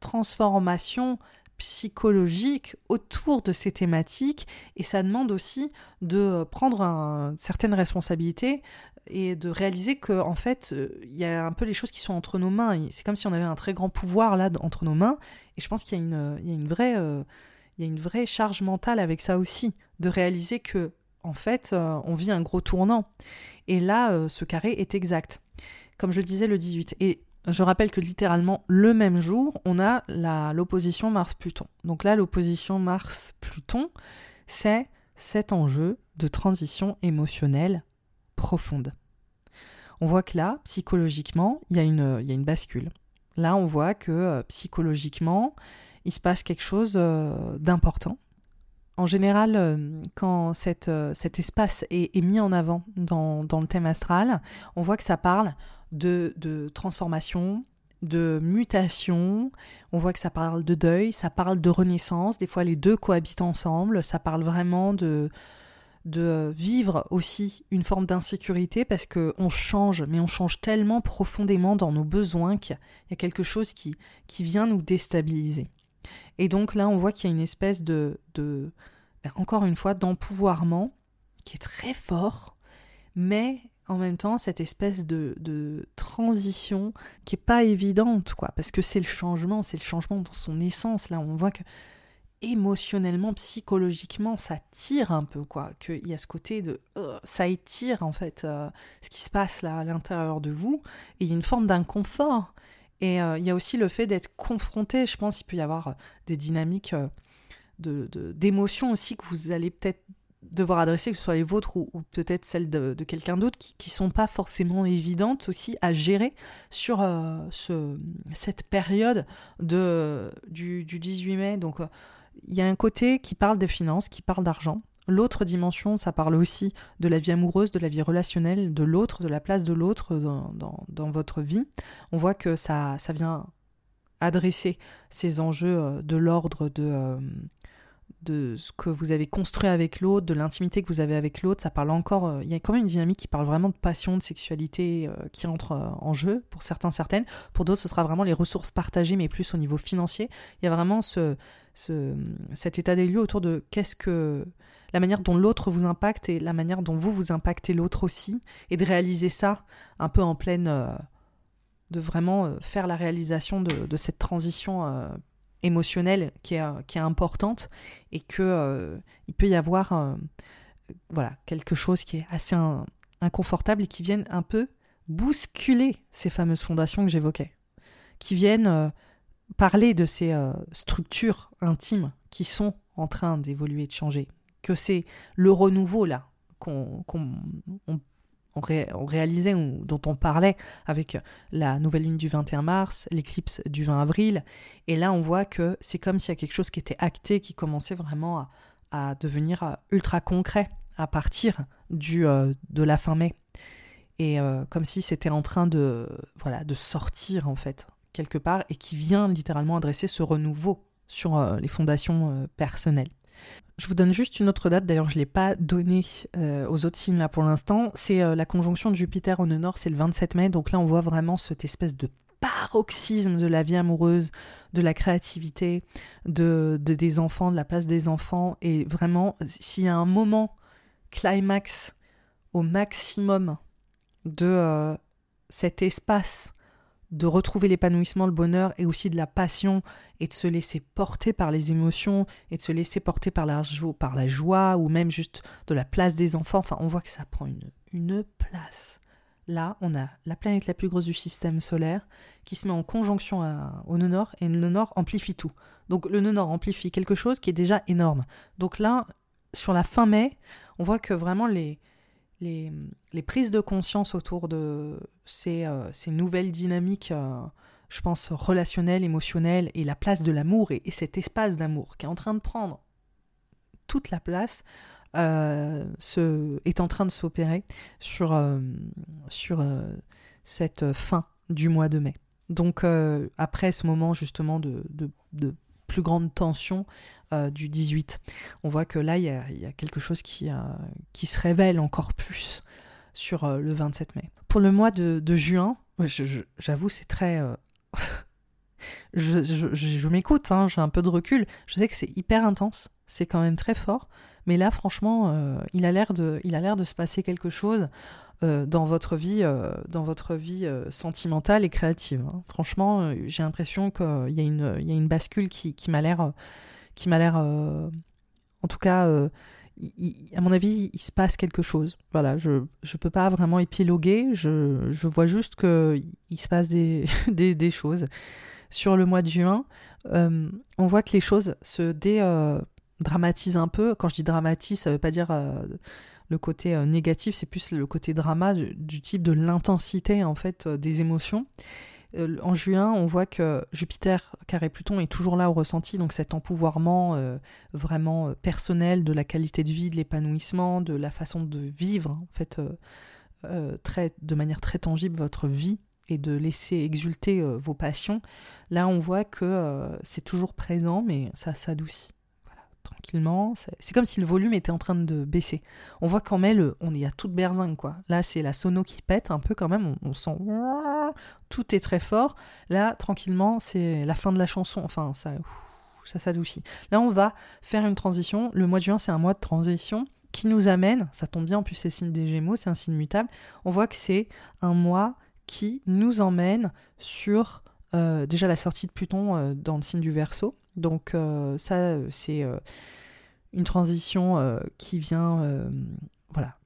transformation psychologique autour de ces thématiques et ça demande aussi de prendre certaines responsabilités et de réaliser que en fait il y a un peu les choses qui sont entre nos mains. C'est comme si on avait un très grand pouvoir là entre nos mains et je pense qu'il y a une, vraie euh, charge mentale avec ça aussi de réaliser que en fait euh, on vit un gros tournant. Et là euh, ce carré est exact. Comme je le disais le 18 et je rappelle que littéralement le même jour, on a l'opposition Mars-Pluton. Donc là, l'opposition Mars-Pluton, c'est cet enjeu de transition émotionnelle profonde. On voit que là, psychologiquement, il y, a une, bascule. Là, on voit que euh, psychologiquement, il se passe quelque chose euh, d'important. En général, euh, quand cet espace est, mis en avant dans, le thème astral, on voit que ça parle de, transformation, de mutation. On voit que ça parle de deuil, ça parle de renaissance. Des fois, les deux cohabitent ensemble. Ça parle vraiment de, de vivre aussi une forme d'insécurité parce qu'on change, mais on change tellement profondément dans nos besoins qu'il y a quelque chose qui, qui vient nous déstabiliser. Et donc là, on voit qu'il y a une espèce de, de ben, encore une fois, d'empouvoirment qui est très fort, mais en même temps cette espèce de, transition qui est pas évidente, quoi, parce que c'est le changement, c'est le changement dans son essence. Là, on voit que émotionnellement, psychologiquement, ça tire un peu, quoi. Qu'il y a ce côté de euh, ça étire en fait euh, ce qui se passe là à l'intérieur de vous, et il y a une forme d'inconfort. Et euh, il y a aussi le fait d'être confronté. Je pense qu'il peut y avoir des dynamiques de d'émotions aussi que vous allez peut-être devoir adresser, que ce soit les vôtres ou, peut-être celles de, quelqu'un d'autre, qui ne sont pas forcément évidentes aussi à gérer sur euh, ce, cette période de, du, 18 mai. Donc il y a un côté qui parle des finances, qui parle d'argent. L'autre dimension, ça parle aussi de la vie amoureuse, de la vie relationnelle, de l'autre, de la place de l'autre dans, dans, votre vie. On voit que ça, ça vient adresser ces enjeux euh, de l'ordre de... Euh, de ce que vous avez construit avec l'autre, de l'intimité que vous avez avec l'autre. Ça parle encore. Euh, il y a quand même une dynamique qui parle vraiment de passion, de sexualité euh, qui entre euh, en jeu pour certains, certaines. Pour d'autres, ce sera vraiment les ressources partagées, mais plus au niveau financier. Il y a vraiment ce, ce cet état des lieux autour de qu'est-ce que la manière dont l'autre vous impacte et la manière dont vous vous impactez l'autre aussi, et de réaliser ça un peu en pleine de vraiment faire la réalisation de cette transition émotionnelle qui est, qui est importante et que euh, il peut y avoir euh, voilà quelque chose qui est assez inconfortable et qui vienne un peu bousculer ces fameuses fondations que j'évoquais, qui viennent euh, parler de ces structures intimes qui sont en train d'évoluer, de changer, que c'est le renouveau là qu'on on, réalisait ou dont on parlait avec la nouvelle lune du 21 mars, l'éclipse du 20 avril. Et là, on voit que c'est comme s'il y a quelque chose qui était acté, qui commençait vraiment à, devenir euh, ultra concret à partir du, euh, de la fin mai. Et euh, comme si c'était en train de, voilà, de sortir, en fait, quelque part, et qui vient littéralement adresser ce renouveau sur les fondations personnelles. Je vous donne juste une autre date, d'ailleurs je ne l'ai pas donnée euh, aux autres signes là pour l'instant. C'est euh, la conjonction de Jupiter au nord, c'est le 27 mai, donc là on voit vraiment cette espèce de paroxysme de la vie amoureuse, de la créativité, de, des enfants, de la place des enfants. Et vraiment, s'il y a un moment climax au maximum de euh, cet espace de retrouver l'épanouissement, le bonheur et aussi de la passion et de se laisser porter par les émotions et de se laisser porter par la, par la joie ou même juste de la place des enfants. Enfin, on voit que ça prend une, une place. Là, on a la planète la plus grosse du système solaire qui se met en conjonction au nœud nord et le nœud nord amplifie tout. Donc le nœud nord amplifie quelque chose qui est déjà énorme. Donc là, sur la fin mai, on voit que vraiment les, les, prises de conscience autour de ces, euh, nouvelles dynamiques, euh, je pense, relationnelles, émotionnelles, et la place de l'amour, et, cet espace d'amour qui est en train de prendre toute la place, euh, est en train de s'opérer sur, sur cette fin du mois de mai. Donc après ce moment justement de, de plus grande tension euh, du 18. On voit que là, il y a, quelque chose qui, euh, qui se révèle encore plus sur euh, le 27 mai. Pour le mois de, juin, j'avoue, c'est très... je, m'écoute, hein, j'ai un peu de recul. Je sais que c'est hyper intense, c'est quand même très fort. Mais là, franchement, il a l'air de, a de se passer quelque chose dans votre vie, dans votre vie sentimentale et créative. Hein. Franchement, j'ai l'impression qu'il y, a y a une bascule qui, qui m'a l'air qui m'a l'air, euh, en tout cas, euh, à mon avis, il se passe quelque chose. Voilà, je ne peux pas vraiment épiloguer, je, je vois juste qu'il se passe des, des, choses. Sur le mois de juin, euh, on voit que les choses se dédramatisent un peu. Quand je dis dramatise, ça ne veut pas dire le côté négatif, c'est plus le côté drama du, du type de l'intensité en fait des émotions. Euh, en juin, on voit que Jupiter, carré Pluton, est toujours là au ressenti, donc cet empouvoirment euh, vraiment euh, personnel de la qualité de vie, de l'épanouissement, de la façon de vivre, en de manière très tangible votre vie et de laisser exulter vos passions. Là, on voit que c'est toujours présent, mais ça s'adoucit tranquillement. C'est comme si le volume était en train de baisser. On voit qu'en mai, on est à toute berzingue, quoi. Là, c'est la sono qui pète un peu quand même. On, sent tout est très fort. Là, tranquillement, c'est la fin de la chanson. Enfin, ça, ça s'adoucit. Là, on va faire une transition. Le mois de juin, c'est un mois de transition qui nous amène, ça tombe bien, en plus c'est signe des Gémeaux, c'est un signe mutable. On voit que c'est un mois qui nous emmène sur euh, déjà la sortie de Pluton euh, dans le signe du Verseau. Donc euh, ça, c'est une transition qui vient, voilà,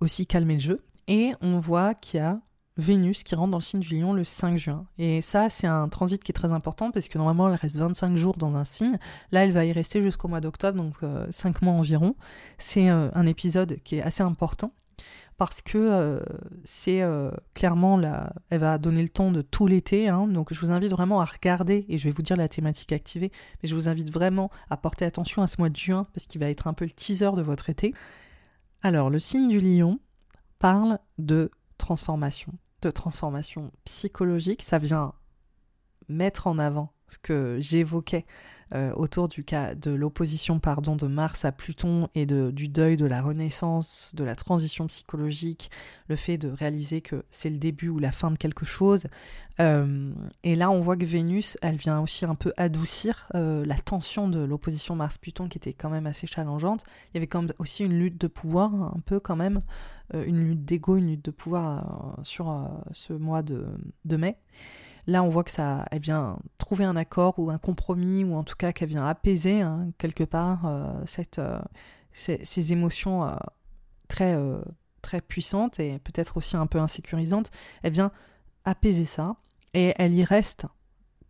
aussi calmer le jeu. Et on voit qu'il y a Vénus qui rentre dans le signe du lion le 5 juin. Et ça, c'est un transit qui est très important parce que normalement, elle reste 25 jours dans un signe. Là, elle va y rester jusqu'au mois d'octobre, donc 5 mois environ. C'est un épisode qui est assez important parce que euh, c'est euh, clairement là, elle va donner le temps de tout l'été. Hein. donc je vous invite vraiment à regarder et je vais vous dire la thématique activée, mais je vous invite vraiment à porter attention à ce mois de juin parce qu'il va être un peu le teaser de votre été. Alors le signe du lion parle de transformation, de transformation psychologique. Ça vient mettre en avant ce que j'évoquais euh, autour du cas de l'opposition pardon de Mars à Pluton et de, du deuil de la renaissance, de la transition psychologique, le fait de réaliser que c'est le début ou la fin de quelque chose. Euh, et là, on voit que Vénus, elle vient aussi un peu adoucir euh, la tension de l'opposition Mars-Pluton qui était quand même assez challengeante. Il y avait quand même aussi une lutte de pouvoir, un peu quand même, une lutte d'ego, une lutte de pouvoir sur ce mois de, de mai. Là, on voit que ça, elle vient trouver un accord ou un compromis, ou en tout cas qu'elle vient apaiser hein, quelque part euh, euh, ces, émotions euh, très, très puissantes et peut-être aussi un peu insécurisantes. Elle vient apaiser ça et elle y reste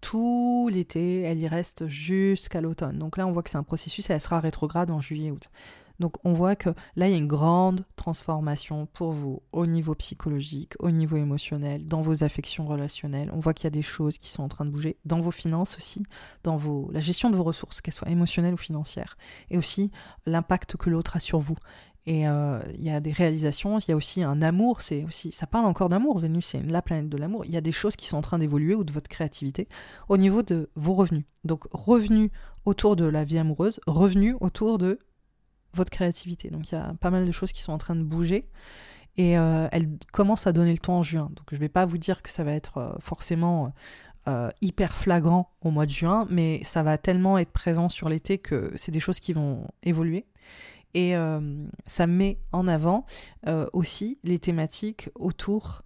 tout l'été, elle y reste jusqu'à l'automne. Donc là, on voit que c'est un processus et elle sera rétrograde en juillet-août. Donc on voit que là, il y a une grande transformation pour vous au niveau psychologique, au niveau émotionnel, dans vos affections relationnelles. On voit qu'il y a des choses qui sont en train de bouger, dans vos finances aussi, dans vos, la gestion de vos ressources, qu'elles soient émotionnelles ou financières, et aussi l'impact que l'autre a sur vous. Et euh, il y a des réalisations, il y a aussi un amour, c'est aussi, ça parle encore d'amour, Vénus c'est la planète de l'amour, il y a des choses qui sont en train d'évoluer ou de votre créativité au niveau de vos revenus. Donc revenus autour de la vie amoureuse, revenus autour de votre créativité. Donc il y a pas mal de choses qui sont en train de bouger. Et euh, elle commence à donner le temps en juin. Donc je ne vais pas vous dire que ça va être euh, forcément euh, hyper flagrant au mois de juin, mais ça va tellement être présent sur l'été que c'est des choses qui vont évoluer. Et ça met en avant aussi les thématiques autour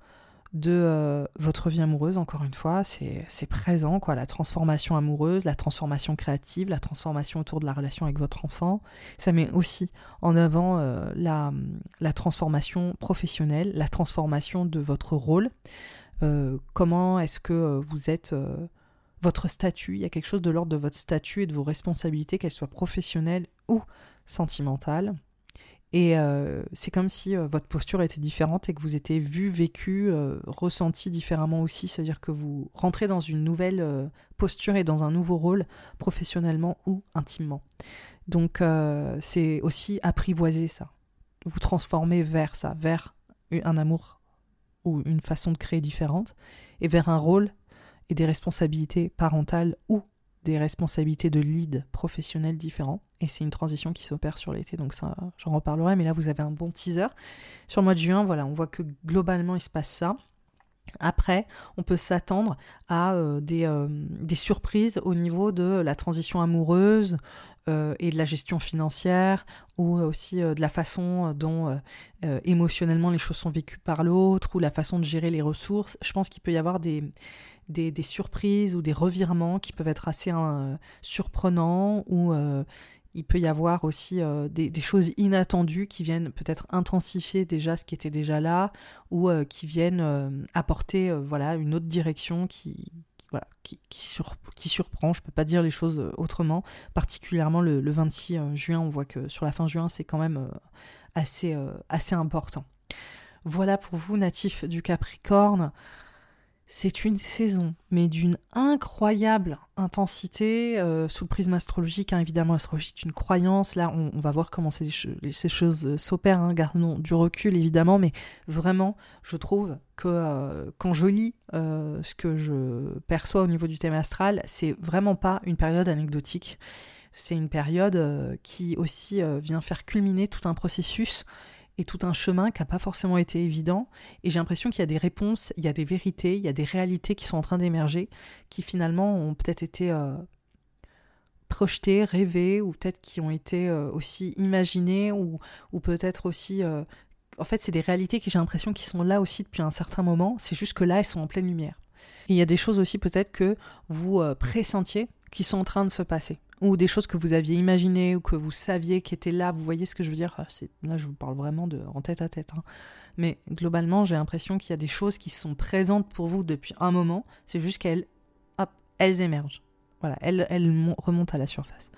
de euh, votre vie amoureuse, encore une fois, c'est présent, quoi, la transformation amoureuse, la transformation créative, la transformation autour de la relation avec votre enfant. Ça met aussi en avant euh, la, la, transformation professionnelle, la transformation de votre rôle. Euh, comment est-ce que vous êtes votre statut, il y a quelque chose de l'ordre de votre statut et de vos responsabilités, qu'elles soient professionnelles ou sentimentales. Et euh, c'est comme si euh, votre posture était différente et que vous étiez vu, vécu, euh, ressenti différemment aussi. C'est-à-dire que vous rentrez dans une nouvelle posture et dans un nouveau rôle, professionnellement ou intimement. Donc c'est aussi apprivoiser ça. Vous transformer vers ça, vers un amour ou une façon de créer différente, et vers un rôle et des responsabilités parentales ou des responsabilités de lead professionnels différents. Et c'est une transition qui s'opère sur l'été, donc ça, j'en reparlerai. Mais là, vous avez un bon teaser. Sur le mois de juin, voilà, on voit que globalement, il se passe ça. Après, on peut s'attendre à euh, des, euh, des, surprises au niveau de la transition amoureuse euh, et de la gestion financière, ou aussi de la façon dont émotionnellement les choses sont vécues par l'autre, ou la façon de gérer les ressources. Je pense qu'il peut y avoir des, des, surprises ou des revirements qui peuvent être assez euh, surprenants ou il peut y avoir aussi euh, des, choses inattendues qui viennent peut-être intensifier déjà ce qui était déjà là ou qui viennent apporter voilà une autre direction qui surprend, je ne peux pas dire les choses autrement, particulièrement le, le 26 juin, on voit que sur la fin juin, c'est quand même assez, assez important. Voilà pour vous, natifs du Capricorne. C'est une saison, mais d'une incroyable intensité euh, sous le prisme astrologique. Hein, évidemment, l'astrologie est une croyance. Là, on, va voir comment ces, choses euh, s'opèrent. Hein, gardons du recul, évidemment, mais vraiment, je trouve que euh, quand je lis ce que je perçois au niveau du thème astral, c'est vraiment pas une période anecdotique. C'est une période qui aussi vient faire culminer tout un processus et tout un chemin qui n'a pas forcément été évident. Et j'ai l'impression qu'il y a des réponses, il y a des vérités, il y a des réalités qui sont en train d'émerger, qui finalement ont peut-être été euh, projetées, rêvées, ou peut-être qui ont été euh, aussi imaginées, ou, peut-être aussi... Euh, en fait, c'est des réalités qui j'ai l'impression qui sont là aussi depuis un certain moment, c'est juste que là, elles sont en pleine lumière. Et il y a des choses aussi peut-être que vous pressentiez qui sont en train de se passer ou des choses que vous aviez imaginées ou que vous saviez qui étaient là. Vous voyez ce que je veux dire? Là, je vous parle vraiment de en tête à tête. Hein. Mais globalement, j'ai l'impression qu'il y a des choses qui sont présentes pour vous depuis un moment. C'est juste qu'elles, hop, elles émergent. Voilà, elles, elles remontent à la surface.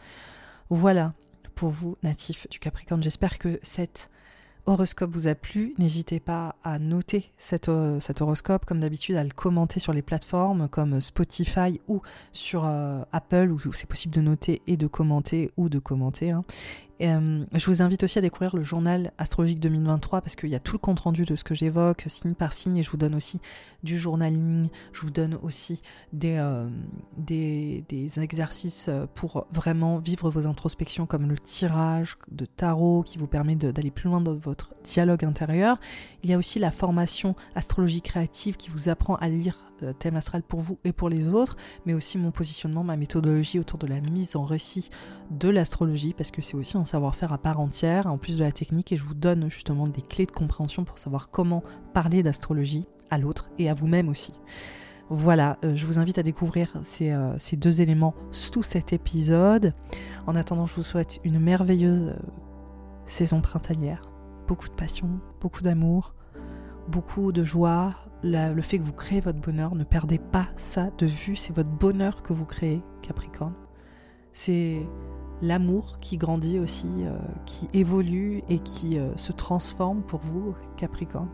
Voilà pour vous, natifs du Capricorne. J'espère que cette horoscope vous a plu, n'hésitez pas à noter cet, euh, cet horoscope, comme d'habitude, à le commenter sur les plateformes comme Spotify ou sur euh, Apple, où c'est possible de noter et de commenter ou de commenter. Hein. Euh, je vous invite aussi à découvrir le journal astrologique 2023 parce qu'il y a tout le compte rendu de ce que j'évoque, signe par signe, et je vous donne aussi du journaling, je vous donne aussi des, euh, des, des, exercices pour vraiment vivre vos introspections comme le tirage de tarot qui vous permet d'aller plus loin dans votre dialogue intérieur. Il y a aussi la formation astrologie créative qui vous apprend à lire thème astral pour vous et pour les autres, mais aussi mon positionnement, ma méthodologie autour de la mise en récit de l'astrologie, parce que c'est aussi un savoir-faire à part entière, en plus de la technique, et je vous donne justement des clés de compréhension pour savoir comment parler d'astrologie à l'autre et à vous-même aussi. Voilà, euh, je vous invite à découvrir ces, euh, ces, deux éléments sous cet épisode. En attendant, je vous souhaite une merveilleuse euh, saison printanière. Beaucoup de passion, beaucoup d'amour, beaucoup de joie, le fait que vous créez votre bonheur, ne perdez pas ça de vue, c'est votre bonheur que vous créez, Capricorne. C'est l'amour qui grandit aussi, euh, qui évolue et qui euh, se transforme pour vous, Capricorne.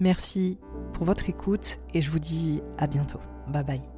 Merci pour votre écoute et je vous dis à bientôt. Bye bye.